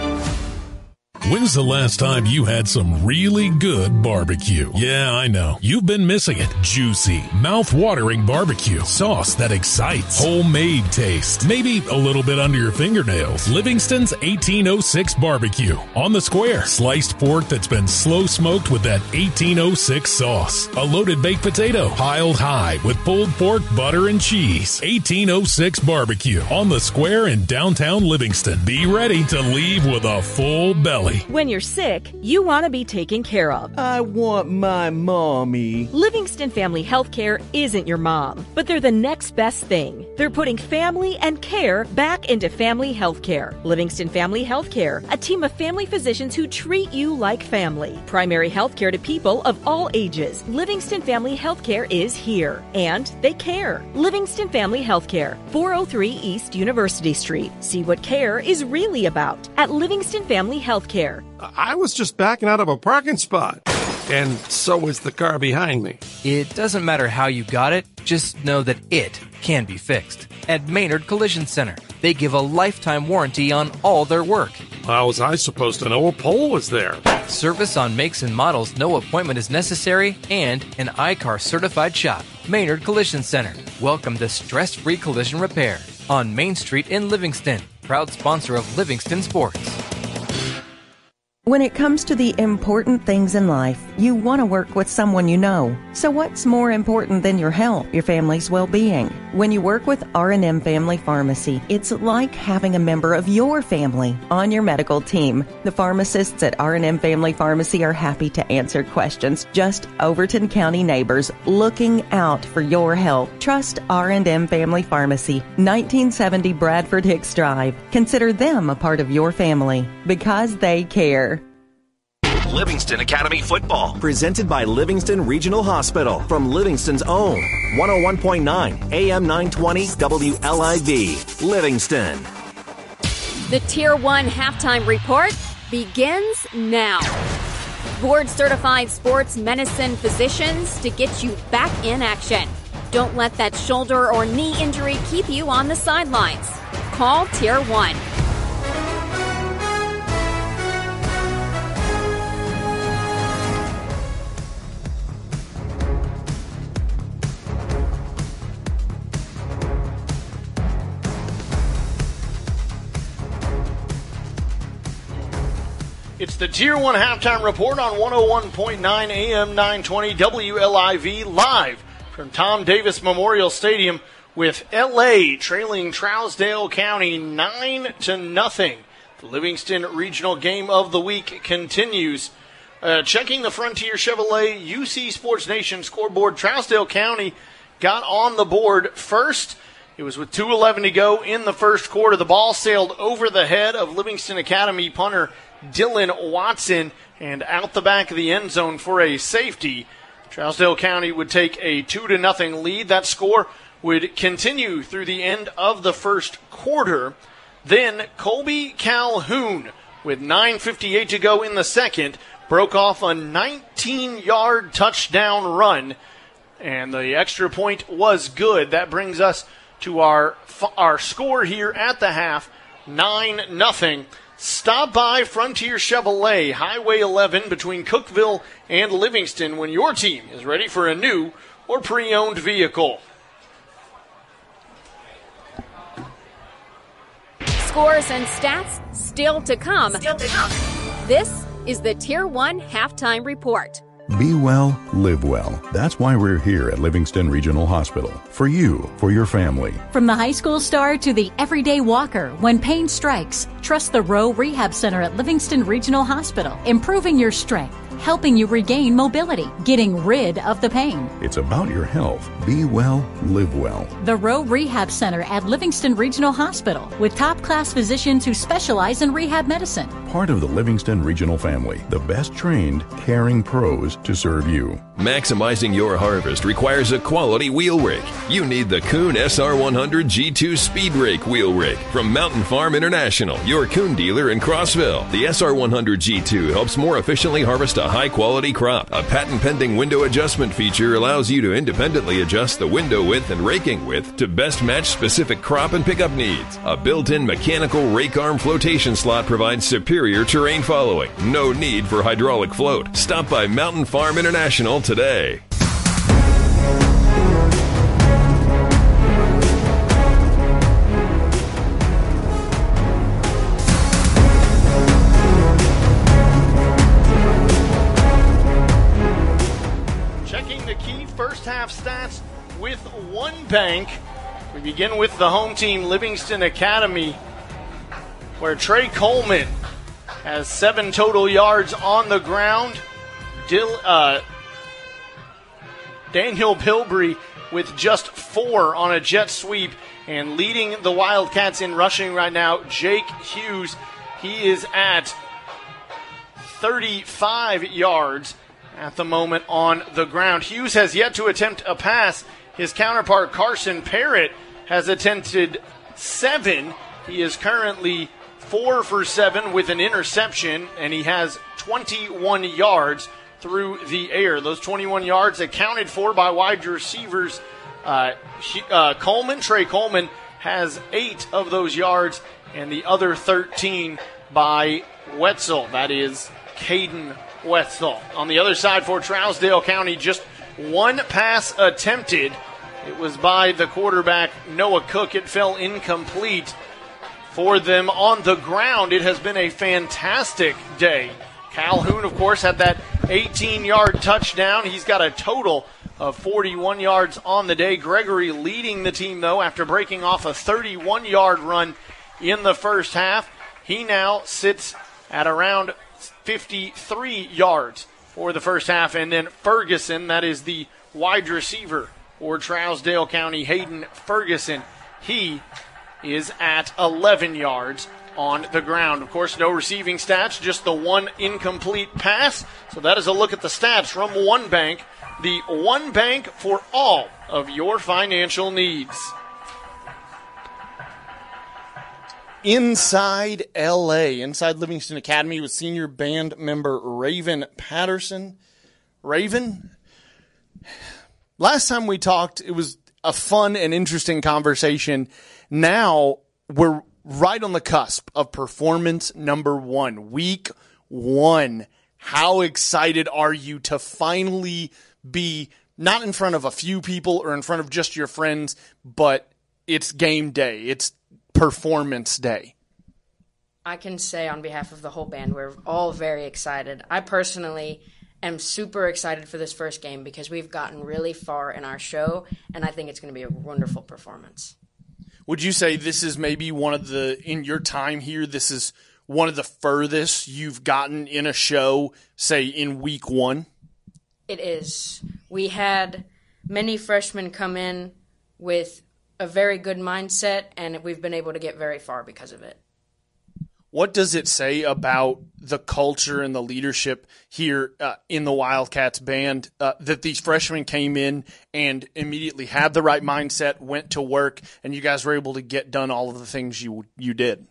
[SPEAKER 28] When's the last time you had some really good barbecue? Yeah, I know. You've been missing it. Juicy, mouth-watering barbecue. Sauce that excites. Homemade taste. Maybe a little bit under your fingernails. Livingston's 1806 barbecue. On the square. Sliced pork that's been slow smoked with that 1806 sauce. A loaded baked potato. Piled high with pulled pork, butter, and cheese. 1806 barbecue. On the square in downtown Livingston. Be ready to leave with a full belly.
[SPEAKER 15] When you're sick, you want to be taken care of.
[SPEAKER 51] I want my mommy.
[SPEAKER 15] Livingston Family Healthcare isn't your mom, but they're the next best thing. They're putting family and care back into family healthcare. Livingston Family Healthcare, a team of family physicians who treat you like family. Primary healthcare to people of all ages. Livingston Family Healthcare is here, and they care. Livingston Family Healthcare, 403 East University Street. See what care is really about at Livingston Family Healthcare.
[SPEAKER 16] I was just backing out of a parking spot, and so was the car behind me.
[SPEAKER 17] It doesn't matter how you got it, just know that it can be fixed. At Maynard Collision Center, they give a lifetime warranty on all their work.
[SPEAKER 16] How was I supposed to know a pole was there?
[SPEAKER 17] Service on makes and models, no appointment is necessary, and an I-CAR certified shop. Maynard Collision Center. Welcome to stress free collision repair on Main Street in Livingston. Proud sponsor of Livingston Sports.
[SPEAKER 47] When it comes to the important things in life, you want to work with someone you know. So what's more important than your health, your family's well-being? When you work with R&M Family Pharmacy, it's like having a member of your family on your medical team. The pharmacists at R&M Family Pharmacy are happy to answer questions. Just Overton County neighbors looking out for your health. Trust R&M Family Pharmacy, 1970 Bradford Hicks Drive. Consider them a part of your family because they care.
[SPEAKER 1] Livingston Academy Football, presented by Livingston Regional Hospital from Livingston's own 101.9 AM 920 WLIV, Livingston.
[SPEAKER 9] The Tier 1 halftime report begins now. Board certified sports medicine physicians to get you back in action. Don't let that shoulder or knee injury keep you on the sidelines. Call Tier 1.
[SPEAKER 7] It's the Tier 1 halftime report on 101.9 AM 920 WLIV live from Tom Davis Memorial Stadium with LA trailing Trousdale County 9 to nothing. The Livingston Regional Game of the Week continues. Uh, checking the Frontier Chevrolet UC Sports Nation scoreboard, Trousdale County got on the board first. It was with 2.11 to go in the first quarter. The ball sailed over the head of Livingston Academy punter Dylan Watson and out the back of the end zone for a safety. Trousdale County would take a two to nothing lead. That score would continue through the end of the first quarter. Then Colby Calhoun, with 9.58 to go in the second, broke off a 19 yard touchdown run. And the extra point was good. That brings us to our, our score here at the half 9 nothing. Stop by Frontier Chevrolet, Highway 11 between Cookeville and Livingston when your team is ready for a new or pre owned vehicle.
[SPEAKER 9] Scores and stats still to come. Still to come. This is the Tier 1 Halftime Report.
[SPEAKER 44] Be well, live well. That's why we're here at Livingston Regional Hospital. For you, for your family.
[SPEAKER 37] From the high school star to the everyday walker, when pain strikes, trust the Rowe Rehab Center at Livingston Regional Hospital, improving your strength helping you regain mobility, getting rid of the pain.
[SPEAKER 44] It's about your health. Be well, live well.
[SPEAKER 37] The Rowe Rehab Center at Livingston Regional Hospital with top class physicians who specialize in rehab medicine.
[SPEAKER 44] Part of the Livingston Regional family, the best trained, caring pros to serve you.
[SPEAKER 52] Maximizing your harvest requires a quality wheel rake. You need the Kuhn SR100 G2 Speed Rake wheel rake from Mountain Farm International, your Kuhn dealer in Crossville. The SR100 G2 helps more efficiently harvest a high quality crop. A patent pending window adjustment feature allows you to independently adjust the window width and raking width to best match specific crop and pickup needs. A built in mechanical rake arm flotation slot provides superior terrain following. No need for hydraulic float. Stop by Mountain Farm International today.
[SPEAKER 7] Checking the key first half stats with one bank. We begin with the home team, Livingston Academy, where Trey Coleman has seven total yards on the ground. Dil, uh, Daniel Bilbrey with just four on a jet sweep and leading the Wildcats in rushing right now, Jake Hughes. He is at 35 yards at the moment on the ground. Hughes has yet to attempt a pass. His counterpart, Carson Parrott, has attempted seven. He is currently four for seven with an interception, and he has 21 yards through the air. Those 21 yards accounted for by wide receivers. Uh, uh, Coleman, Trey Coleman, has eight of those yards, and the other 13 by Wetzel. That is Caden Wetzel. On the other side for Trousdale County, just one pass attempted. It was by the quarterback, Noah Cook. It fell incomplete for them on the ground. It has been a fantastic day. Calhoun, of course, had that 18 yard touchdown. He's got a total of 41 yards on the day. Gregory leading the team, though, after breaking off a 31 yard run in the first half. He now sits at around 53 yards for the first half. And then Ferguson, that is the wide receiver for Trousdale County, Hayden Ferguson, he is at 11 yards on the ground. Of course, no receiving stats, just the one incomplete pass. So that is a look at the stats from One Bank, the One Bank for all of your financial needs. inside LA, inside Livingston Academy with senior band member Raven Patterson. Raven, last time we talked, it was a fun and interesting conversation. Now we're right on the cusp of performance number one, week one. How excited are you to finally be not in front of a few people or in front of just your friends, but it's game day. It's performance day?
[SPEAKER 53] I can say on behalf of the whole band, we're all very excited. I personally am super excited for this first game because we've gotten really far in our show, and I think it's going to be a wonderful performance.
[SPEAKER 7] Would you say this is maybe one of the, in your time here, this is one of the furthest you've gotten in a show, say in week one?
[SPEAKER 53] It is. We had many freshmen come in with a very good mindset, and we've been able to get very far because of it.
[SPEAKER 7] What does it say about the culture and the leadership here uh, in the Wildcats band uh, that these freshmen came in and immediately had the right mindset, went to work, and you guys were able to get done all of the things you you did?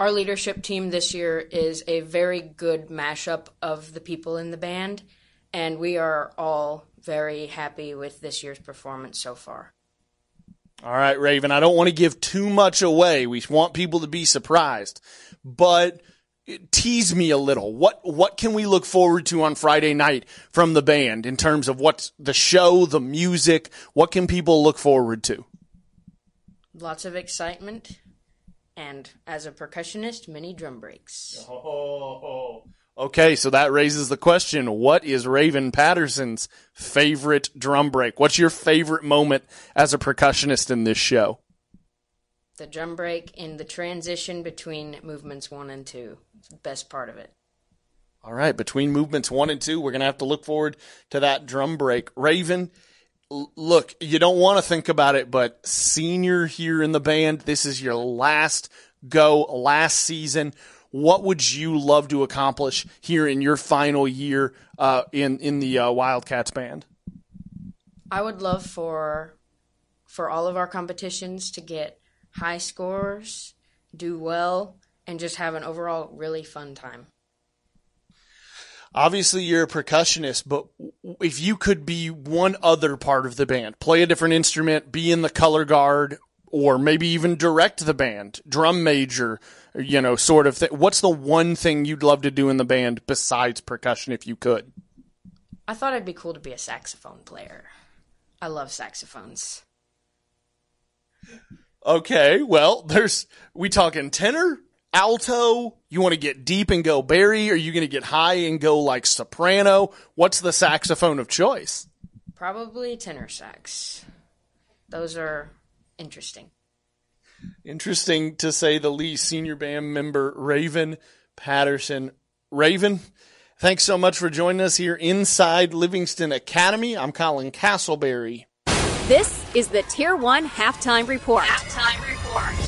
[SPEAKER 53] Our leadership team this year is a very good mashup of the people in the band, and we are all very happy with this year's performance so far.
[SPEAKER 7] All right, Raven, I don't want to give too much away. We want people to be surprised, but uh, tease me a little. What what can we look forward to on Friday night from the band in terms of what's the show, the music? What can people look forward to?
[SPEAKER 53] Lots of excitement, and as a percussionist, many drum breaks.
[SPEAKER 7] Oh, Okay, so that raises the question what is Raven Patterson's favorite drum break? What's your favorite moment as a percussionist in this show?
[SPEAKER 53] The drum break in the transition between movements one and two. Best part of it.
[SPEAKER 7] All right, between movements one and two, we're going to have to look forward to that drum break. Raven, look, you don't want to think about it, but senior here in the band, this is your last go, last season what would you love to accomplish here in your final year uh, in in the uh, Wildcats band?
[SPEAKER 53] I would love for for all of our competitions to get high scores, do well, and just have an overall really fun time.
[SPEAKER 7] Obviously, you're a percussionist, but if you could be one other part of the band, play a different instrument, be in the color guard, or maybe even direct the band, drum major, you know, sort of thing. What's the one thing you'd love to do in the band besides percussion if you could?
[SPEAKER 53] I thought it'd be cool to be a saxophone player. I love saxophones.
[SPEAKER 7] Okay, well, there's we talking tenor, alto. You want to get deep and go bari? Are you going to get high and go like soprano? What's the saxophone of choice?
[SPEAKER 53] Probably tenor sax. Those are interesting.
[SPEAKER 7] Interesting to say the least. Senior band member Raven Patterson. Raven, thanks so much for joining us here inside Livingston Academy. I'm Colin Castleberry.
[SPEAKER 9] This is the Tier 1 Halftime Report. Halftime
[SPEAKER 52] Report.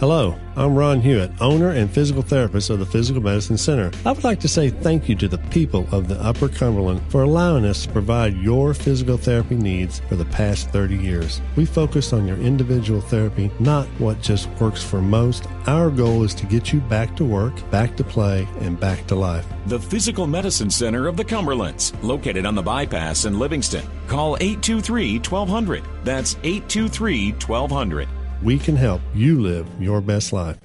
[SPEAKER 54] Hello, I'm Ron Hewitt, owner and physical therapist of the Physical Medicine Center. I would like to say thank you to the people of the Upper Cumberland for allowing us to provide your physical therapy needs for the past 30 years. We focus on your individual therapy, not what just works for most. Our goal is to get you back to work, back to play, and back to life.
[SPEAKER 55] The Physical Medicine Center of the Cumberlands, located on the bypass in Livingston. Call 823 1200. That's 823 1200
[SPEAKER 54] we can help you live your best life.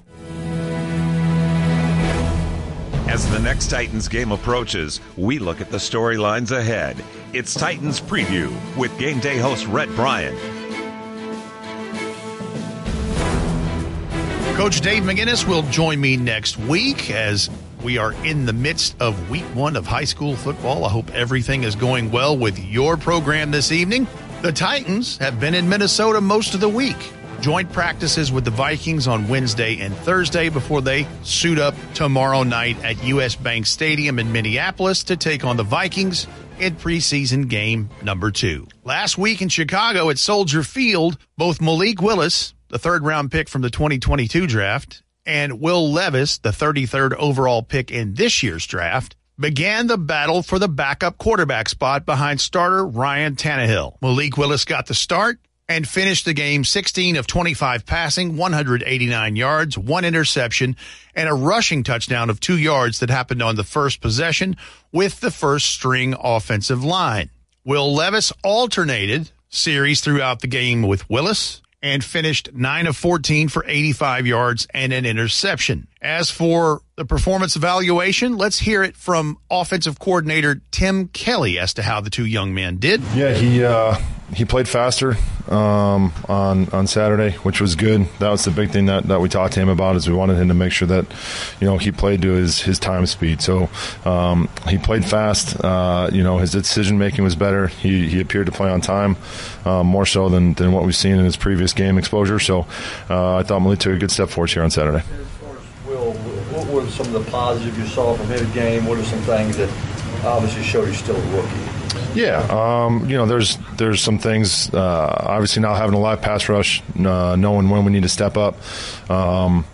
[SPEAKER 56] As the next Titans game approaches, we look at the storylines ahead. It's Titans Preview with game day host Rhett Bryan.
[SPEAKER 57] Coach Dave McGinnis will join me next week as we are in the midst of week one of high school football. I hope everything is going well with your program this evening. The Titans have been in Minnesota most of the week joint practices with the Vikings on Wednesday and Thursday before they suit up tomorrow night at US Bank Stadium in Minneapolis to take on the Vikings in preseason game number two. Last week in Chicago at Soldier Field, both Malik Willis, the third round pick from the 2022 draft, and Will Levis, the 33rd overall pick in this year's draft, began the battle for the backup quarterback spot behind starter Ryan Tannehill. Malik Willis got the start and finished the game 16 of 25 passing, 189 yards, one interception, and a rushing touchdown of two yards that happened on the first possession with the first string offensive line. Will Levis alternated series throughout the game with Willis and finished 9 of 14 for 85 yards and an interception. As for the performance evaluation, let's hear it from offensive coordinator Tim Kelly as to how the two young men did.
[SPEAKER 58] Yeah, he uh
[SPEAKER 59] he played faster um, on on Saturday, which was good. That was the big thing that, that we talked to him about is we wanted him to make sure that you know he played to his his time speed. So um, he played fast. Uh, you know his decision making was better. He he appeared to play on time uh, more so than, than what we've seen in his previous game exposure. So uh, I thought Malik took a good step forward here on Saturday.
[SPEAKER 60] What were some of the positives you saw from his game? What are some things that obviously showed he's still a rookie?
[SPEAKER 59] Yeah, um, you know, there's there's some things. Uh, obviously, now having a live pass rush, uh, knowing when we need to step up. Um,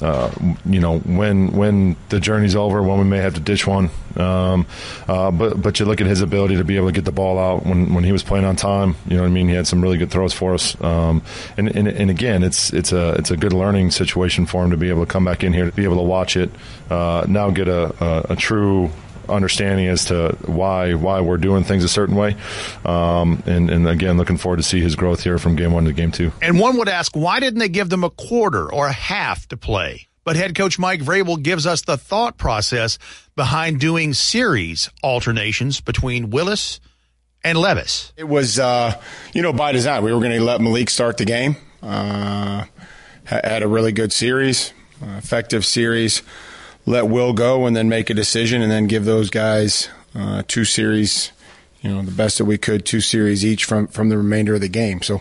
[SPEAKER 59] uh, you know when when the journey's over, when we may have to ditch one. Um, uh, but but you look at his ability to be able to get the ball out when, when he was playing on time. You know what I mean? He had some really good throws for us. Um, and, and and again, it's it's a it's a good learning situation for him to be able to come back in here to be able to watch it. Uh, now get a, a, a true understanding as to why why we're doing things a certain way. Um, and, and again, looking forward to see his growth here from game one to game two.
[SPEAKER 57] And one would ask, why didn't they give them a quarter or a half to play? But head coach Mike Vrabel gives us the thought process behind doing series alternations between Willis and Levis.
[SPEAKER 61] It was, uh, you know, by design. We were going to let Malik start the game. Uh, had a really good series, uh, effective series let Will go and then make a decision and then give those guys uh, two series, you know, the best that we could, two series each from, from the remainder of the game. So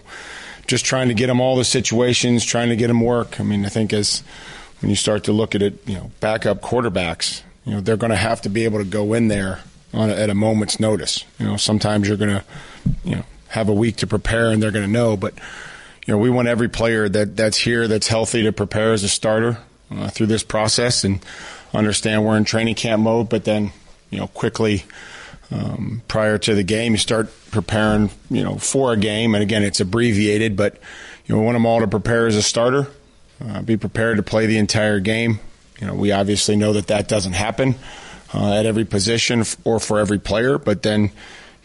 [SPEAKER 61] just trying to get them all the situations, trying to get them work. I mean, I think as when you start to look at it, you know, backup quarterbacks, you know, they're going to have to be able to go in there on a, at a moment's notice. You know, sometimes you're going to, you know, have a week to prepare and they're going to know, but you know, we want every player that that's here that's healthy to prepare as a starter uh, through this process and understand we're in training camp mode, but then, you know, quickly um, prior to the game, you start preparing, you know, for a game. And again, it's abbreviated, but, you know, we want them all to prepare as a starter, uh, be prepared to play the entire game. You know, we obviously know that that doesn't happen uh, at every position or for every player, but then,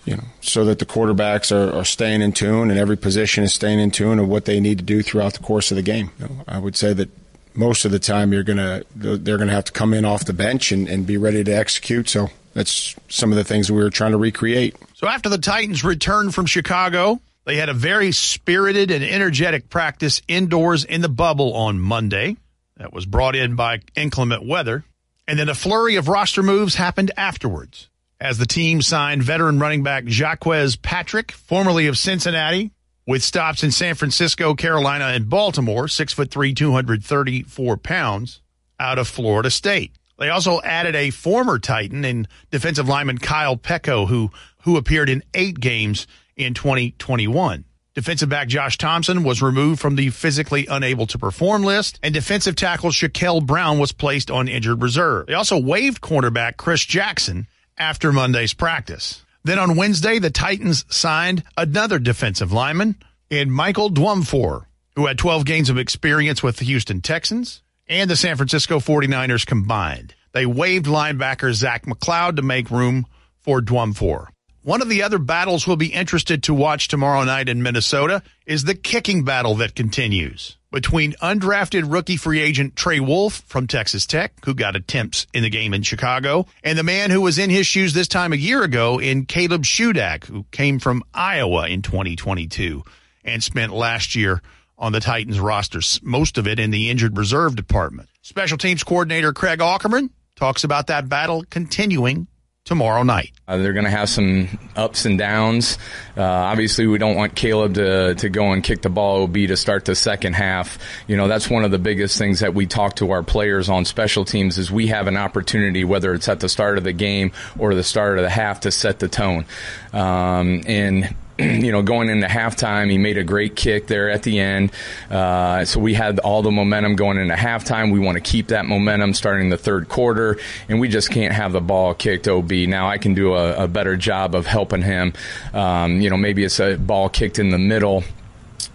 [SPEAKER 61] you know, so that the quarterbacks are, are, staying in tune and every position is staying in tune of what they need to do throughout the course of the game. You know, I would say that most of the time you're gonna they're gonna have to come in off the bench and, and be ready to execute. So that's some of the things we were trying to recreate.
[SPEAKER 57] So after the Titans returned from Chicago, they had a very spirited and energetic practice indoors in the bubble on Monday. That was brought in by inclement weather. And then a flurry of roster moves happened afterwards as the team signed veteran running back Jacques Patrick, formerly of Cincinnati, with stops in San Francisco, Carolina, and Baltimore, six foot three, 234 pounds, out of Florida State. They also added a former Titan in defensive lineman Kyle Peko, who, who appeared in eight games in 2021. Defensive back Josh Thompson was removed from the physically unable to perform list, and defensive tackle Shaquille Brown was placed on injured reserve. They also waived cornerback Chris Jackson after Monday's practice. Then on Wednesday, the Titans signed another defensive lineman in Michael Dwumfour, who had 12 games of experience with the Houston Texans and the San Francisco 49ers combined. They waived linebacker Zach McCloud to make room for Dwumfour. One of the other battles we'll be interested to watch tomorrow night in Minnesota is the kicking battle that continues between undrafted rookie free agent Trey Wolff from Texas Tech, who got attempts in the game in Chicago, and the man who was in his shoes this time a year ago in Caleb Shudak, who came from Iowa in 2022 and spent last year on the Titans roster, most of it in the injured reserve department. Special teams coordinator Craig Aukerman talks about that battle continuing tomorrow night.
[SPEAKER 62] Uh, they're going to have some ups and downs. Uh, obviously, we don't want Caleb to, to go and kick the ball OB to start the second half. You know, that's one of the biggest things that we talk to our players on special teams is we have an opportunity, whether it's at the start of the game or the start of the half, to set the tone. Um, and you know, going into halftime, he made a great kick there at the end. Uh, so we had all the momentum going into halftime. We want to keep that momentum starting the third quarter, and we just can't have the ball kicked OB. Now I can do a, a better job of helping him. Um, you know, maybe it's a ball kicked in the middle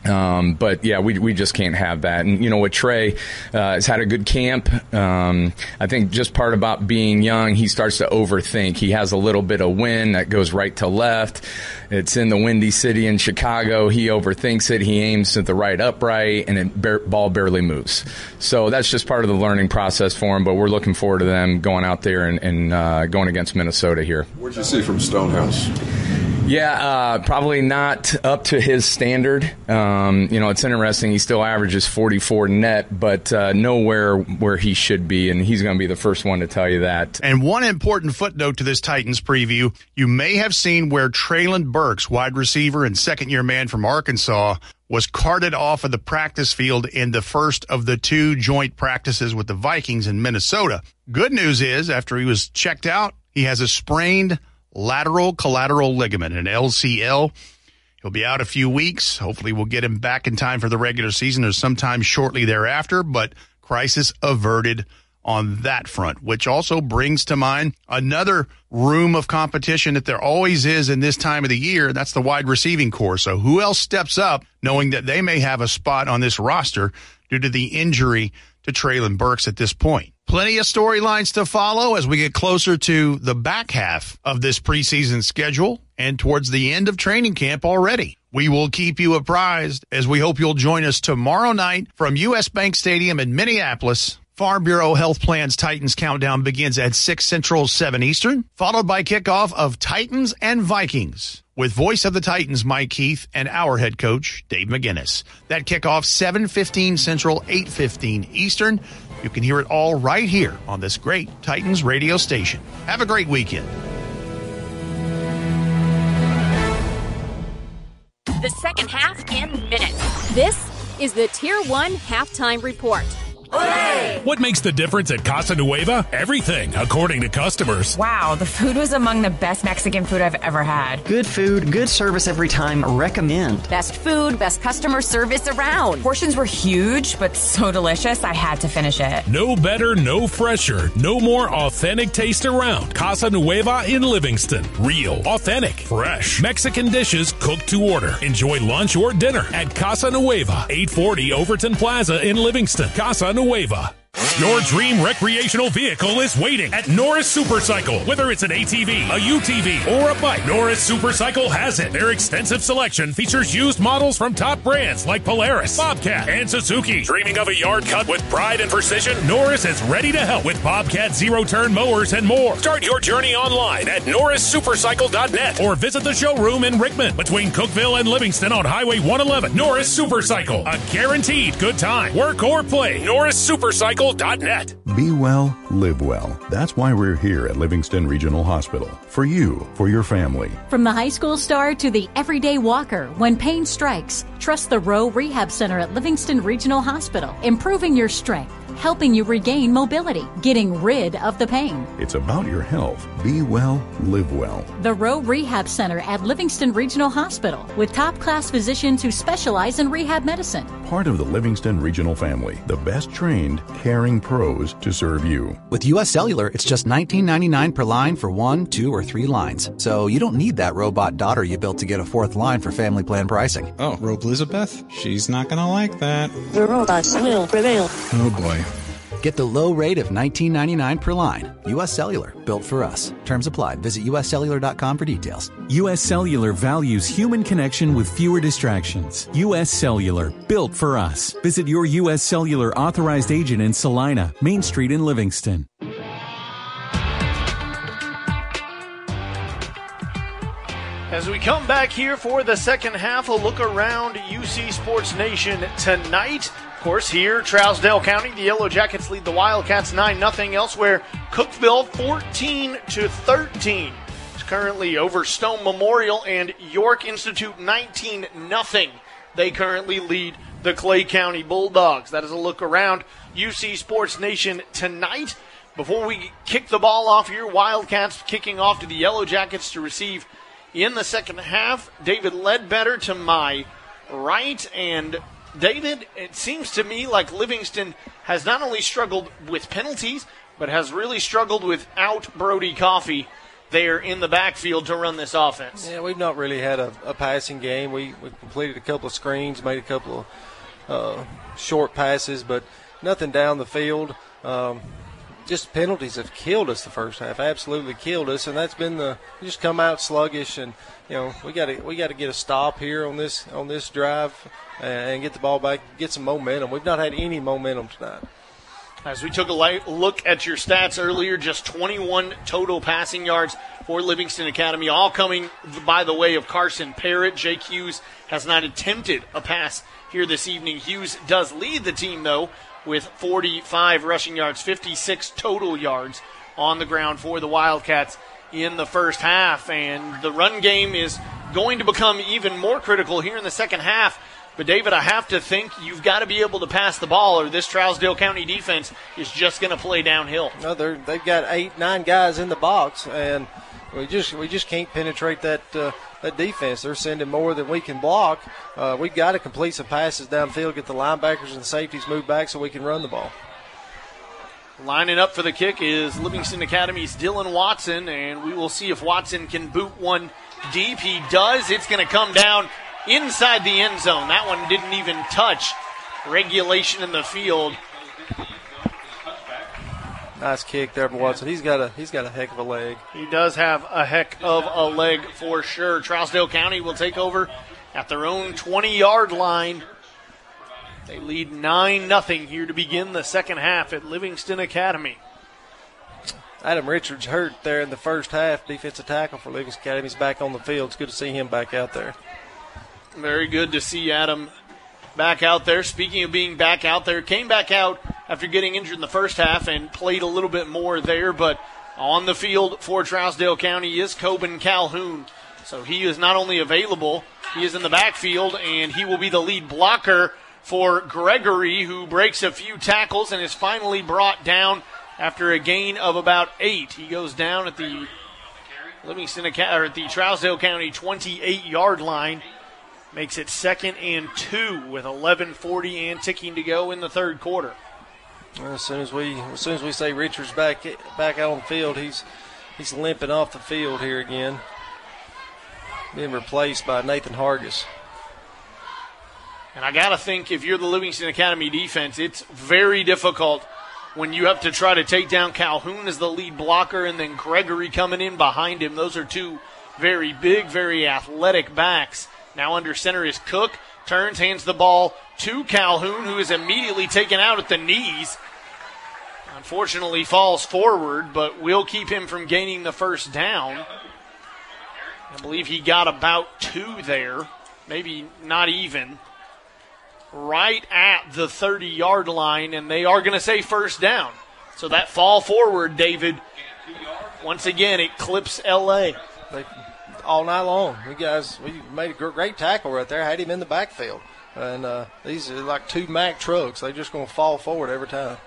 [SPEAKER 62] um, but yeah, we, we just can't have that. And, you know, with Trey, uh, has had a good camp. Um, I think just part about being young, he starts to overthink. He has a little bit of wind that goes right to left. It's in the windy city in Chicago. He overthinks it. He aims at the right upright and the ball barely moves. So that's just part of the learning process for him. But we're looking forward to them going out there and, and uh, going against Minnesota here.
[SPEAKER 58] What did you see from Stonehouse?
[SPEAKER 62] Yeah, uh, probably not up to his standard. Um, you know, it's interesting. He still averages 44 net, but uh, nowhere where he should be, and he's going to be the first one to tell you that.
[SPEAKER 57] And one important footnote to this Titans preview you may have seen where Treylon Burks, wide receiver and second year man from Arkansas, was carted off of the practice field in the first of the two joint practices with the Vikings in Minnesota. Good news is, after he was checked out, he has a sprained lateral collateral ligament, an LCL. He'll be out a few weeks. Hopefully, we'll get him back in time for the regular season or sometime shortly thereafter, but crisis averted on that front, which also brings to mind another room of competition that there always is in this time of the year. That's the wide receiving corps. So who else steps up knowing that they may have a spot on this roster due to the injury to Treylon Burks at this point? Plenty of storylines to follow as we get closer to the back half of this preseason schedule and towards the end of training camp already. We will keep you apprised as we hope you'll join us tomorrow night from US Bank Stadium in Minneapolis. Farm Bureau Health Plans Titans countdown begins at 6 Central, 7 Eastern, followed by kickoff of Titans and Vikings with voice of the Titans Mike Keith and our head coach Dave McGinnis. That kickoff 7:15 Central, 8:15 Eastern. You can hear it all right here on this great Titans radio station. Have a great weekend.
[SPEAKER 9] The second half in minutes. This is the Tier 1 halftime report.
[SPEAKER 28] What makes the difference at Casa Nueva? Everything, according to customers.
[SPEAKER 63] Wow, the food was among the best Mexican food I've ever had.
[SPEAKER 64] Good food, good service every time. Recommend.
[SPEAKER 63] Best food, best customer service around. Portions were huge, but so delicious, I had to finish it.
[SPEAKER 28] No better, no fresher, no more authentic taste around. Casa Nueva in Livingston. Real, authentic, fresh. Mexican dishes cooked to order. Enjoy lunch or dinner at Casa Nueva, 840 Overton Plaza in Livingston. Casa Nueva. Nueva. Your dream recreational vehicle is waiting at Norris Supercycle. Whether it's an ATV, a UTV, or a bike, Norris Supercycle has it. Their extensive selection features used models from top brands like Polaris, Bobcat, and Suzuki. Dreaming of a yard cut with pride and precision? Norris is ready to help with Bobcat zero turn mowers and more. Start your journey online at norrissupercycle.net or visit the showroom in Rickman between Cookeville and Livingston on Highway 111. Norris Supercycle, a guaranteed good time. Work or play. NorrisSupercycle.net.
[SPEAKER 44] Be well, live well. That's why we're here at Livingston Regional Hospital. For you, for your family.
[SPEAKER 37] From the high school star to the everyday walker, when pain strikes, trust the Rowe Rehab Center at Livingston Regional Hospital, improving your strength, helping you regain mobility, getting rid of the pain.
[SPEAKER 44] It's about your health. Be well, live well.
[SPEAKER 37] The Rowe Rehab Center at Livingston Regional Hospital, with top class physicians who specialize in rehab medicine.
[SPEAKER 44] Part of the Livingston Regional family, the best trained, caring pros to serve you.
[SPEAKER 11] With US Cellular, it's just $19.99 per line for one, two, or three lines. So you don't need that robot daughter you built to get a fourth line for family plan pricing.
[SPEAKER 59] Oh, Robe Elizabeth? She's not gonna like that.
[SPEAKER 65] The robots will prevail.
[SPEAKER 59] Oh boy.
[SPEAKER 11] Get the low rate of $19.99 per line. US Cellular, built for us. Terms apply. Visit uscellular.com for details.
[SPEAKER 66] U.S. Cellular values human connection with fewer distractions. U.S. Cellular, built for us. Visit your U.S. Cellular authorized agent in Celina, Main Street in Livingston.
[SPEAKER 7] As we come back here for the second half, a look around UC Sports Nation tonight. Course, here, Trousdale County, the Yellow Jackets lead the Wildcats 9 0 elsewhere. Cookeville 14 to 13. It's currently over Stone Memorial and York Institute 19 0. They currently lead the Clay County Bulldogs. That is a look around UC Sports Nation tonight. Before we kick the ball off here, Wildcats kicking off to the Yellow Jackets to receive in the second half. David Ledbetter to my right. And David, it seems to me like Livingston has not only struggled with penalties, but has really struggled without Brody Coffee there in the backfield to run this offense.
[SPEAKER 8] Yeah, we've not really had a, a passing game. We, we completed a couple of screens, made a couple of uh, short passes, but nothing down the field. Um, just penalties have killed us the first half. Absolutely killed us, and that's been the just come out sluggish, and you know we got to we got to get a stop here on this on this drive and get the ball back, get some momentum. We've not had any momentum tonight.
[SPEAKER 7] As we took a light look at your stats earlier, just 21 total passing yards for Livingston Academy, all coming by the way of Carson Parrott. Jake Hughes has not attempted a pass here this evening. Hughes does lead the team, though, with 45 rushing yards, 56 total yards on the ground for the Wildcats in the first half. And the run game is going to become even more critical here in the second half. But David, I have to think you've got to be able to pass the ball, or this Trousdale County defense is just going to play downhill.
[SPEAKER 8] No, they've got eight, nine guys in the box, and we just we just can't penetrate that uh, that defense. They're sending more than we can block. Uh, we've got to complete some passes downfield, get the linebackers and safeties moved back so we can run the ball.
[SPEAKER 7] Lining up for the kick is Livingston Academy's Dylan Watson, and we will see if Watson can boot one deep. He does. It's going to come down inside the end zone. That one didn't even touch regulation in the field.
[SPEAKER 8] Nice kick there from Watson. He's got a he's got a heck of a leg.
[SPEAKER 7] He does have a heck of a leg for sure. Trousdale County will take over at their own 20 yard line. They lead 9 0 here to begin the second half at Livingston Academy.
[SPEAKER 8] Adam Richards hurt there in the first half. Defensive tackle for Livingston Academy is back on the field. It's good to see him back out there.
[SPEAKER 7] Very good to see Adam back out there. Speaking of being back out there, came back out after getting injured in the first half and played a little bit more there, but on the field for Trousdale County is Coben Calhoun. So he is not only available, he is in the backfield, and he will be the lead blocker for Gregory, who breaks a few tackles and is finally brought down after a gain of about eight. He goes down at the Livingston or at the Trousdale County 28 yard line. Makes it second and two with 11:40 and ticking to go in the third quarter.
[SPEAKER 8] As soon as we, as soon as we say Richards back back out on the field, he's he's limping off the field here again, being replaced by Nathan Hargis.
[SPEAKER 7] And I gotta think if you're the Livingston Academy defense, it's very difficult when you have to try to take down Calhoun as the lead blocker and then Gregory coming in behind him. Those are two very big, very athletic backs. Now under center is Cook. Turns, hands the ball to Calhoun, who is immediately taken out at the knees. Unfortunately, falls forward, but will keep him from gaining the first down. I believe he got about two there, maybe not even. Right at the 30 yard line, and they are going to say first down. So that fall forward, David, once again, it clips LA.
[SPEAKER 8] They all night long. You guys, we made a great tackle right there. Had him in the backfield, and uh, these are like two Mack trucks. They're just going to fall forward every time.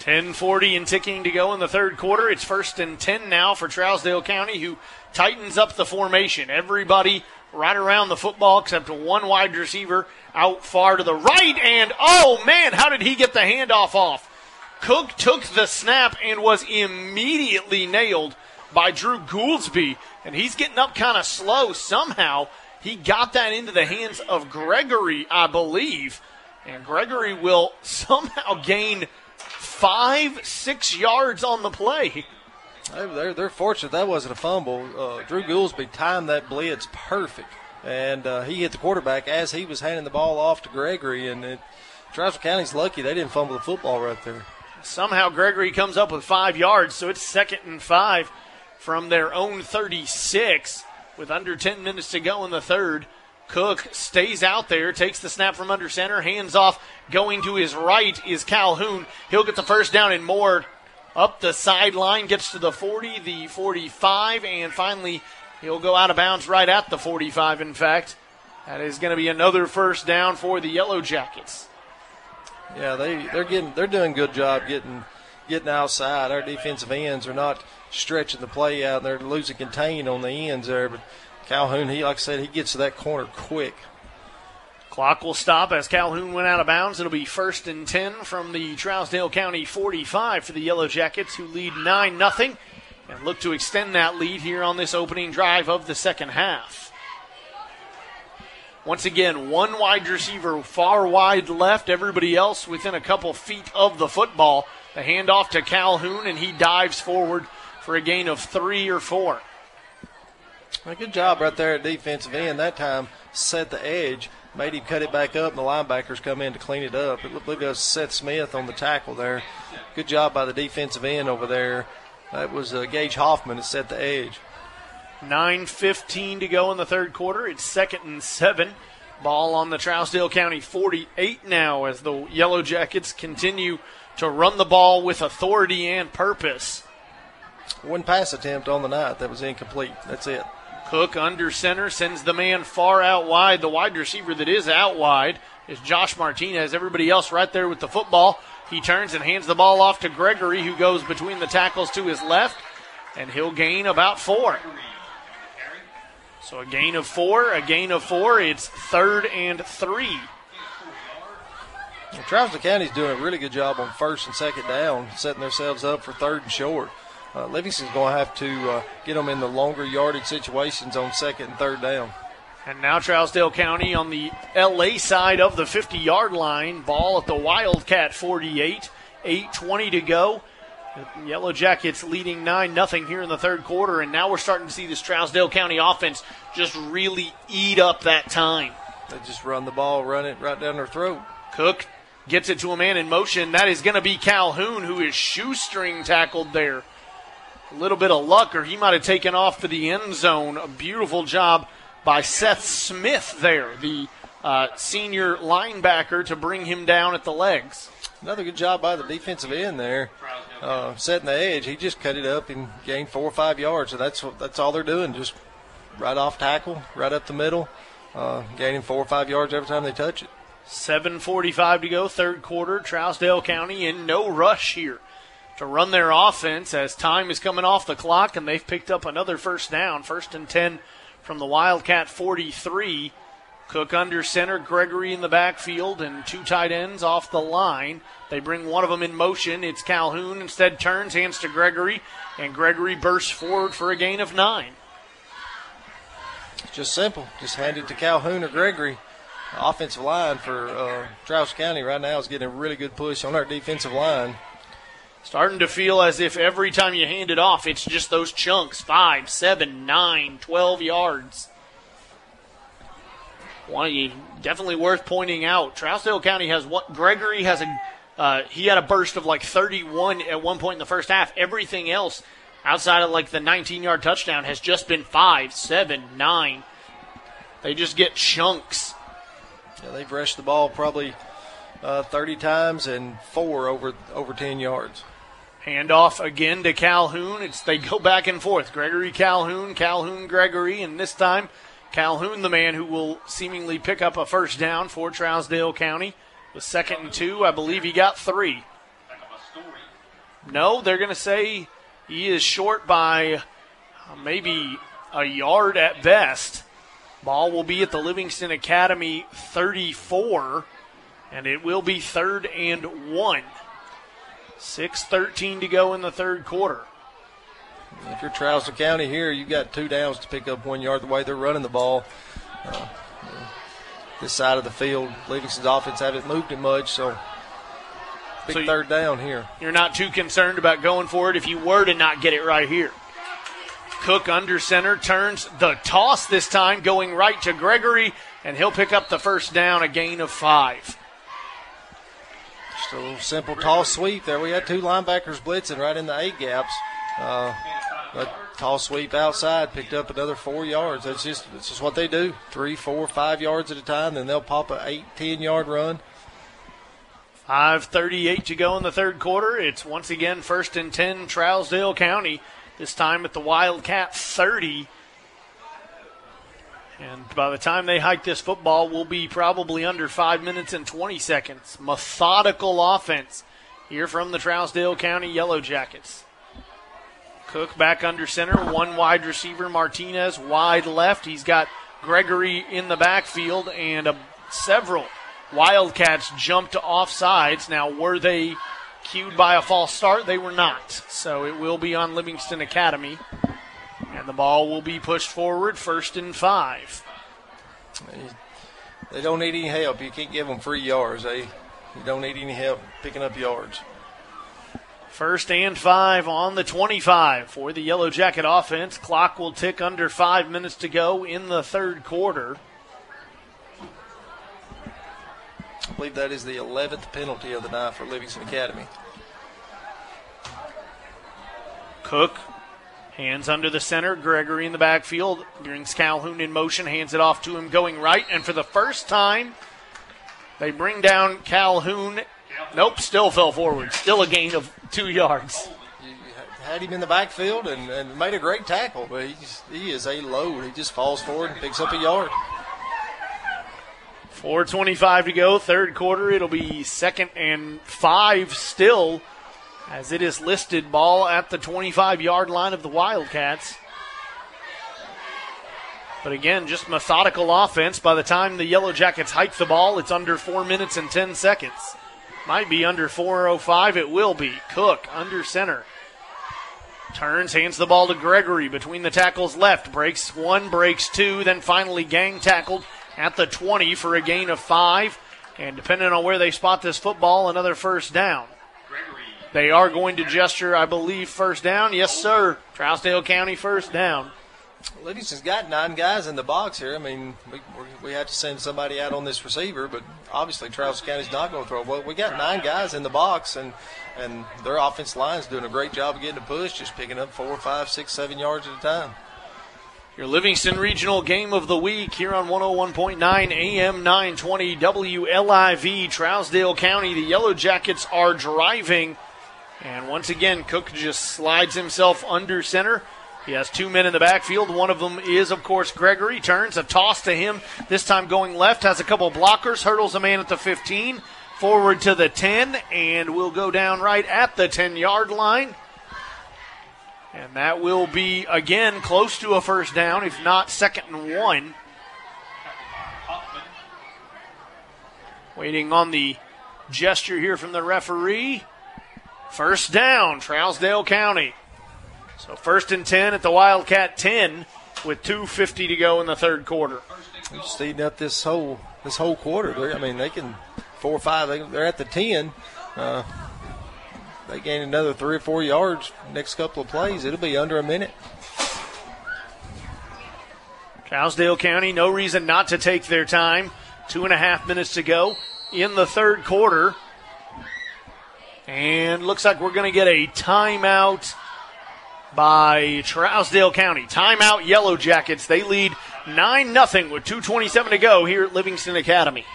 [SPEAKER 7] 10:40 and ticking to go in the third quarter. It's first and 10 now for Trousdale County, who tightens up the formation. Everybody right around the football except one wide receiver out far to the right. And oh man, how did he get the handoff off? Cook took the snap and was immediately nailed by Drew Gouldsby and he's getting up kind of slow. Somehow he got that into the hands of Gregory, I believe, and Gregory will somehow gain five, six yards on the play.
[SPEAKER 8] They're, they're fortunate that wasn't a fumble. Uh, Drew Gouldsby timed that blitz perfect, and uh, he hit the quarterback as he was handing the ball off to Gregory. And it, Trousdale County's lucky they didn't fumble the football right there.
[SPEAKER 7] Somehow Gregory comes up with five yards, so it's second and five from their own 36 with under 10 minutes to go in the third. Cook stays out there, takes the snap from under center, hands off. Going to his right is Calhoun. He'll get the first down and more up the sideline, gets to the 40, the 45, and finally he'll go out of bounds right at the 45, in fact. That is going to be another first down for the Yellow Jackets.
[SPEAKER 8] Yeah, they, they're getting they're doing a good job getting getting outside. Our defensive ends are not stretching the play out. They're losing contain on the ends there, but Calhoun, he like I said, he gets to that corner quick.
[SPEAKER 7] Clock will stop as Calhoun went out of bounds. It'll be first and 10 from the Trousdale County 45 for the Yellow Jackets, who lead 9 0 and look to extend that lead here on this opening drive of the second half. Once again, one wide receiver far wide left, everybody else within a couple feet of the football. The handoff to Calhoun, and he dives forward for a gain of three or four.
[SPEAKER 8] Well, good job right there at defensive end. That time set the edge. made him cut it back up, and the linebackers come in to clean it up. It looked like Seth Smith on the tackle there. Good job by the defensive end over there. That was uh, Gage Hoffman that set the edge.
[SPEAKER 7] 9.15 to go in the third quarter. It's second and seven. Ball on the Trousdale County 48 now as the Yellow Jackets continue to run the ball with authority and purpose.
[SPEAKER 8] One pass attempt on the night that was incomplete. That's it.
[SPEAKER 7] Cook under center sends the man far out wide. The wide receiver that is out wide is Josh Martinez. Everybody else right there with the football. He turns and hands the ball off to Gregory, who goes between the tackles to his left, and he'll gain about four. So a gain of four, a gain of four. It's third and three.
[SPEAKER 8] Well, Travis County's doing a really good job on first and second down, setting themselves up for third and short. Uh, Livingston's going to have to uh, get them in the longer yardage situations on second and third down.
[SPEAKER 7] And now Trousdale County on the LA side of the 50 yard line. Ball at the Wildcat 48. 8.20 to go. Yellow Jackets leading 9 0 here in the third quarter. And now we're starting to see this Trousdale County offense just really eat up that time.
[SPEAKER 8] They just run the ball, run it right down their throat.
[SPEAKER 7] Cook gets it to a man in motion. That is going to be Calhoun, who is shoestring tackled there. A little bit of luck, or he might have taken off to the end zone. A beautiful job by Seth Smith there, the uh, senior linebacker, to bring him down at the legs.
[SPEAKER 8] Another good job by the defensive end there, uh, setting the edge. He just cut it up and gained four or five yards. So that's that's all they're doing, just right off tackle, right up the middle, uh, gaining four or five yards every time they touch it.
[SPEAKER 7] 7:45 to go, third quarter. Trousdale County in no rush here to run their offense as time is coming off the clock, and they've picked up another first down, first and 10 from the Wildcat 43. Cook under center, Gregory in the backfield, and two tight ends off the line. They bring one of them in motion. It's Calhoun. Instead, turns, hands to Gregory, and Gregory bursts forward for a gain of nine.
[SPEAKER 8] Just simple. Just hand it to Calhoun or Gregory. Offensive line for uh, Trousdale County right now is getting a really good push on our defensive line.
[SPEAKER 7] Starting to feel as if every time you hand it off, it's just those chunks five, seven, nine, twelve yards. One definitely worth pointing out. Trousdale County has what Gregory has a uh, he had a burst of like 31 at one point in the first half. Everything else outside of like the 19 yard touchdown has just been five, seven, nine. They just get chunks.
[SPEAKER 8] Yeah, they've rushed the ball probably uh, 30 times and four over over 10 yards.
[SPEAKER 7] Handoff again to Calhoun. It's they go back and forth. Gregory Calhoun, Calhoun Gregory, and this time Calhoun, the man who will seemingly pick up a first down for Trousdale County. The second and two, I believe he got three. No, they're going to say he is short by uh, maybe a yard at best. Ball will be at the Livingston Academy 34, and it will be third and one. 6.13 to go in the third quarter.
[SPEAKER 8] If you're Trousdale County here, you've got two downs to pick up one yard the way they're running the ball. Uh, this side of the field, Livingston's offense haven't moved it much, so big
[SPEAKER 7] So
[SPEAKER 8] third down here.
[SPEAKER 7] You're not too concerned about going for it if you were to not get it right here. Cook under center turns the toss this time, going right to Gregory, and he'll pick up the first down, a gain of five.
[SPEAKER 8] Just a little simple tall sweep there. We had two linebackers blitzing right in the A gaps. Uh, but toss sweep outside picked up another four yards. That's just that's just what they do. Three, four, five yards at a time. Then they'll pop a eight, ten yard run.
[SPEAKER 7] 5.38 to go in the third quarter. It's once again first and 10, Trousdale County. This time at the Wildcat 30. And by the time they hike this football, we'll be probably under 5 minutes and 20 seconds. Methodical offense here from the Trousdale County Yellow Jackets. Cook back under center, one wide receiver, Martinez wide left. He's got Gregory in the backfield and a, several Wildcats jumped to offsides. Now, were they cued by a false start? They were not. So it will be on Livingston Academy. And the ball will be pushed forward, first and five.
[SPEAKER 8] They don't need any help. You can't give them free yards. They don't need any help picking up yards.
[SPEAKER 7] First and five on the 25 for the Yellow Jacket offense. Clock will tick under five minutes to go in the third quarter.
[SPEAKER 8] I believe that is the 11th penalty of the night for Livingston Academy.
[SPEAKER 7] Cook hands under the center. Gregory in the backfield brings Calhoun in motion, hands it off to him going right, and for the first time, they bring down Calhoun. Nope, still fell forward. Still a gain of two yards.
[SPEAKER 8] Had him in the backfield and, and made a great tackle, but he's, he is a load. He just falls forward and picks up a yard.
[SPEAKER 7] 4.25 to go, third quarter. It'll be second and five still as it is listed ball at the 25 yard line of the Wildcats. But again, just methodical offense. By the time the Yellow Jackets hike the ball, it's under four minutes and 10 seconds. Might be under 4.05. It will be. Cook under center. Turns, hands the ball to Gregory between the tackles left. Breaks one, breaks two, then finally gang tackled at the 20 for a gain of five. And depending on where they spot this football, another first down. They are going to gesture, I believe, first down. Yes, sir. Trousdale County first down.
[SPEAKER 8] Livingston's got nine guys in the box here. I mean, we, we had to send somebody out on this receiver, but obviously Trousdale County's not going to throw. Well, we got nine guys in the box, and and their offense line's doing a great job of getting a push, just picking up four, five, six, seven yards at a time.
[SPEAKER 7] Your Livingston Regional Game of the Week here on 101.9 AM 920 WLIV, Trousdale County. The Yellow Jackets are driving. And once again, Cook just slides himself under center. He has two men in the backfield. One of them is, of course, Gregory. Turns a toss to him, this time going left, has a couple blockers, hurdles a man at the 15, forward to the 10, and will go down right at the 10 yard line. And that will be, again, close to a first down, if not second and one. Waiting on the gesture here from the referee. First down, Trousdale County. So first and 10 at the Wildcat 10 with 2.50 to go in the third quarter.
[SPEAKER 8] They're just eating up this whole this whole quarter. They're, I mean, they can four or five. They, are at the 10. Uh, they gain another three or four yards next couple of plays. It'll be under a minute.
[SPEAKER 7] Trousdale County, no reason not to take their time. Two and a half minutes to go in the third quarter. And looks like we're going to get a timeout by Trousdale County. Timeout Yellow Jackets. They lead 9 0 with 2.27 to go here at Livingston Academy.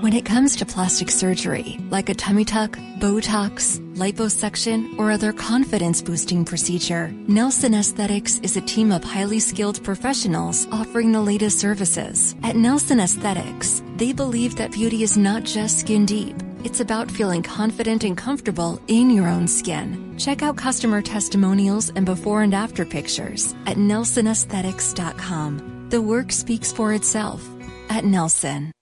[SPEAKER 42] When it comes to plastic surgery, like a tummy tuck, Botox, liposuction, or other confidence boosting procedure, Nelson Aesthetics is a team of highly skilled professionals offering the latest services. At Nelson Aesthetics, they believe that beauty is not just skin deep. It's about feeling confident and comfortable in your own skin. Check out customer testimonials and before and after pictures at nelsonaesthetics.com. The work speaks for itself at Nelson.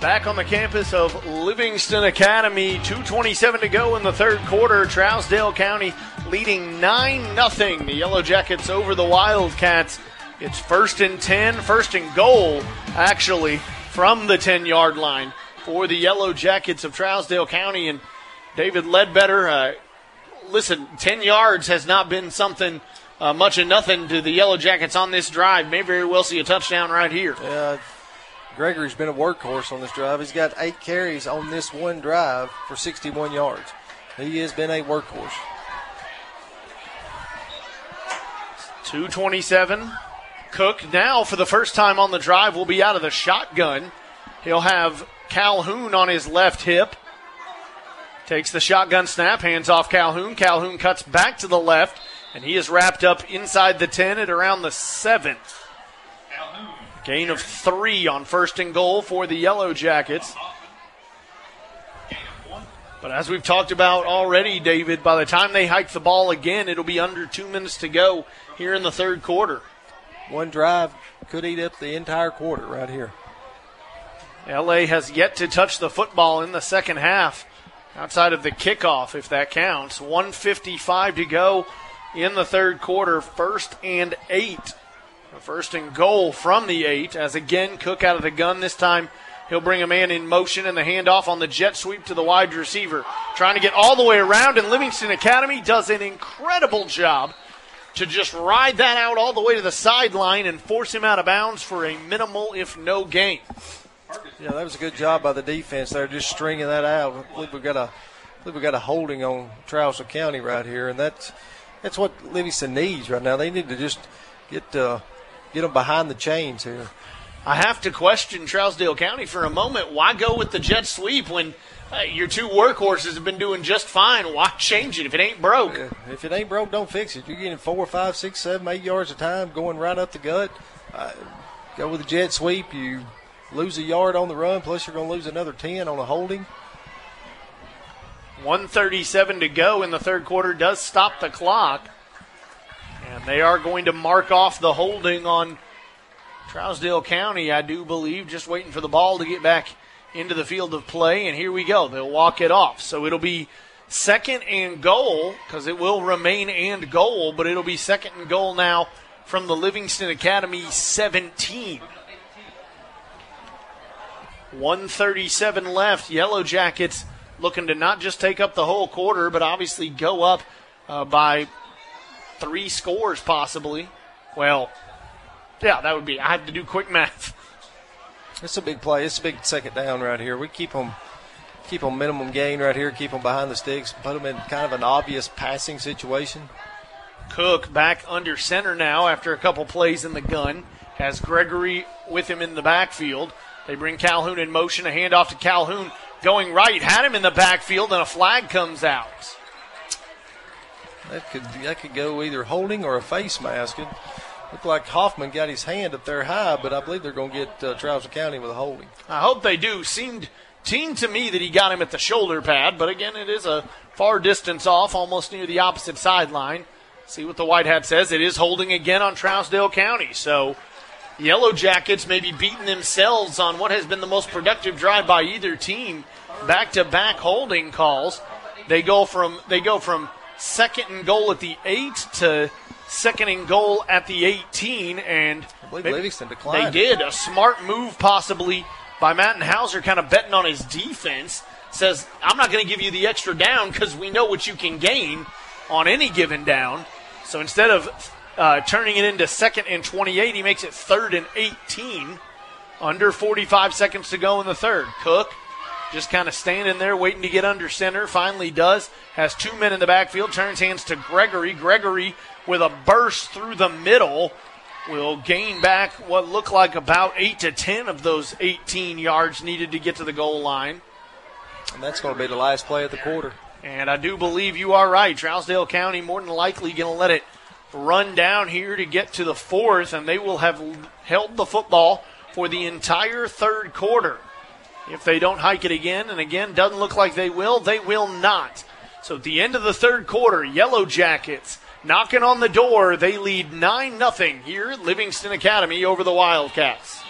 [SPEAKER 7] Back on the campus of Livingston Academy, 2.27 to go in the third quarter. Trousdale County leading 9 0. The Yellow Jackets over the Wildcats. It's first and 10, first and goal, actually, from the 10 yard line for the Yellow Jackets of Trousdale County. And David Ledbetter, uh, listen, 10 yards has not been something uh, much of nothing to the Yellow Jackets on this drive. May very well see a touchdown right here.
[SPEAKER 8] Yeah, Gregory's been a workhorse on this drive. He's got eight carries on this one drive for 61 yards. He has been a workhorse.
[SPEAKER 7] 227. Cook now, for the first time on the drive, will be out of the shotgun. He'll have Calhoun on his left hip. Takes the shotgun snap, hands off Calhoun. Calhoun cuts back to the left, and he is wrapped up inside the 10 at around the 7. Gain of three on first and goal for the Yellow Jackets. But as we've talked about already, David, by the time they hike the ball again, it'll be under two minutes to go here in the third quarter.
[SPEAKER 8] One drive could eat up the entire quarter right here.
[SPEAKER 7] LA has yet to touch the football in the second half, outside of the kickoff, if that counts. 155 to go in the third quarter, first and eight. First and goal from the eight, as again Cook out of the gun. This time he'll bring a man in motion and the handoff on the jet sweep to the wide receiver. Trying to get all the way around, and Livingston Academy does an incredible job to just ride that out all the way to the sideline and force him out of bounds for a minimal, if no gain.
[SPEAKER 8] Yeah, that was a good job by the defense there, just stringing that out. I believe we've got a, I believe we got a holding on Trousdale County right here, and that's that's what Livingston needs right now. They need to just get uh, get them behind the chains here.
[SPEAKER 7] I have to question Trousdale County for a moment. Why go with the jet sweep when uh, your two workhorses have been doing just fine? Why change it if it ain't broke?
[SPEAKER 8] If it ain't broke, don't fix it. You're getting four, five, six, seven, eight yards a time going right up the gut. Uh, go with a jet sweep. You lose a yard on the run, plus you're going to lose another 10 on a holding.
[SPEAKER 7] 137 to go in the third quarter does stop the clock. And they are going to mark off the holding on Trousdale County, I do believe, just waiting for the ball to get back into the field of play. And here we go. They'll walk it off. So it'll be second and goal because it will remain and goal, but it'll be second and goal now from the Livingston Academy 17. 137 left. Yellow Jackets looking to not just take up the whole quarter, but obviously go up uh, by three scores possibly. Well, yeah, that would be. I have to do quick math.
[SPEAKER 8] It's a big play. It's a big second down right here. We keep them, keep them minimum gain right here. Keep them behind the sticks. Put them in kind of an obvious passing situation.
[SPEAKER 7] Cook back under center now after a couple plays in the gun. Has Gregory with him in the backfield. They bring Calhoun in motion. A handoff to Calhoun going right. Had him in the backfield, and a flag comes out.
[SPEAKER 8] That could that could go either holding or a face mask. It looked like Hoffman got his hand up there high, but I believe they're going to get uh, Trousdale County with a holding.
[SPEAKER 7] I hope they do. Seemed seemed to me that he got him at the shoulder pad, but again, it is a far distance off, almost near the opposite sideline. See what the white hat says. It is holding again on Trousdale County. So Yellow Jackets may be beating themselves on what has been the most productive drive by either team. Back to back holding calls. They go from they go from second and goal at the eight to second and goal at the 18, and
[SPEAKER 8] Livingston declined.
[SPEAKER 7] They did a smart move, possibly by Matt Hauser, kind of betting on his defense. Says, "I'm not going to give you the extra down because we know what you can gain on any given down." So instead of uh, turning it into second and 28, he makes it third and 18. Under 45 seconds to go in the third. Cook just kind of standing there waiting to get under center. Finally does. Has two men in the backfield. Turns hands to Gregory. Gregory with a burst through the middle will gain back what looked like about 8 to 10 of those 18 yards needed to get to the goal line.
[SPEAKER 8] And that's going to be the last play of the quarter.
[SPEAKER 7] And I do believe you are right. Trousdale County more than likely going to let it run down here to get to the fourth, and they will have held the football for the entire third quarter. If they don't hike it again, and again, doesn't look like they will, they will not. So at the end of the third quarter, Yellow Jackets knocking on the door. They lead 9 0 here at Livingston Academy over the Wildcats.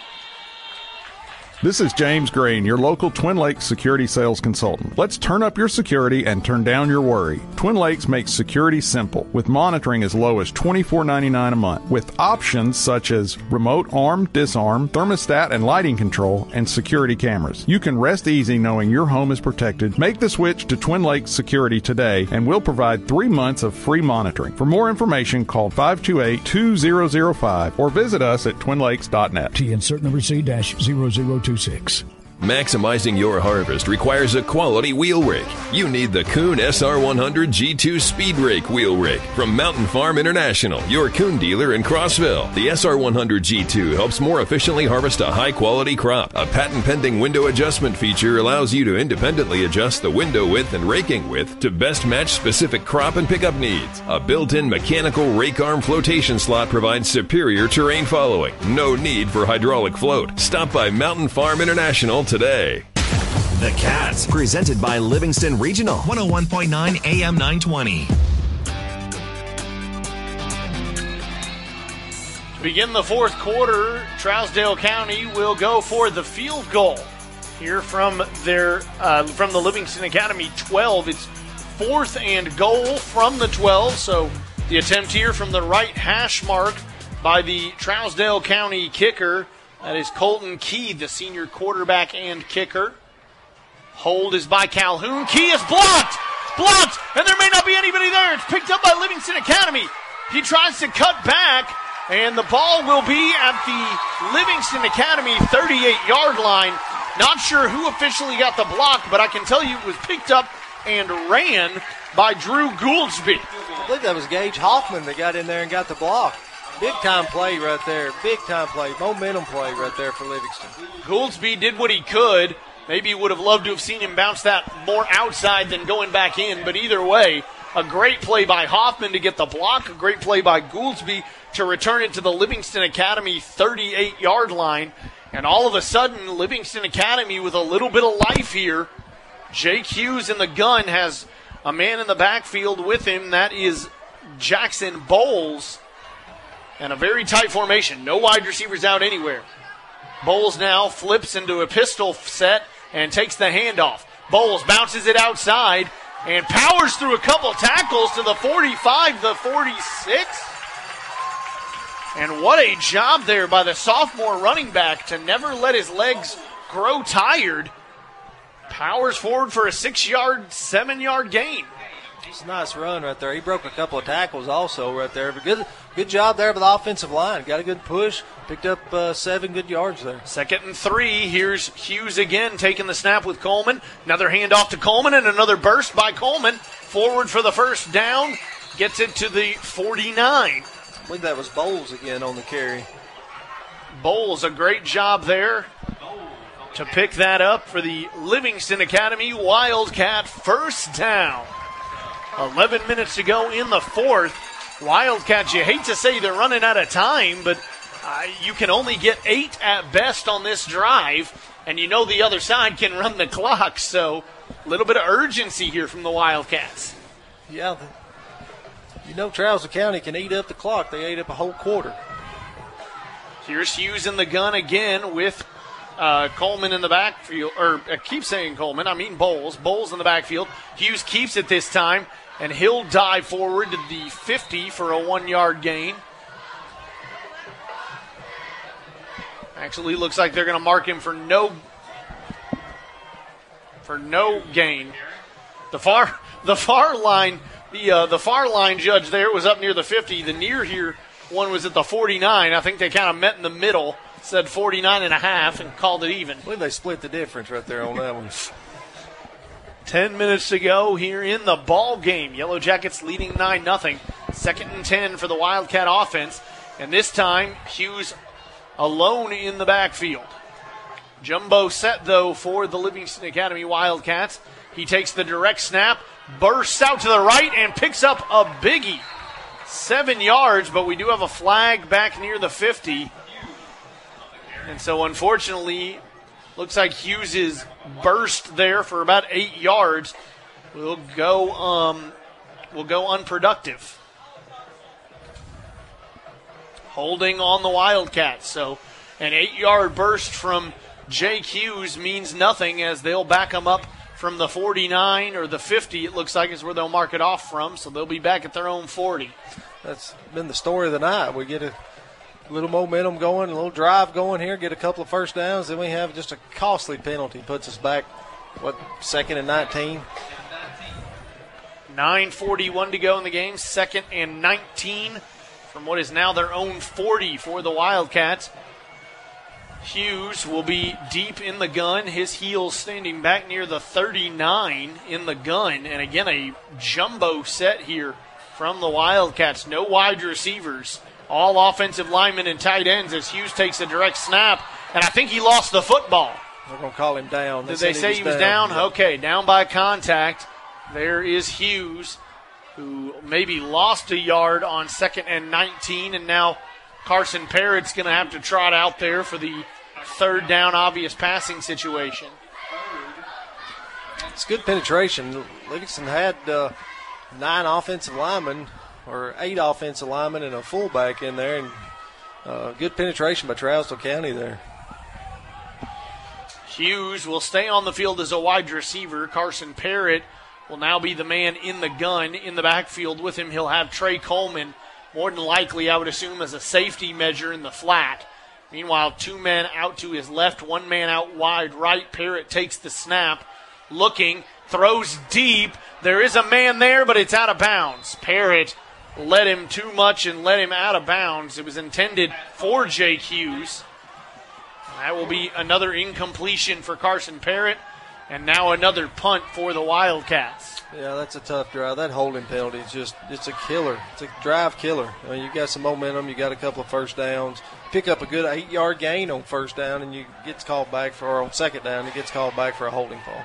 [SPEAKER 67] This is James Green, your local Twin Lakes security sales consultant. Let's turn up your security and turn down your worry. Twin Lakes makes security simple with monitoring as low as $24.99 a month with options such as remote arm, disarm, thermostat and lighting control, and security cameras. You can rest easy knowing your home is protected. Make the switch to Twin Lakes Security today and we'll provide three months of free monitoring. For more information, call 528-2005 or visit us at twinlakes.net.
[SPEAKER 68] T insert number C dash 002 six.
[SPEAKER 10] Maximizing your harvest requires a quality wheel rake. You need the Kuhn SR100 G2 Speed Rake wheel rake from Mountain Farm International, your Kuhn dealer in Crossville. The SR100 G2 helps more efficiently harvest a high quality crop. A patent pending window adjustment feature allows you to independently adjust the window width and raking width to best match specific crop and pickup needs. A built in mechanical rake arm flotation slot provides superior terrain following. No need for hydraulic float. Stop by Mountain Farm International today.
[SPEAKER 69] The Cats, presented by Livingston Regional, 101.9 AM 920.
[SPEAKER 7] To begin the fourth quarter, Trousdale County will go for the field goal here from their uh, from the Livingston Academy 12. It's fourth and goal from the 12. So the attempt here from the right hash mark by the Trousdale County kicker. That is Colton Key, the senior quarterback and kicker. Hold is by Calhoun. Key is blocked! Blocked! And there may not be anybody there. It's picked up by Livingston Academy. He tries to cut back, and the ball will be at the Livingston Academy 38 yard line. Not sure who officially got the block, but I can tell you it was picked up and ran by Drew Gouldsby.
[SPEAKER 8] I believe that was Gage Hoffman that got in there and got the block. Big time play right there. Big time play. Momentum play right there for Livingston.
[SPEAKER 7] Gouldsby did what he could. Maybe would have loved to have seen him bounce that more outside than going back in, but either way, a great play by Hoffman to get the block, a great play by Gouldsby to return it to the Livingston Academy 38 yard line. And all of a sudden, Livingston Academy with a little bit of life here. Jake Hughes in the gun has a man in the backfield with him. That is Jackson Bowles. And a very tight formation. No wide receivers out anywhere. Bowles now flips into a pistol set and takes the handoff. Bowles bounces it outside and powers through a couple tackles to the 45, the 46. And what a job there by the sophomore running back to never let his legs grow tired. Powers forward for a six yard, seven yard gain.
[SPEAKER 8] It's a nice run right there. He broke a couple of tackles also right there. But good, good job there by the offensive line. Got a good push. Picked up uh, seven good yards there.
[SPEAKER 7] Second and three. Here's Hughes again taking the snap with Coleman. Another handoff to Coleman and another burst by Coleman. Forward for the first down. Gets it to the 49. I
[SPEAKER 8] believe that was Bowles again on the carry.
[SPEAKER 7] Bowles, a great job there to pick that up for the Livingston Academy Wildcat first down. 11 minutes to go in the fourth. Wildcats, you hate to say they're running out of time, but uh, you can only get eight at best on this drive, and you know the other side can run the clock, so a little bit of urgency here from the Wildcats.
[SPEAKER 8] Yeah, you know Trousdale County can eat up the clock. They ate up a whole quarter.
[SPEAKER 7] Here's Hughes in the gun again with uh, Coleman in the backfield, or I keep saying Coleman, I mean Bowles. Bowles in the backfield. Hughes keeps it this time and he'll dive forward to the 50 for a one yard gain. Actually, looks like they're going to mark him for no for no gain. The far the far line the uh, the far line judge there was up near the 50. The near here one was at the 49. I think they kind of met in the middle. Said 49 and a half and called it even. I
[SPEAKER 8] believe they split the difference right there on that one.
[SPEAKER 7] 10 minutes to go here in the ball game. Yellow Jackets leading 9 0. Second and 10 for the Wildcat offense. And this time, Hughes alone in the backfield. Jumbo set, though, for the Livingston Academy Wildcats. He takes the direct snap, bursts out to the right, and picks up a biggie. Seven yards, but we do have a flag back near the 50. And so, unfortunately, looks like Hughes burst there for about eight yards will go um, will go unproductive. Holding on the Wildcats. So an eight yard burst from Jake Hughes means nothing as they'll back him up from the 49 or the 50, it looks like is where they'll mark it off from. So they'll be back at their own 40.
[SPEAKER 8] That's been the story of the night. We get a a little momentum going, a little drive going here, get a couple of first downs, then we have just a costly penalty, puts us back, what, second and 19?
[SPEAKER 7] 9.41 to go in the game, second and 19 from what is now their own 40 for the Wildcats. Hughes will be deep in the gun, his heels standing back near the 39 in the gun. And again, a jumbo set here from the Wildcats. No wide receivers all offensive linemen and tight ends as Hughes takes a direct snap, and I think he lost the football.
[SPEAKER 8] They're going to call him down.
[SPEAKER 7] They Did they say he was, down? down? Okay, down by contact. There is Hughes, who maybe lost a yard on second and 19, and now Carson Parrott's going to have to trot out there for the third down obvious passing situation.
[SPEAKER 8] It's good penetration. Livingston had uh, nine offensive linemen or eight offensive linemen and a fullback in there, and uh, good penetration by Trousdale County there.
[SPEAKER 7] Hughes will stay on the field as a wide receiver. Carson Parrott will now be the man in the gun in the backfield with him. He'll have Trey Coleman, more than likely, I would assume, as a safety measure in the flat. Meanwhile, two men out to his left, one man out wide right. Parrott takes the snap, looking, throws deep. There is a man there, but it's out of bounds. Parrott led him too much and let him out of bounds. It was intended for Jake Hughes. That will be another incompletion for Carson Parrott, and now another punt for the Wildcats.
[SPEAKER 8] Yeah, that's a tough drive. That holding penalty is just, it's a killer. It's a drive killer. I mean, you got some momentum, you got a couple of first downs, pick up a good eight yard gain on first down, and you gets called back for, or on second down, it gets called back for a holding call.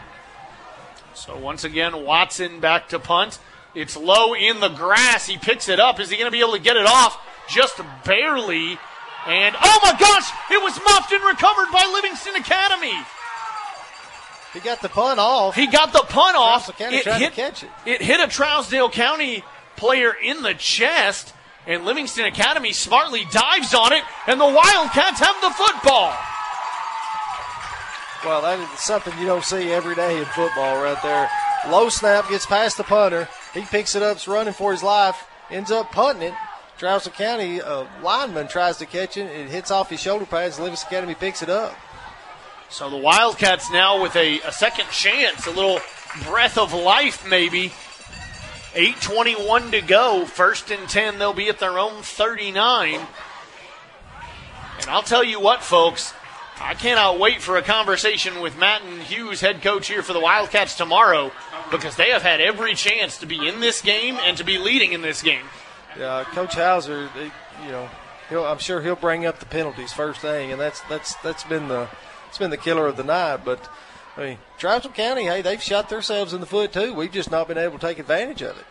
[SPEAKER 7] So once again, Watson back to punt. It's low in the grass. He picks it up. Is he going to be able to get it off? Just barely. And oh my gosh, it was muffed and recovered by Livingston Academy.
[SPEAKER 8] He got the punt off.
[SPEAKER 7] He got the punt off.
[SPEAKER 8] To catch it.
[SPEAKER 7] It hit a Trousdale County player in the chest, and Livingston Academy smartly dives on it, and the Wildcats have the football.
[SPEAKER 8] Well, that is something you don't see every day in football right there. Low snap gets past the punter. He picks it up, is running for his life, ends up punting it. Trousdale County lineman tries to catch it. It hits off his shoulder pads. Livingston Academy picks it up.
[SPEAKER 7] So the Wildcats now with a, a second chance, a little breath of life maybe. 8.21 to go. First and 10, they'll be at their own 39. And I'll tell you what, folks, I cannot wait for a conversation with Matt and Hughes, head coach here for the Wildcats tomorrow, because they have had every chance to be in this game and to be leading in this game.
[SPEAKER 8] Yeah, Coach Hauser, they, you know, I'm sure he'll bring up the penalties first thing, and that's that's that's been the it's been the killer of the night. But I mean, Trousdale County, hey, they've shot themselves in the foot too. We've just not been able to take advantage of it.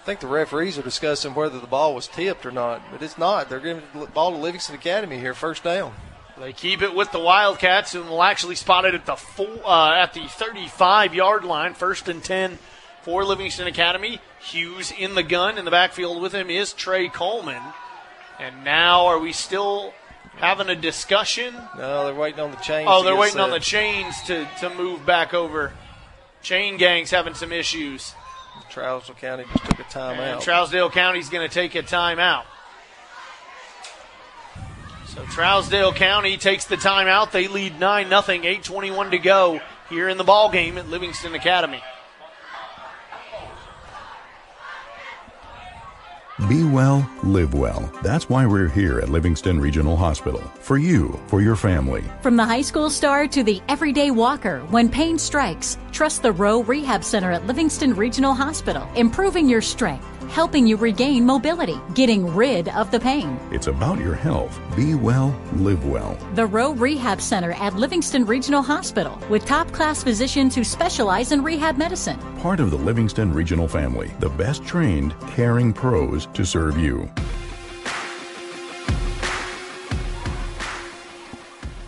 [SPEAKER 8] I think the referees are discussing whether the ball was tipped or not, but it's not. They're giving the ball to Livingston Academy here, first down.
[SPEAKER 7] They keep it with the Wildcats, and will actually spot it at the four, uh, at the 35 yard line, first and 10 for Livingston Academy. Hughes in the gun. In the backfield with him is Trey Coleman. And now, are we still having a discussion?
[SPEAKER 8] No, they're waiting on the chains.
[SPEAKER 7] Oh, they're waiting on the chains to, to move back over. Chain gang's having some issues.
[SPEAKER 8] Trousdale County just took a timeout.
[SPEAKER 7] Trousdale County's going to take a timeout. So Trousdale County takes the timeout. They lead 9 0, 8.21 to go here in the ball game at Livingston Academy.
[SPEAKER 44] Be well, live well. That's why we're here at Livingston Regional Hospital. For you, for your family.
[SPEAKER 37] From the high school star to the everyday walker, when pain strikes, trust the Rowe Rehab Center at Livingston Regional Hospital, improving your strength, helping you regain mobility, getting rid of the pain.
[SPEAKER 44] It's about your health. Be well, live well.
[SPEAKER 37] The Rowe Rehab Center at Livingston Regional Hospital, with top class physicians who specialize in rehab medicine.
[SPEAKER 44] Part of the Livingston Regional family, the best trained, caring pros to serve you.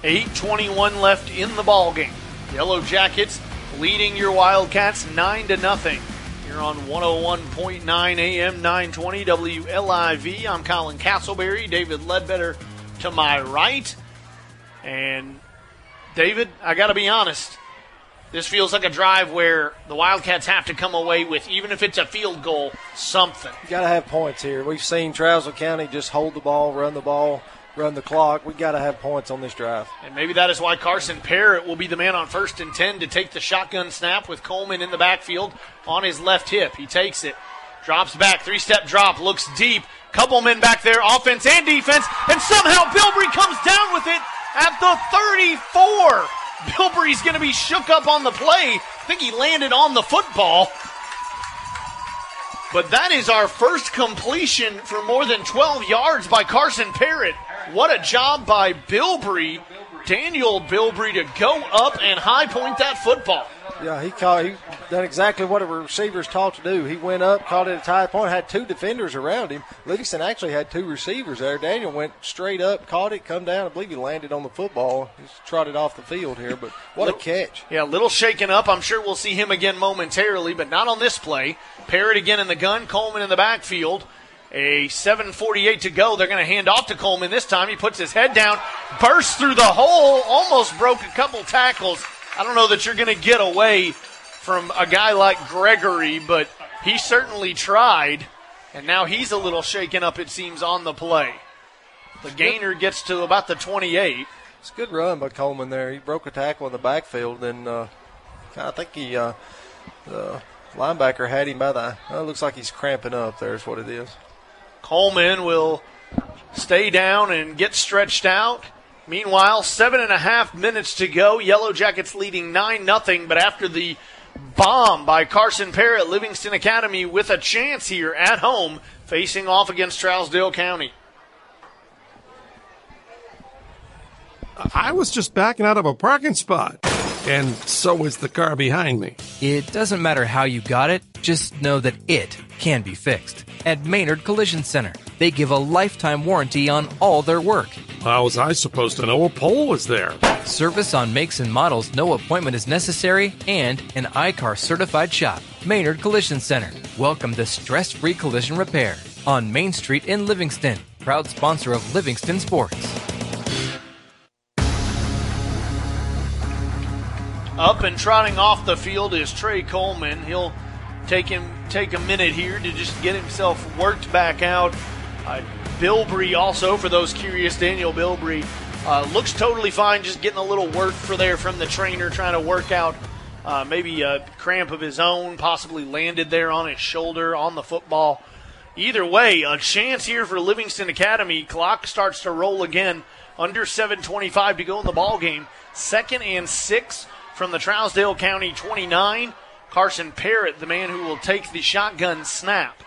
[SPEAKER 7] 8.21 left in the ball game. Yellow Jackets leading your Wildcats 9 to nothing. Here on 101.9 AM 920 WLIV. I'm Colin Castleberry, David Ledbetter to my right. And David, I got to be honest. This feels like a drive where the Wildcats have to come away with, even if it's a field goal, something.
[SPEAKER 8] You got to have points here. We've seen Trousdale County just hold the ball, run the ball, run the clock. we got to have points on this drive.
[SPEAKER 7] And maybe that is why Carson Parrott will be the man on first and 10 to take the shotgun snap with Coleman in the backfield on his left hip. He takes it, drops back, three step drop, looks deep. Couple men back there, offense and defense, and somehow Bilbrey comes down with it at the 34. Bilbrey's going to be shook up on the play. I think he landed on the football. But that is our first completion for more than 12 yards by Carson Parrott. What a job by Bilbrey, Daniel Bilbrey, to go up and high point that football.
[SPEAKER 8] Yeah, he caught. He done exactly what a receiver's taught to do. He went up, caught it at a high point, had two defenders around him. Livingston actually had two receivers there. Daniel went straight up, caught it, come down. I believe he landed on the football. He's trotted off the field here, but what
[SPEAKER 7] Little-
[SPEAKER 8] a catch!
[SPEAKER 7] Yeah, a little shaken up. I'm sure we'll see him again momentarily, but not on this play. Parrott again in the gun, Coleman in the backfield. A 7.48 to go. They're going to hand off to Coleman this time. He puts his head down, bursts through the hole, almost broke a couple tackles. I don't know that you're going to get away from a guy like Gregory, but he certainly tried. And now he's a little shaken up, it seems, on the play. The gainer gets to about the 28.
[SPEAKER 8] It's a good run by Coleman there. He broke a tackle in the backfield, and uh, I think he uh, uh, linebacker had him by the. It looks like he's cramping up. There's what it is.
[SPEAKER 7] Coleman will stay down and get stretched out. Meanwhile, seven and a half minutes to go. Yellow Jackets leading 9 nothing. but after the bomb by Carson Parrott, Livingston Academy with a chance here at home facing off against Trousdale County.
[SPEAKER 16] I was just backing out of a parking spot, and so is the car behind me.
[SPEAKER 17] It doesn't matter how you got it, just know that it can be fixed. At Maynard Collision Center, they give a lifetime warranty on all their work.
[SPEAKER 16] How was I supposed to know a pole was there?
[SPEAKER 17] Service on makes and models, no appointment is necessary, and an I-CAR certified shop. Maynard Collision Center. Welcome to stress free collision repair on Main Street in Livingston. Proud sponsor of Livingston Sports.
[SPEAKER 7] Up and trotting off the field is Trey Coleman. He'll take him take a minute here to just get himself worked back out. Uh, Bilbrey also, for those curious, Daniel Bilbrey uh, looks totally fine. Just getting a little work for there from the trainer, trying to work out uh, maybe a cramp of his own, possibly landed there on his shoulder on the football. Either way, a chance here for Livingston Academy. Clock starts to roll again. Under 7:25 to go in the ball game. Second and six from the Trousdale County 29. Carson Parrott, the man who will take the shotgun snap.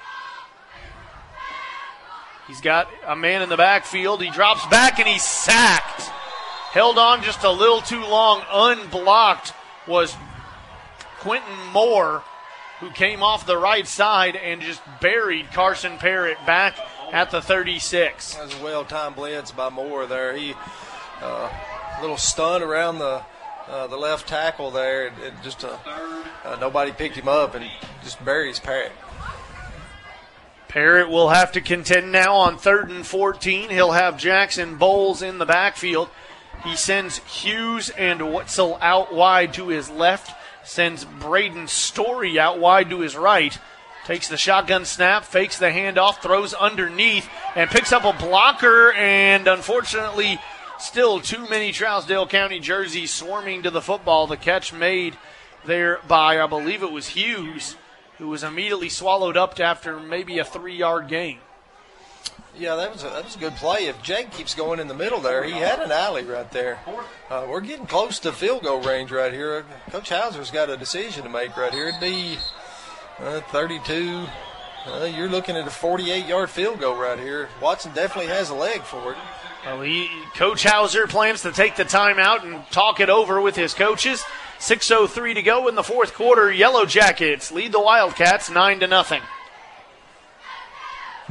[SPEAKER 7] He's got a man in the backfield. He drops back and he's sacked. Held on just a little too long. Unblocked was Quentin Moore, who came off the right side and just buried Carson Parrott back at the 36.
[SPEAKER 8] That was a well timed blitz by Moore there. He uh, a little stun around the uh, the left tackle there. It, it just uh, uh, nobody picked him up and just buries Parrott.
[SPEAKER 7] Parrott will have to contend now on third and 14. He'll have Jackson Bowles in the backfield. He sends Hughes and Wetzel out wide to his left, sends Braden Story out wide to his right. Takes the shotgun snap, fakes the handoff, throws underneath, and picks up a blocker. And unfortunately, Still too many Trousdale County jerseys swarming to the football. The catch made there by, I believe it was Hughes, who was immediately swallowed up after maybe a three yard gain.
[SPEAKER 8] Yeah, that was a, that was a good play. If Jake keeps going in the middle there, he had an alley right there. Uh, we're getting close to field goal range right here. Coach Hauser's got a decision to make right here. It'd be uh, 32. Uh, you're looking at a 48 yard field goal right here. Watson definitely has a leg for it.
[SPEAKER 7] Well, he, Coach Hauser plans to take the timeout and talk it over with his coaches. 6.03 to go in the fourth quarter. Yellow Jackets lead the Wildcats 9 to nothing.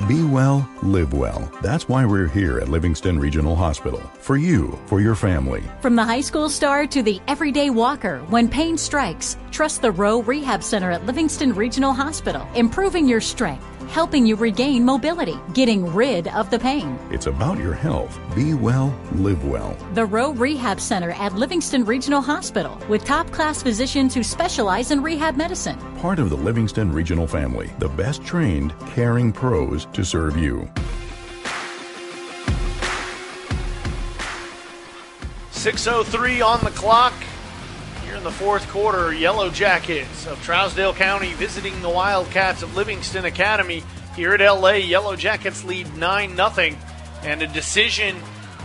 [SPEAKER 44] Be well, live well. That's why we're here at Livingston Regional Hospital. For you, for your family.
[SPEAKER 37] From the high school star to the everyday walker, when pain strikes, trust the Rowe Rehab Center at Livingston Regional Hospital, improving your strength helping you regain mobility, getting rid of the pain.
[SPEAKER 44] It's about your health. Be well, live well.
[SPEAKER 37] The Rowe Rehab Center at Livingston Regional Hospital with top class physicians who specialize in rehab medicine.
[SPEAKER 44] Part of the Livingston Regional family, the best trained, caring pros to serve you.
[SPEAKER 7] 6.03 on the clock here in the fourth quarter. Yellow Jackets of Trousdale County visiting the Wildcats of Livingston Academy here at LA. Yellow Jackets lead 9 0, and a decision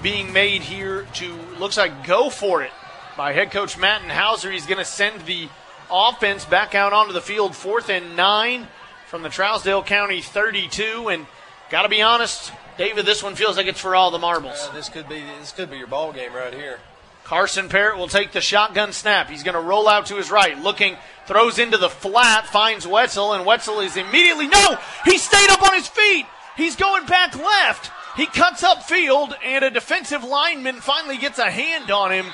[SPEAKER 7] being made here to, looks like, go for it by head coach Matt Hauser. He's going to send the offense back out onto the field, fourth and nine from the Trousdale County 32. And got to be honest, David, this one feels like it's for all the marbles.
[SPEAKER 8] Uh, this could be this could be your ball game right here.
[SPEAKER 7] Carson Parrott will take the shotgun snap. He's going to roll out to his right, looking, throws into the flat, finds Wetzel, and Wetzel is immediately no. He stayed up on his feet. He's going back left. He cuts up field, and a defensive lineman finally gets a hand on him.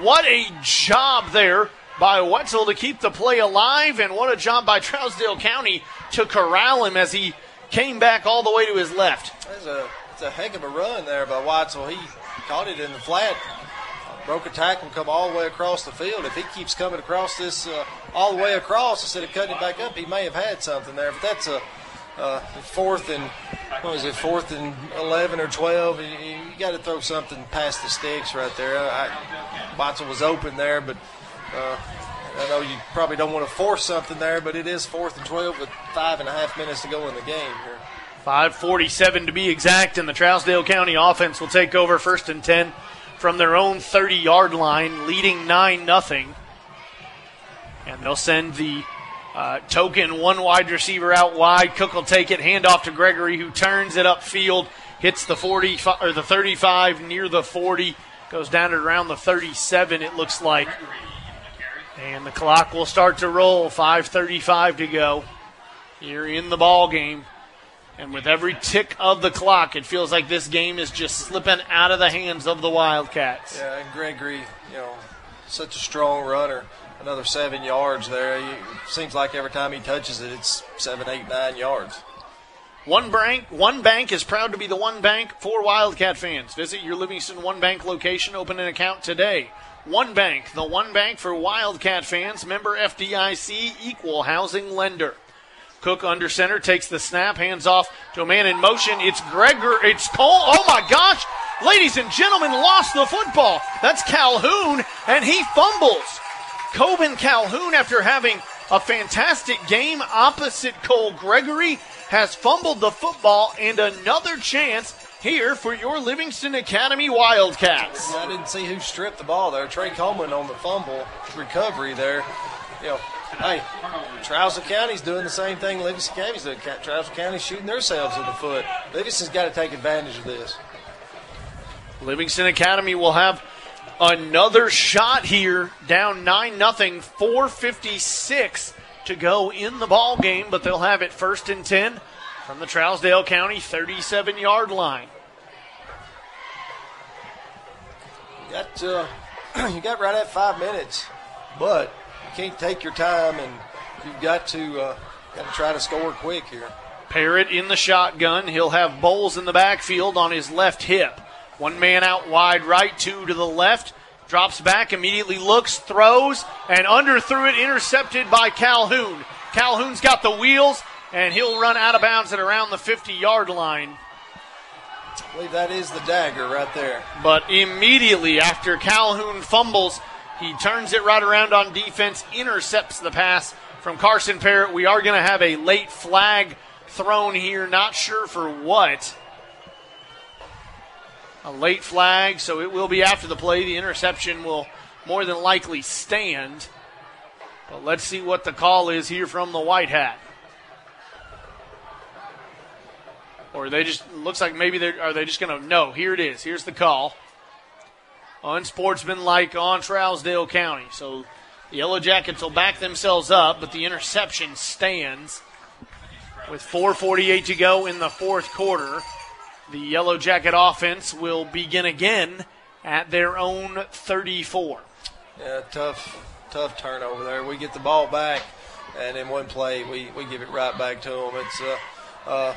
[SPEAKER 7] What a job there by Wetzel to keep the play alive, and what a job by Trousdale County to corral him as he came back all the way to his left.
[SPEAKER 8] That's a, that's a heck of a run there by Wetzel. He caught it in the flat, broke a tackle, and come all the way across the field. If he keeps coming across this uh, all the way across instead of cutting it back up, he may have had something there. But that's a uh, fourth and what was it, fourth and eleven or twelve. You, you got to throw something past the sticks right there. I, Botzel was open there, but uh, I know you probably don't want to force something there, but it is fourth and 12 with five and a half minutes to go in the game here.
[SPEAKER 7] 547 to be exact, and the Trousdale County offense will take over first and 10 from their own 30 yard line, leading 9 0. And they'll send the uh, token one wide receiver out wide. Cook will take it, hand off to Gregory, who turns it upfield, hits the 40 or the 35 near the 40, goes down to around the 37. It looks like, and the clock will start to roll. 5:35 to go here in the ball game. And with every tick of the clock, it feels like this game is just slipping out of the hands of the Wildcats.
[SPEAKER 8] Yeah, and Gregory, you know, such a strong runner. Another seven yards there. It seems like every time he touches it, it's seven, eight, nine yards.
[SPEAKER 7] One bank, one bank is proud to be the one bank for Wildcat fans. Visit your Livingston One Bank location. Open an account today. One Bank, the one bank for Wildcat fans. Member FDIC, equal housing lender. Cook under center takes the snap, hands off to a man in motion. It's Gregor. It's Cole. Oh my gosh! Ladies and gentlemen, lost the football. That's Calhoun, and he fumbles. Coben Calhoun, after having a fantastic game opposite Cole Gregory, has fumbled the football and another chance here for your Livingston Academy Wildcats.
[SPEAKER 8] I didn't see who stripped the ball there. Trey Coleman on the fumble recovery there. You know, hey, Trousdale County's doing the same thing Livingston County's doing. Trousdale County's shooting themselves in the foot. Livingston's got to take advantage of this.
[SPEAKER 7] Livingston Academy will have another shot here, down 9 nothing, 456 to go in the ball game, but they'll have it first and 10 from the Trousdale County 37 yard line.
[SPEAKER 8] You got, uh, you got right at five minutes, but can't take your time, and you've got to uh, got to try to score quick here.
[SPEAKER 7] Parrott in the shotgun. He'll have Bowles in the backfield on his left hip. One man out wide right, two to the left. Drops back, immediately looks, throws, and under underthrew it, intercepted by Calhoun. Calhoun's got the wheels, and he'll run out of bounds at around the 50 yard line.
[SPEAKER 8] I believe that is the dagger right there.
[SPEAKER 7] But immediately after Calhoun fumbles, he turns it right around on defense, intercepts the pass from Carson Parrott. We are going to have a late flag thrown here, not sure for what. A late flag, so it will be after the play. The interception will more than likely stand. But let's see what the call is here from the White Hat. Or they just looks like maybe they are they just going to no. Here it is. Here's the call. Unsportsmanlike on Trousdale County. So the Yellow Jackets will back themselves up, but the interception stands. With 4:48 to go in the fourth quarter, the Yellow Jacket offense will begin again at their own 34.
[SPEAKER 8] Yeah, tough, tough turnover there. We get the ball back, and in one play, we, we give it right back to them. It's uh, uh,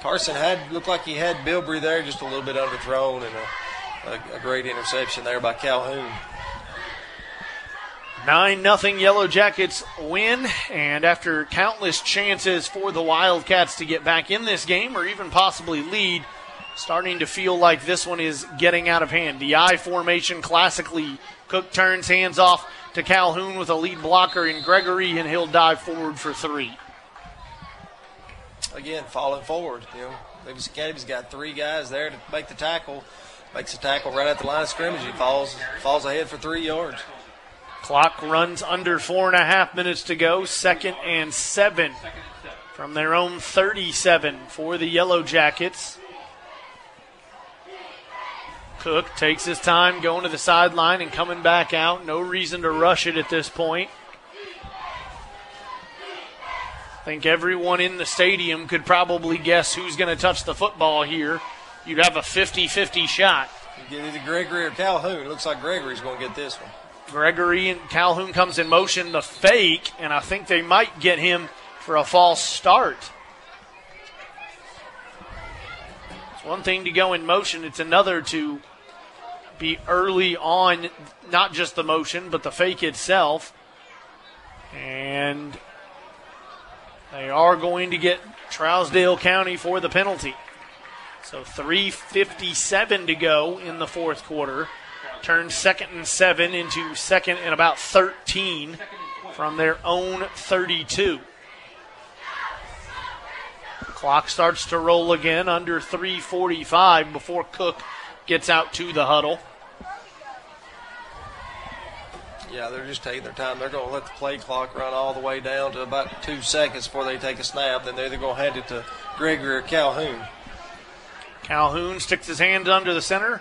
[SPEAKER 8] Carson had looked like he had Bilbrey there, just a little bit underthrown, and a, a, a great interception there by Calhoun.
[SPEAKER 7] 9 nothing Yellow Jackets win, and after countless chances for the Wildcats to get back in this game or even possibly lead, starting to feel like this one is getting out of hand. The I formation classically, Cook turns hands off to Calhoun with a lead blocker in Gregory, and he'll dive forward for three.
[SPEAKER 8] Again, falling forward. You know, Davis Academy's got three guys there to make the tackle. Makes a tackle right at the line of scrimmage. He falls falls ahead for three yards.
[SPEAKER 7] Clock runs under four and a half minutes to go. Second and seven from their own 37 for the Yellow Jackets. Cook takes his time going to the sideline and coming back out. No reason to rush it at this point. I think everyone in the stadium could probably guess who's going to touch the football here. You'd have a 50 50 shot.
[SPEAKER 8] You get either Gregory or Calhoun. It looks like Gregory's going to get this one.
[SPEAKER 7] Gregory and Calhoun comes in motion, the fake, and I think they might get him for a false start. It's one thing to go in motion, it's another to be early on, not just the motion, but the fake itself. And they are going to get Trousdale County for the penalty. So 3.57 to go in the fourth quarter. turns second and seven into second and about 13 from their own 32. Clock starts to roll again under 345 before Cook gets out to the huddle.
[SPEAKER 8] Yeah, they're just taking their time. They're going to let the play clock run all the way down to about two seconds before they take a snap. Then they're either going to hand it to Gregory or Calhoun.
[SPEAKER 7] Calhoun sticks his hand under the center.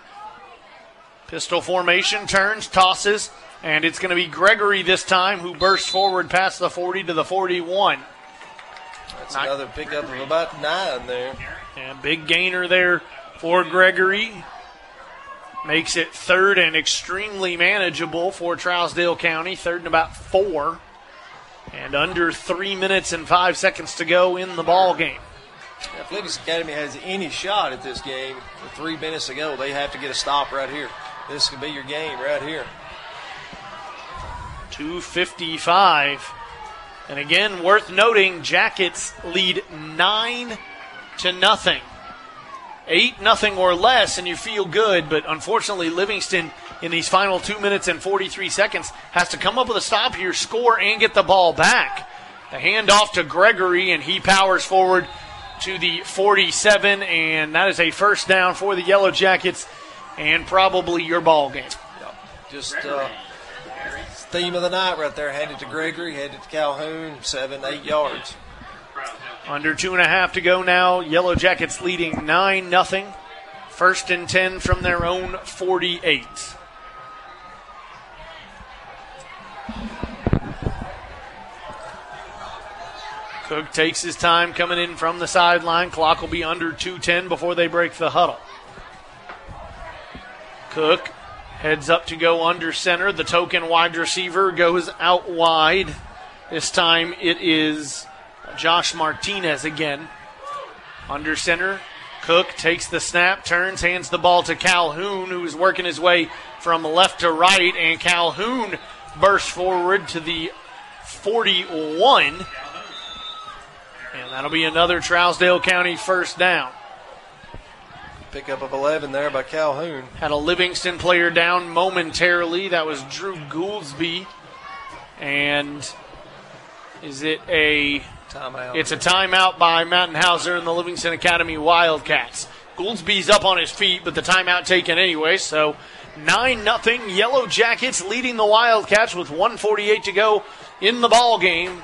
[SPEAKER 7] Pistol formation, turns, tosses, and it's going to be Gregory this time who bursts forward past the 40 to the 41.
[SPEAKER 8] That's Not, another pickup of about nine there.
[SPEAKER 7] And big gainer there for Gregory. Makes it third and extremely manageable for Trousdale County. Third and about four. And under three minutes and five seconds to go in the ball game.
[SPEAKER 8] If Livingston Academy has any shot at this game with three minutes to go, they have to get a stop right here. This could be your game right here.
[SPEAKER 7] 255. And again, worth noting, Jackets lead nine to nothing. Eight nothing or less, and you feel good. But unfortunately, Livingston in these final two minutes and 43 seconds has to come up with a stop here, score, and get the ball back. The handoff to Gregory, and he powers forward to the 47, and that is a first down for the Yellow Jackets and probably your ball game.
[SPEAKER 8] Yep. Just uh, theme of the night right there. Handed to Gregory, headed to Calhoun, seven, eight yards.
[SPEAKER 7] Under two and a half to go now. Yellow Jackets leading 9 nothing. First and 10 from their own 48. Cook takes his time coming in from the sideline. Clock will be under 210 before they break the huddle. Cook heads up to go under center. The token wide receiver goes out wide. This time it is Josh Martinez again. Under center. Cook takes the snap, turns, hands the ball to Calhoun, who's working his way from left to right, and Calhoun bursts forward to the 41. And that'll be another Trousdale County first down.
[SPEAKER 8] Pickup of 11 there by Calhoun.
[SPEAKER 7] Had a Livingston player down momentarily. That was Drew Gouldsby. And is it a
[SPEAKER 8] timeout?
[SPEAKER 7] It's a timeout by Mountain Hauser and the Livingston Academy Wildcats. Gouldsby's up on his feet, but the timeout taken anyway. So 9 nothing. Yellow Jackets leading the Wildcats with 148 to go in the ball game.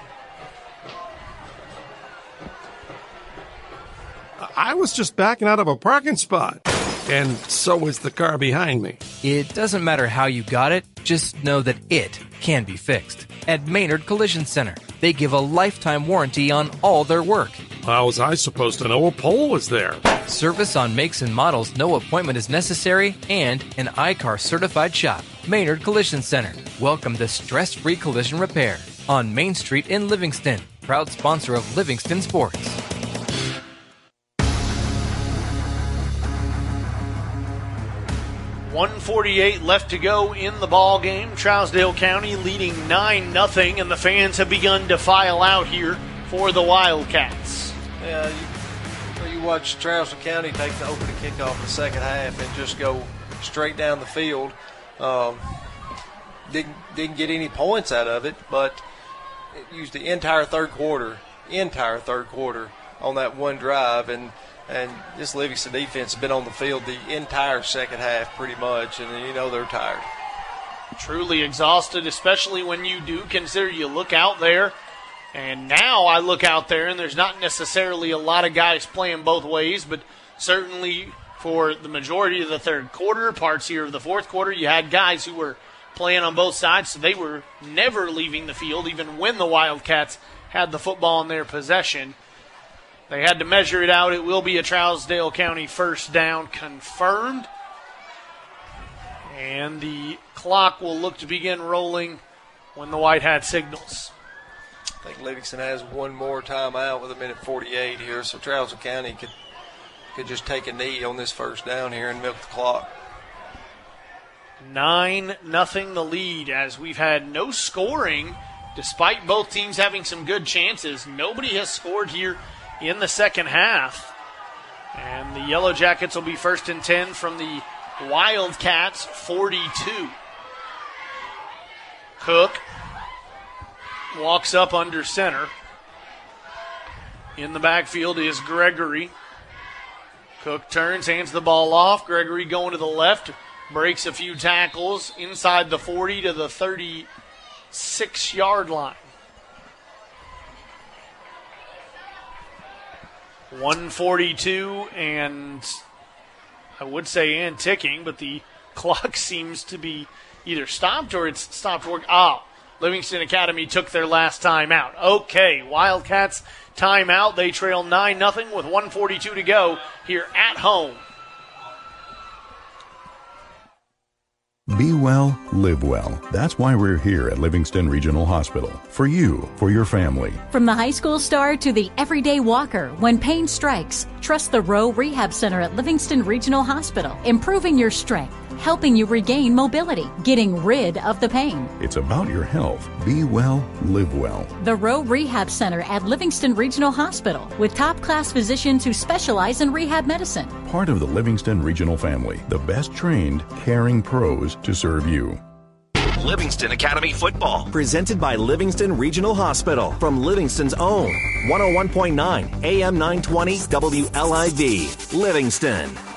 [SPEAKER 16] I was just backing out of a parking spot. And so was the car behind me.
[SPEAKER 17] It doesn't matter how you got it, just know that it can be fixed. At Maynard Collision Center, they give a lifetime warranty on all their work.
[SPEAKER 16] How was I supposed to know a pole was there?
[SPEAKER 17] Service on makes and models, no appointment is necessary, and an I-CAR certified shop. Maynard Collision Center. Welcome to stress free collision repair on Main Street in Livingston. Proud sponsor of Livingston Sports.
[SPEAKER 7] 148 left to go in the ball game. Trousdale County leading 9 0, and the fans have begun to file out here for the Wildcats.
[SPEAKER 8] Yeah, you, you watch Trousdale County take the opening kickoff in the second half and just go straight down the field. Um, didn't didn't get any points out of it, but it used the entire third quarter, entire third quarter on that one drive, and and this Livingston defense has been on the field the entire second half pretty much, and you know they're tired.
[SPEAKER 7] Truly exhausted, especially when you do consider you look out there. And now I look out there, and there's not necessarily a lot of guys playing both ways, but certainly for the majority of the third quarter, parts here of the fourth quarter, you had guys who were playing on both sides, so they were never leaving the field, even when the Wildcats had the football in their possession. They had to measure it out. It will be a Trousdale County first down confirmed. And the clock will look to begin rolling when the White Hat signals.
[SPEAKER 8] I think Livingston has one more timeout with a minute 48 here, so Trousdale County could could just take a knee on this first down here and milk the clock.
[SPEAKER 7] Nine nothing the lead as we've had no scoring despite both teams having some good chances. Nobody has scored here in the second half. And the Yellow Jackets will be first and 10 from the Wildcats 42. Cook walks up under center. In the backfield is Gregory. Cook turns, hands the ball off. Gregory going to the left, breaks a few tackles inside the 40 to the 36 yard line. 142 and I would say and ticking, but the clock seems to be either stopped or it's stopped work. Ah, Livingston Academy took their last time out. Okay, Wildcats timeout. They trail 9 0 with 142 to go here at home.
[SPEAKER 44] Be well, live well. That's why we're here at Livingston Regional Hospital. For you, for your family.
[SPEAKER 37] From the high school star to the everyday walker, when pain strikes, trust the Rowe Rehab Center at Livingston Regional Hospital, improving your strength helping you regain mobility, getting rid of the pain.
[SPEAKER 44] It's about your health. Be well, live well.
[SPEAKER 37] The Rowe Rehab Center at Livingston Regional Hospital with top class physicians who specialize in rehab medicine.
[SPEAKER 44] Part of the Livingston Regional family, the best trained, caring pros to serve you.
[SPEAKER 1] Livingston Academy Football, presented by Livingston Regional Hospital from Livingston's own 101.9 AM 920 WLIV, Livingston.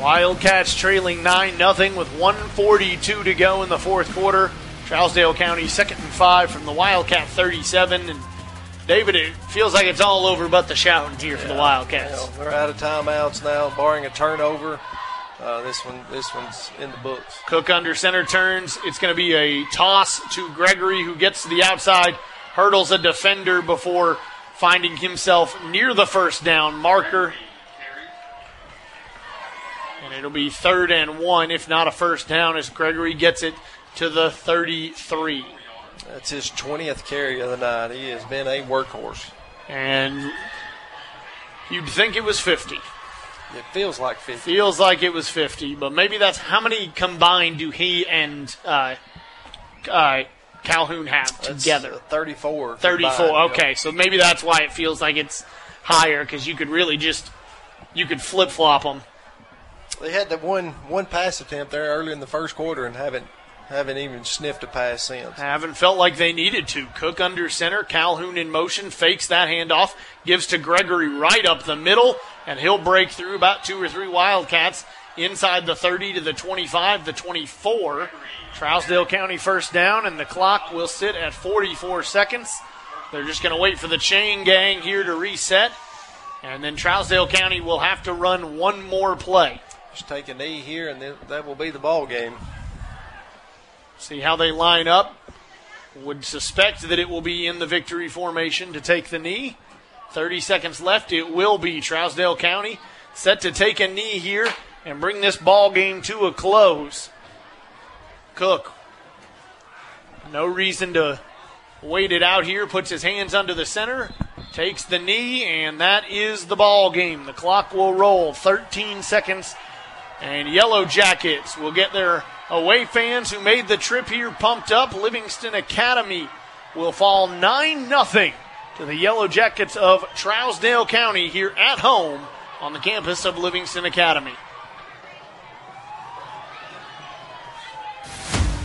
[SPEAKER 7] Wildcats trailing 9 0 with 142 to go in the fourth quarter. Trousdale County second and five from the Wildcat 37. And David, it feels like it's all over but the shouting here for the Wildcats.
[SPEAKER 8] Know, they're out of timeouts now, barring a turnover. Uh, this one, this one's in the books.
[SPEAKER 7] Cook under center turns. It's going to be a toss to Gregory, who gets to the outside, hurdles a defender before finding himself near the first down marker. And it'll be third and one, if not a first down, as Gregory gets it to the 33.
[SPEAKER 8] That's his 20th carry of the night. He has been a workhorse.
[SPEAKER 7] And you'd think it was 50.
[SPEAKER 8] It feels like 50.
[SPEAKER 7] Feels like it was 50, but maybe that's how many combined do he and uh, uh, Calhoun have together?
[SPEAKER 8] 34.
[SPEAKER 7] 34.
[SPEAKER 8] combined,
[SPEAKER 7] okay, so maybe that's why it feels like it's higher because you could really just you could flip flop them.
[SPEAKER 8] They had that one one pass attempt there early in the first quarter and haven't haven't even sniffed a pass since.
[SPEAKER 7] Haven't felt like they needed to. Cook under center, Calhoun in motion, fakes that handoff, gives to Gregory right up the middle, and he'll break through about two or three Wildcats inside the 30 to the 25, the 24. Trousdale County first down, and the clock will sit at 44 seconds. They're just going to wait for the chain gang here to reset, and then Trousdale County will have to run one more play.
[SPEAKER 8] Just take a knee here, and then that will be the ball game.
[SPEAKER 7] See how they line up. Would suspect that it will be in the victory formation to take the knee. 30 seconds left. It will be Trousdale County set to take a knee here and bring this ball game to a close. Cook, no reason to wait it out here. Puts his hands under the center, takes the knee, and that is the ball game. The clock will roll. 13 seconds, and Yellow Jackets will get their away fans who made the trip here pumped up. Livingston Academy will fall 9 0 to the Yellow Jackets of Trousdale County here at home on the campus of Livingston Academy.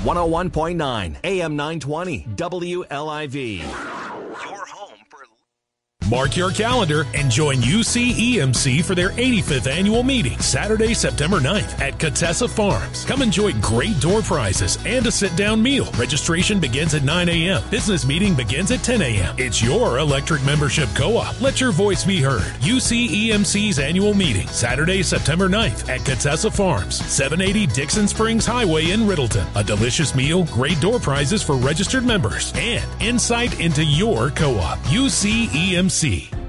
[SPEAKER 1] 101.9 AM 920 WLIV.
[SPEAKER 28] Mark your calendar and join UCEMC for their 85th annual meeting, Saturday, September 9th at Contessa Farms. Come enjoy great door prizes and a sit down meal. Registration begins at 9 a.m. Business meeting begins at 10 a.m. It's your electric membership co op. Let your voice be heard. UCEMC's annual meeting, Saturday, September 9th at Contessa Farms, 780 Dixon Springs Highway in Riddleton. A delicious meal, great door prizes for registered members, and insight into your co op. UCEMC.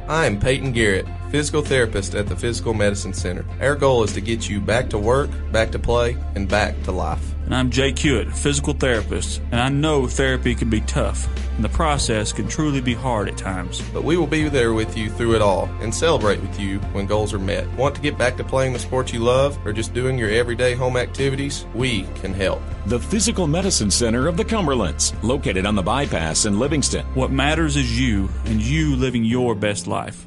[SPEAKER 70] I'm Peyton Garrett, physical therapist at the Physical Medicine Center. Our goal is to get you back to work, back to play, and back to life.
[SPEAKER 29] And I'm Jay Hewitt, physical therapist, and I know therapy can be tough, and the process can truly be hard at times.
[SPEAKER 70] But we will be there with you through it all and celebrate with you when goals are met. Want to get back to playing the sport you love or just doing your everyday home activities? We can help.
[SPEAKER 71] The Physical Medicine Center of the Cumberlands, located on the bypass in Livingston.
[SPEAKER 29] What matters is you and you living your best life.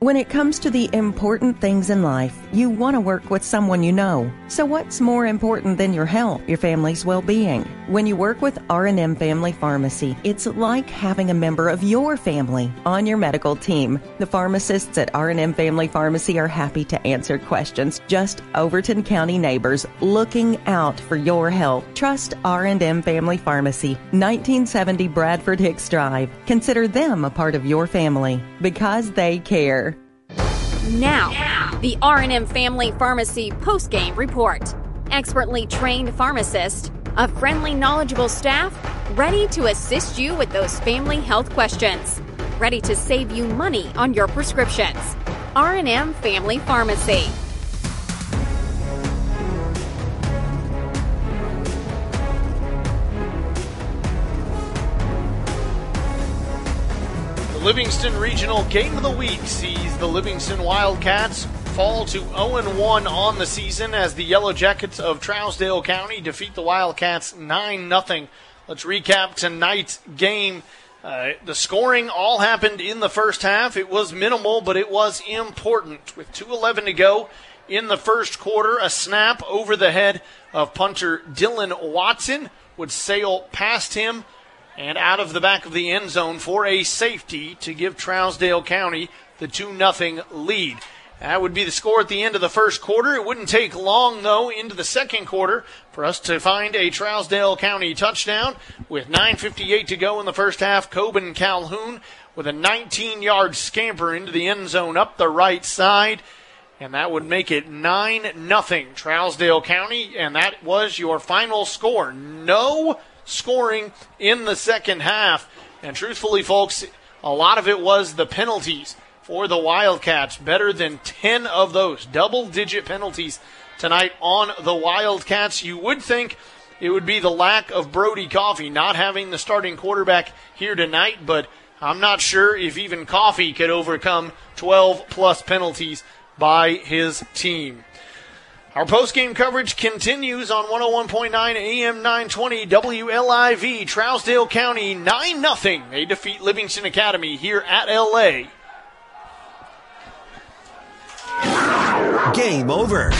[SPEAKER 47] When it comes to the important things in life, you want to work with someone you know. So what's more important than your health, your family's well-being? When you work with R&M Family Pharmacy, it's like having a member of your family on your medical team. The pharmacists at R&M Family Pharmacy are happy to answer questions. Just Overton County neighbors looking out for your health. Trust R&M Family Pharmacy, 1970 Bradford Hicks Drive. Consider them a part of your family because they care.
[SPEAKER 9] Now, the R&M Family Pharmacy post-game report. Expertly trained pharmacist, a friendly, knowledgeable staff, ready to assist you with those family health questions. Ready to save you money on your prescriptions. R&M Family Pharmacy.
[SPEAKER 7] The Livingston Regional Game of the Week sees the Livingston Wildcats fall to 0 1 on the season as the Yellow Jackets of Trousdale County defeat the Wildcats 9 0. Let's recap tonight's game. Uh, the scoring all happened in the first half. It was minimal, but it was important. With 2.11 to go in the first quarter, a snap over the head of punter Dylan Watson would sail past him and out of the back of the end zone for a safety to give Trousdale County the 2 0 lead. That would be the score at the end of the first quarter. It wouldn't take long, though, into the second quarter for us to find a Trousdale County touchdown. With 9.58 to go in the first half, Coben Calhoun with a 19 yard scamper into the end zone up the right side. And that would make it 9 0 Trousdale County. And that was your final score. No scoring in the second half. And truthfully, folks, a lot of it was the penalties for the Wildcats. Better than 10 of those double digit penalties tonight on the Wildcats. You would think it would be the lack of Brody Coffee not having the starting quarterback here tonight, but I'm not sure if even Coffee could overcome 12 plus penalties by his team. Our post-game coverage continues on 101.9 AM 920 WLIV. Trousdale County 9-0. They defeat Livingston Academy here at LA.
[SPEAKER 69] Game over.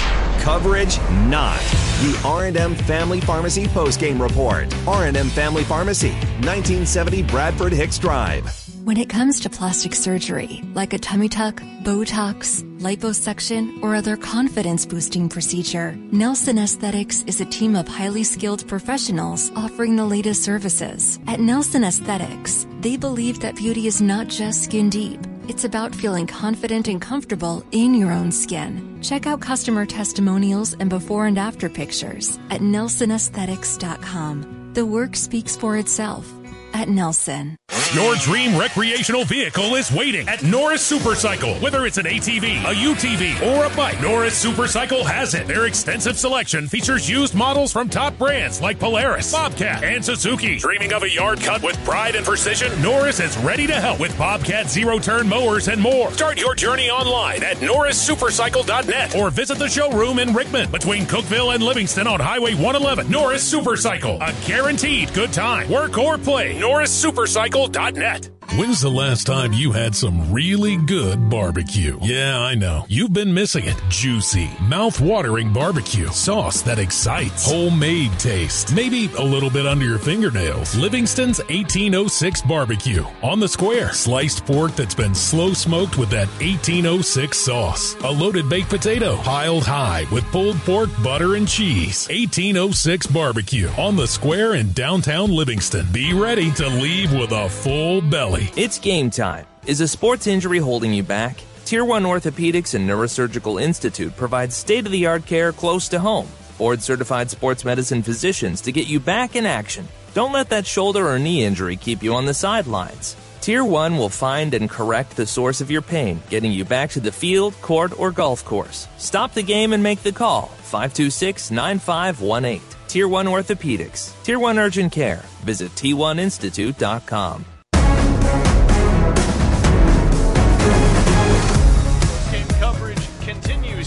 [SPEAKER 69] Coverage not. The R&M Family Pharmacy post-game report. R&M Family Pharmacy, 1970 Bradford Hicks Drive.
[SPEAKER 42] When it comes to plastic surgery, like a tummy tuck, Botox, liposuction, or other confidence boosting procedure, Nelson Aesthetics is a team of highly skilled professionals offering the latest services. At Nelson Aesthetics, they believe that beauty is not just skin deep. It's about feeling confident and comfortable in your own skin. Check out customer testimonials and before and after pictures at nelsonaesthetics.com. The work speaks for itself at Nelson.
[SPEAKER 72] Your dream recreational vehicle is waiting at Norris Supercycle. Whether it's an ATV, a UTV, or a bike, Norris Supercycle has it. Their extensive selection features used models from top brands like Polaris, Bobcat, and Suzuki. Dreaming of a yard cut with pride and precision? Norris is ready to help with Bobcat zero turn mowers and more. Start your journey online at norrissupercycle.net or visit the showroom in Rickman between Cookeville and Livingston on Highway 111. Norris Supercycle, a guaranteed good time. Work or play, norrissupercycle.net.
[SPEAKER 28] When's the last time you had some really good barbecue? Yeah, I know. You've been missing it. Juicy, mouth-watering barbecue. Sauce that excites. Homemade taste. Maybe a little bit under your fingernails. Livingston's 1806 barbecue. On the square. Sliced pork that's been slow smoked with that 1806 sauce. A loaded baked potato piled high with pulled pork, butter, and cheese. 1806 barbecue. On the square in downtown Livingston. Be ready to leave with a full belly.
[SPEAKER 35] It's game time. Is a sports injury holding you back? Tier 1 Orthopedics and Neurosurgical Institute provides state of the art care close to home. Board certified sports medicine physicians to get you back in action. Don't let that shoulder or knee injury keep you on the sidelines. Tier 1 will find and correct the source of your pain, getting you back to the field, court, or golf course. Stop the game and make the call. 526 9518. Tier 1 Orthopedics. Tier 1 Urgent Care. Visit T1Institute.com.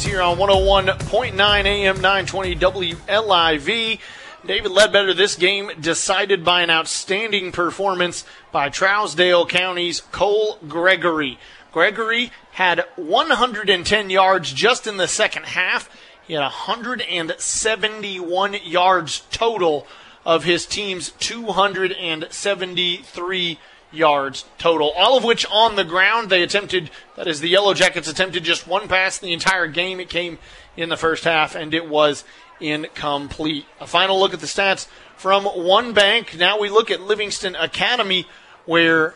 [SPEAKER 7] here on 101.9 AM 920 WLIV. David Ledbetter, this game decided by an outstanding performance by Trousdale County's Cole Gregory. Gregory had 110 yards just in the second half. He had 171 yards total of his team's 273 yards total, all of which on the ground. They attempted, that is, the Yellow Jackets attempted just one pass in the entire game. It came in the first half, and it was incomplete. A final look at the stats from one bank. Now we look at Livingston Academy, where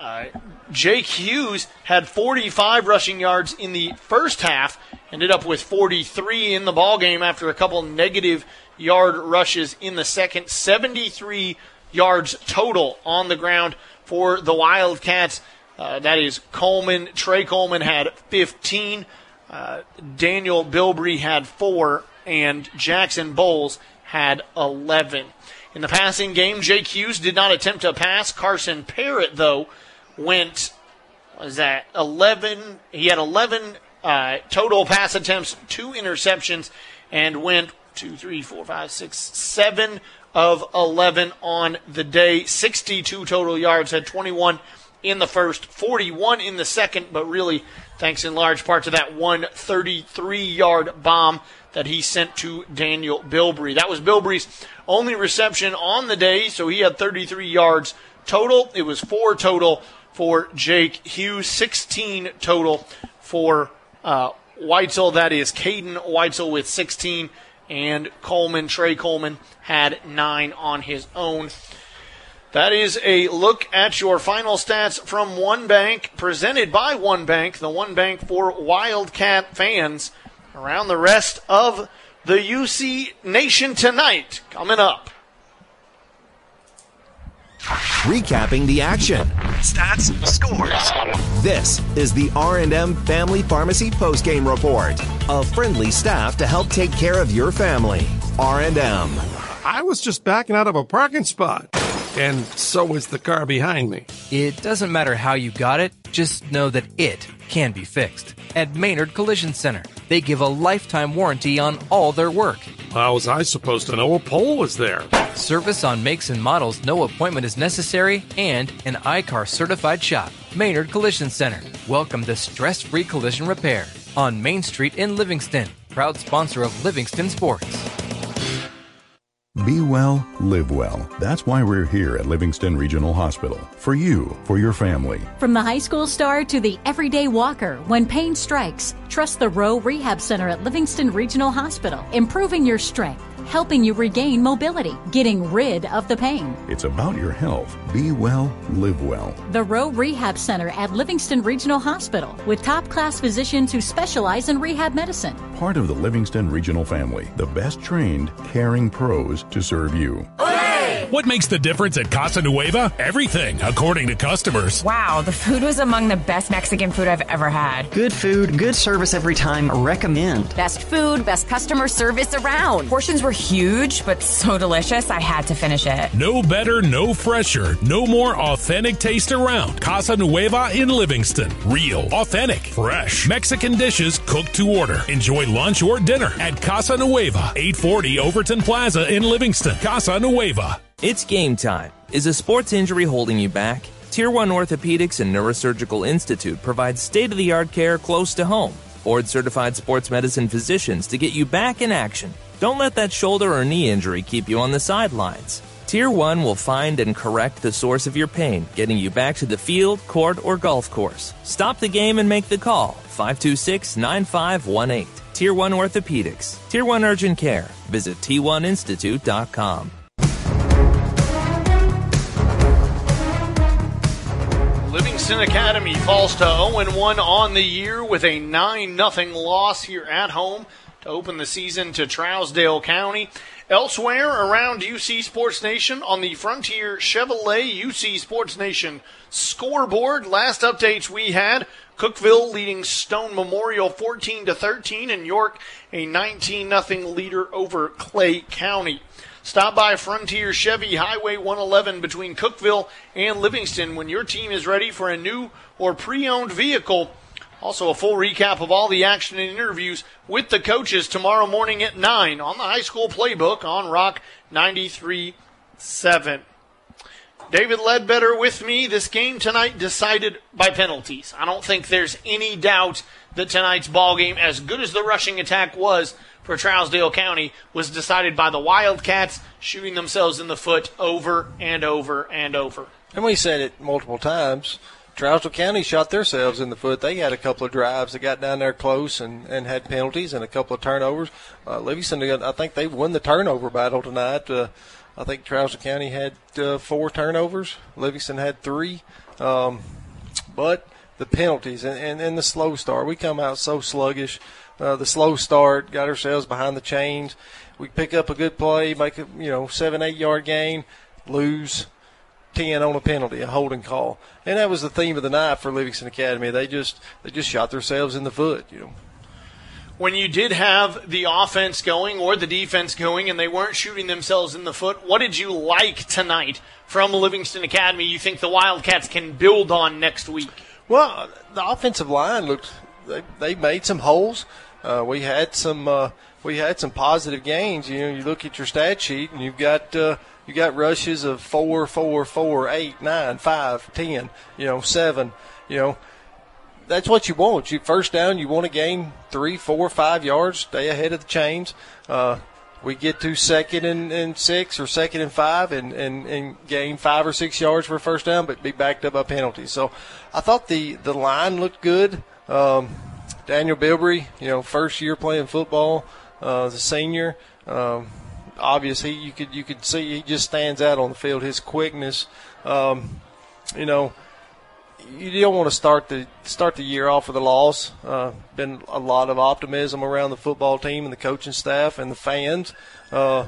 [SPEAKER 7] uh, Jake Hughes had 45 rushing yards in the first half, ended up with 43 in the ball game after a couple negative yard rushes in the second. 73 yards total on the ground for the Wildcats. Uh, that is Coleman. Trey Coleman had 15. Uh, Daniel Bilbrey had four, and Jackson Bowles had 11. In the passing game, Jake Hughes did not attempt a pass. Carson Parrott, though, went, was that 11? He had 11 uh, total pass attempts, two interceptions, and went two, three, four, five, six, seven of 11 on the day. 62 total yards, had 21 in the first, 41 in the second, but really, thanks in large part to that 133 yard bomb that he sent to Daniel Bilbrey. That was Bilbrey's only reception on the day, so he had 33 yards total. It was four total for Jake Hughes, 16 total for uh, Weitzel. That is Caden Weitzel with 16, and Coleman, Trey Coleman, had nine on his own. That is a look at your final stats from One Bank, presented by One Bank, the One Bank for Wildcat fans around the rest of the UC Nation tonight. Coming up.
[SPEAKER 1] Recapping the action. Stats, scores. This is the R&M Family Pharmacy postgame report. A friendly staff to help take care of your family. R&M.
[SPEAKER 16] I was just backing out of a parking spot. And so was the car behind me.
[SPEAKER 17] It doesn't matter how you got it, just know that it can be fixed. At Maynard Collision Center, they give a lifetime warranty on all their work.
[SPEAKER 16] How was I supposed to know a pole was there?
[SPEAKER 17] Service on makes and models, no appointment is necessary, and an I-CAR certified shop. Maynard Collision Center. Welcome to stress free collision repair on Main Street in Livingston. Proud sponsor of Livingston Sports.
[SPEAKER 44] Be well, live well. That's why we're here at Livingston Regional Hospital. For you, for your family.
[SPEAKER 37] From the high school star to the everyday walker, when pain strikes, trust the Rowe Rehab Center at Livingston Regional Hospital, improving your strength, helping you regain mobility, getting rid of the pain.
[SPEAKER 44] It's about your health. Be well, live well.
[SPEAKER 37] The Rowe Rehab Center at Livingston Regional Hospital, with top class physicians who specialize in rehab medicine.
[SPEAKER 44] Part of the Livingston Regional family, the best trained, caring pros to serve you.
[SPEAKER 28] What makes the difference at Casa Nueva? Everything, according to customers.
[SPEAKER 73] Wow, the food was among the best Mexican food I've ever had.
[SPEAKER 74] Good food, good service every time. Recommend.
[SPEAKER 73] Best food, best customer service around. Portions were huge, but so delicious, I had to finish it.
[SPEAKER 28] No better, no fresher, no more authentic taste around. Casa Nueva in Livingston. Real, authentic, fresh. Mexican dishes cooked to order. Enjoy lunch or dinner at Casa Nueva, 840 Overton Plaza in Livingston. Casa Nueva.
[SPEAKER 35] It's game time. Is a sports injury holding you back? Tier 1 Orthopedics and Neurosurgical Institute provides state of the art care close to home. Board certified sports medicine physicians to get you back in action. Don't let that shoulder or knee injury keep you on the sidelines. Tier 1 will find and correct the source of your pain, getting you back to the field, court, or golf course. Stop the game and make the call. 526 9518. Tier 1 Orthopedics. Tier 1 Urgent Care. Visit T1Institute.com.
[SPEAKER 7] Livingston Academy falls to 0 1 on the year with a 9 0 loss here at home to open the season to Trousdale County. Elsewhere around UC Sports Nation on the Frontier Chevrolet UC Sports Nation scoreboard, last updates we had Cookeville leading Stone Memorial 14 to 13 and York a 19 0 leader over Clay County. Stop by Frontier Chevy Highway 111 between Cookeville and Livingston when your team is ready for a new or pre-owned vehicle. Also, a full recap of all the action and interviews with the coaches tomorrow morning at 9 on the high school playbook on Rock 93.7. David Ledbetter with me. This game tonight decided by penalties. I don't think there's any doubt that tonight's ball game, as good as the rushing attack was for Trousdale County, was decided by the Wildcats shooting themselves in the foot over and over and over.
[SPEAKER 8] And we said it multiple times. Trousdale County shot themselves in the foot. They had a couple of drives that got down there close and, and had penalties and a couple of turnovers. Uh, Livingston, I think they won the turnover battle tonight. Uh, I think Trousdale County had uh, four turnovers. Livingston had three. Um, but the penalties and, and, and, the slow start, we come out so sluggish. Uh, the slow start got ourselves behind the chains. We pick up a good play, make a you know seven eight yard gain, lose ten on a penalty, a holding call, and that was the theme of the night for Livingston Academy. They just they just shot themselves in the foot, you know
[SPEAKER 7] when you did have the offense going or the defense going and they weren't shooting themselves in the foot, what did you like tonight from Livingston Academy you think the Wildcats can build on next week?
[SPEAKER 8] Well, the offensive line looked they, they made some holes. Uh, we had some uh, we had some positive gains. You know, you look at your stat sheet and you've got uh, you got rushes of four, four, four, eight, nine, five, ten. You know, seven. You know, that's what you want. You first down, you want to gain three, four, five yards, stay ahead of the chains. Uh, we get to second and, and, six or second and five and, and, and gain five or six yards for a first down, but be backed up by penalties. So I thought the, the line looked good. Um, Daniel Bilbrey, you know, first year playing football, uh, a senior. Um, obviously, you could you could see he just stands out on the field. His quickness, um, you know, you don't want to start the start the year off with a loss. Uh, been a lot of optimism around the football team and the coaching staff and the fans. Uh,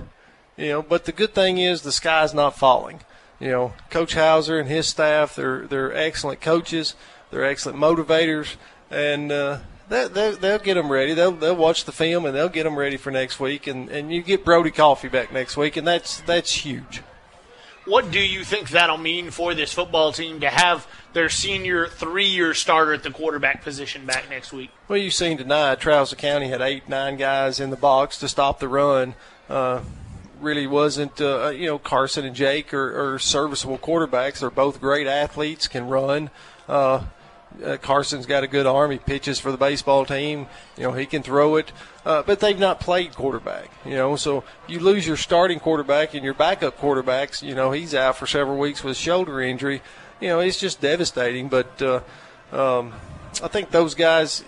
[SPEAKER 8] you know, but the good thing is the sky's not falling. You know, Coach Hauser and his staff they're they're excellent coaches. They're excellent motivators, and uh, they, they, they'll get them ready. They'll they'll watch the film and they'll get them ready for next week. And, and you get Brody Coffee back next week, and that's that's huge.
[SPEAKER 7] What do you think that'll mean for this football team to have their senior three-year starter at the quarterback position back next week?
[SPEAKER 8] Well, you've seen tonight, Trousdale County had eight, nine guys in the box to stop the run. Uh, really wasn't, uh, you know, Carson and Jake are, are, serviceable quarterbacks. They're both great athletes, can run. Uh, uh, Carson's got a good arm. He pitches for the baseball team. You know, he can throw it. Uh, but they've not played quarterback, you know, so you lose your starting quarterback and your backup quarterbacks, you know, he's out for several weeks with shoulder injury. You know, it's just devastating. But uh, um, I think those guys,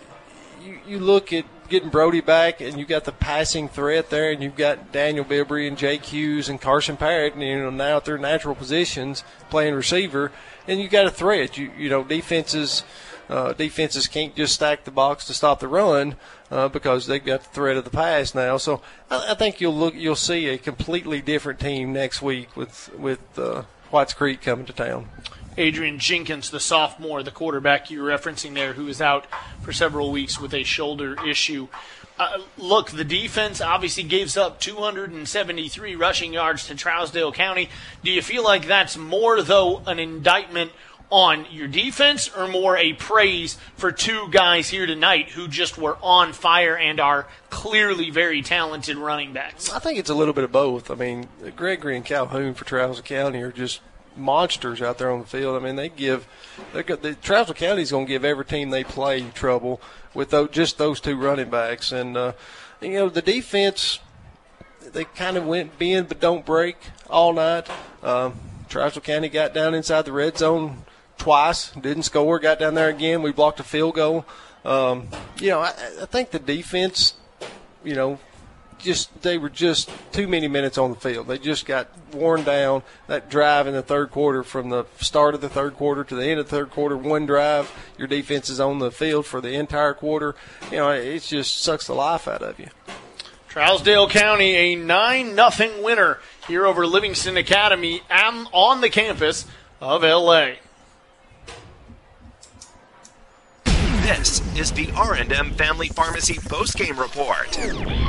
[SPEAKER 8] you, you look at getting Brody back, and you got the passing threat there, and you've got Daniel Bilbrey and Jake Hughes and Carson Parrott, and you know now at their natural positions playing receiver, and you got a threat. You you know defenses uh, defenses can't just stack the box to stop the run uh, because they've got the threat of the pass now. So I, I, think you'll look you'll see a completely different team next week with with uh, Whites Creek coming to town.
[SPEAKER 7] Adrian Jenkins, the sophomore, the quarterback you were referencing there, who was out for several weeks with a shoulder issue. Uh, look, the defense obviously gives up 273 rushing yards to Trousdale County. Do you feel like that's more, though, an indictment on your defense or more a praise for two guys here tonight who just were on fire and are clearly very talented running backs?
[SPEAKER 8] I think it's a little bit of both. I mean, Gregory and Calhoun for Trousdale County are just monsters out there on the field. I mean, they give the Trousdale County's going to give every team they play trouble with those, just those two running backs, and uh, you know the defense. They kind of went bend but don't break all night. Um, Trousdale County got down inside the red zone twice, didn't score, got down there again. We blocked a field goal. Um, you know, I, I think the defense, you know, just they were just too many minutes on the field. They just got worn down. That drive in the third quarter, from the start of the third quarter to the end of the third quarter, one drive. Your defense is on the field for the entire quarter. You know, it just sucks the life out of you.
[SPEAKER 7] Trousdale County, a 9 0 winner here over Livingston Academy am on the campus of LA.
[SPEAKER 1] This is the R&M Family Pharmacy post-game report.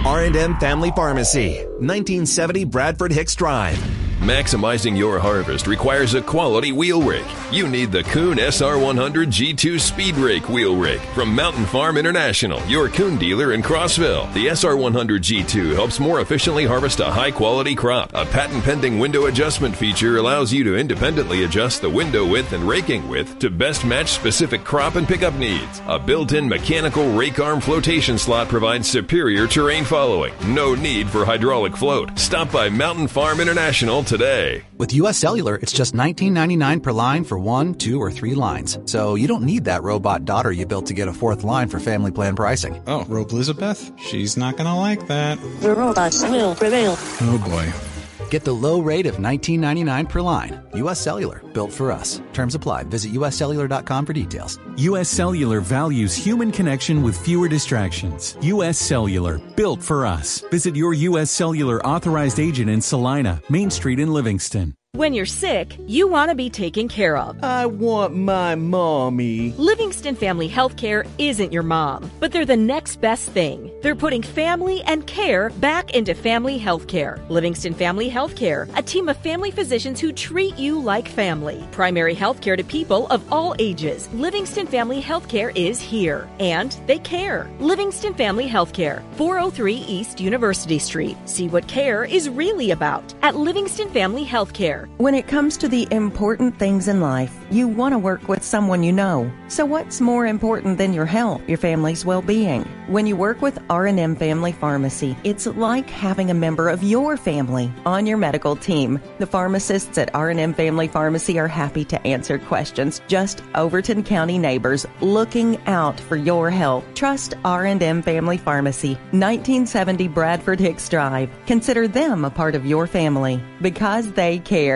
[SPEAKER 1] R&M Family Pharmacy, 1970 Bradford Hicks Drive.
[SPEAKER 10] Maximizing your harvest requires a quality wheel rake. You need the Kuhn SR100 G2 Speed Rake wheel rake from Mountain Farm International, your Kuhn dealer in Crossville. The SR100 G2 helps more efficiently harvest a high quality crop. A patent pending window adjustment feature allows you to independently adjust the window width and raking width to best match specific crop and pickup needs. A built in mechanical rake arm flotation slot provides superior terrain following. No need for hydraulic float. Stop by Mountain Farm International today.
[SPEAKER 11] With US Cellular, it's just $19.99 per line for one, two, or three lines. So you don't need that robot daughter you built to get a fourth line for family plan pricing.
[SPEAKER 75] Oh, Robe Elizabeth? She's not gonna like that.
[SPEAKER 76] The robots will prevail.
[SPEAKER 75] Oh boy.
[SPEAKER 11] Get the low rate of $19.99 per line. US Cellular, built for us. Terms apply. Visit uscellular.com for details.
[SPEAKER 77] US Cellular values human connection with fewer distractions. US Cellular, built for us. Visit your US Cellular authorized agent in Celina, Main Street in Livingston.
[SPEAKER 15] When you're sick, you want to be taken care of.
[SPEAKER 78] I want my mommy.
[SPEAKER 15] Livingston Family Healthcare isn't your mom, but they're the next best thing. They're putting family and care back into family healthcare. Livingston Family Healthcare, a team of family physicians who treat you like family. Primary healthcare to people of all ages. Livingston Family Healthcare is here, and they care. Livingston Family Healthcare, 403 East University Street. See what care is really about at Livingston Family Healthcare.
[SPEAKER 47] When it comes to the important things in life, you want to work with someone you know. So what's more important than your health, your family's well-being? When you work with R&M Family Pharmacy, it's like having a member of your family on your medical team. The pharmacists at R&M Family Pharmacy are happy to answer questions. Just Overton County neighbors looking out for your health. Trust R&M Family Pharmacy, 1970 Bradford Hicks Drive. Consider them a part of your family because they care.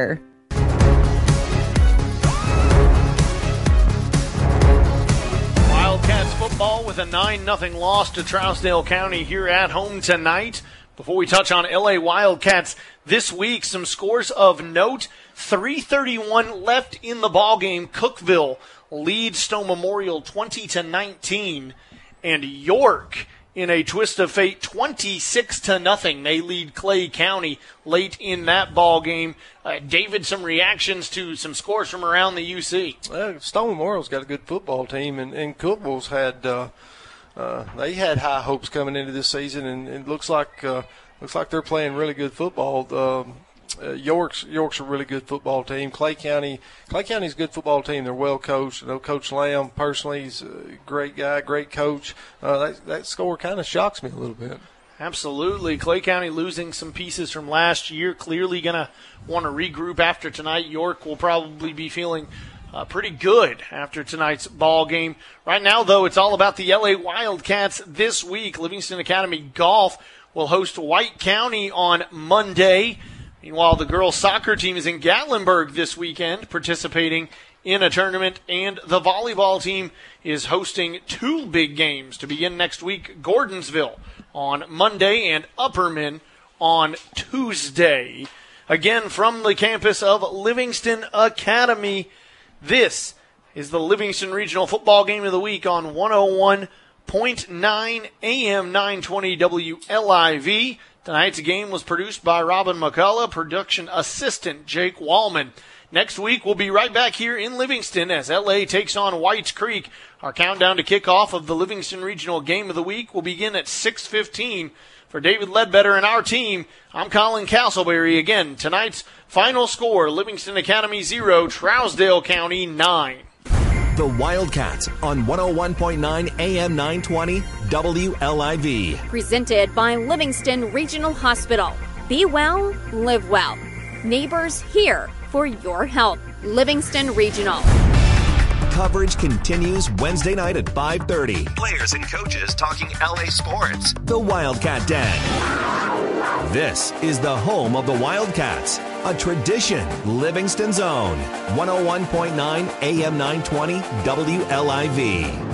[SPEAKER 7] Wildcats football with a 9 0 loss to Trousdale County here at home tonight. Before we touch on LA Wildcats this week, some scores of note. 331 left in the ball game. Cookeville leads Stone Memorial 20 to 19 and York in a twist of fate 26 to nothing they lead clay county late in that ball game uh, david some reactions to some scores from around the uc
[SPEAKER 8] uh, stone memorial's got a good football team and, and Cookeville's had uh, uh, they had high hopes coming into this season and it looks like uh, looks like they're playing really good football um, uh, York's York's a really good football team. Clay County Clay County's a good football team. They're well coached. I know Coach Lamb personally. He's a great guy, great coach. Uh, that that score kind of shocks me a little bit.
[SPEAKER 7] Absolutely. Clay County losing some pieces from last year. Clearly going to want to regroup after tonight. York will probably be feeling uh, pretty good after tonight's ball game. Right now, though, it's all about the LA Wildcats this week. Livingston Academy Golf will host White County on Monday. Meanwhile, the girls soccer team is in Gatlinburg this weekend participating in a tournament, and the volleyball team is hosting two big games to begin next week Gordonsville on Monday and Upperman on Tuesday. Again, from the campus of Livingston Academy, this is the Livingston Regional Football Game of the Week on 101.9 AM 920 WLIV. Tonight's game was produced by Robin McCullough, production assistant Jake Wallman. Next week, we'll be right back here in Livingston as LA takes on Whites Creek. Our countdown to kickoff of the Livingston Regional Game of the Week will begin at 6:15 For David Ledbetter and our team, I'm Colin Castleberry. Again, tonight's final score Livingston Academy 0, Trousdale County 9.
[SPEAKER 1] The Wildcats on 101.9 AM 920 WLIV.
[SPEAKER 9] Presented by Livingston Regional Hospital. Be well, live well. Neighbors here for your help. Livingston Regional.
[SPEAKER 1] Coverage continues Wednesday night at 5:30. Players and coaches talking LA sports. The Wildcat Den. This is the home of the Wildcats, a tradition Livingston's own. 101.9 AM 920 WLIV.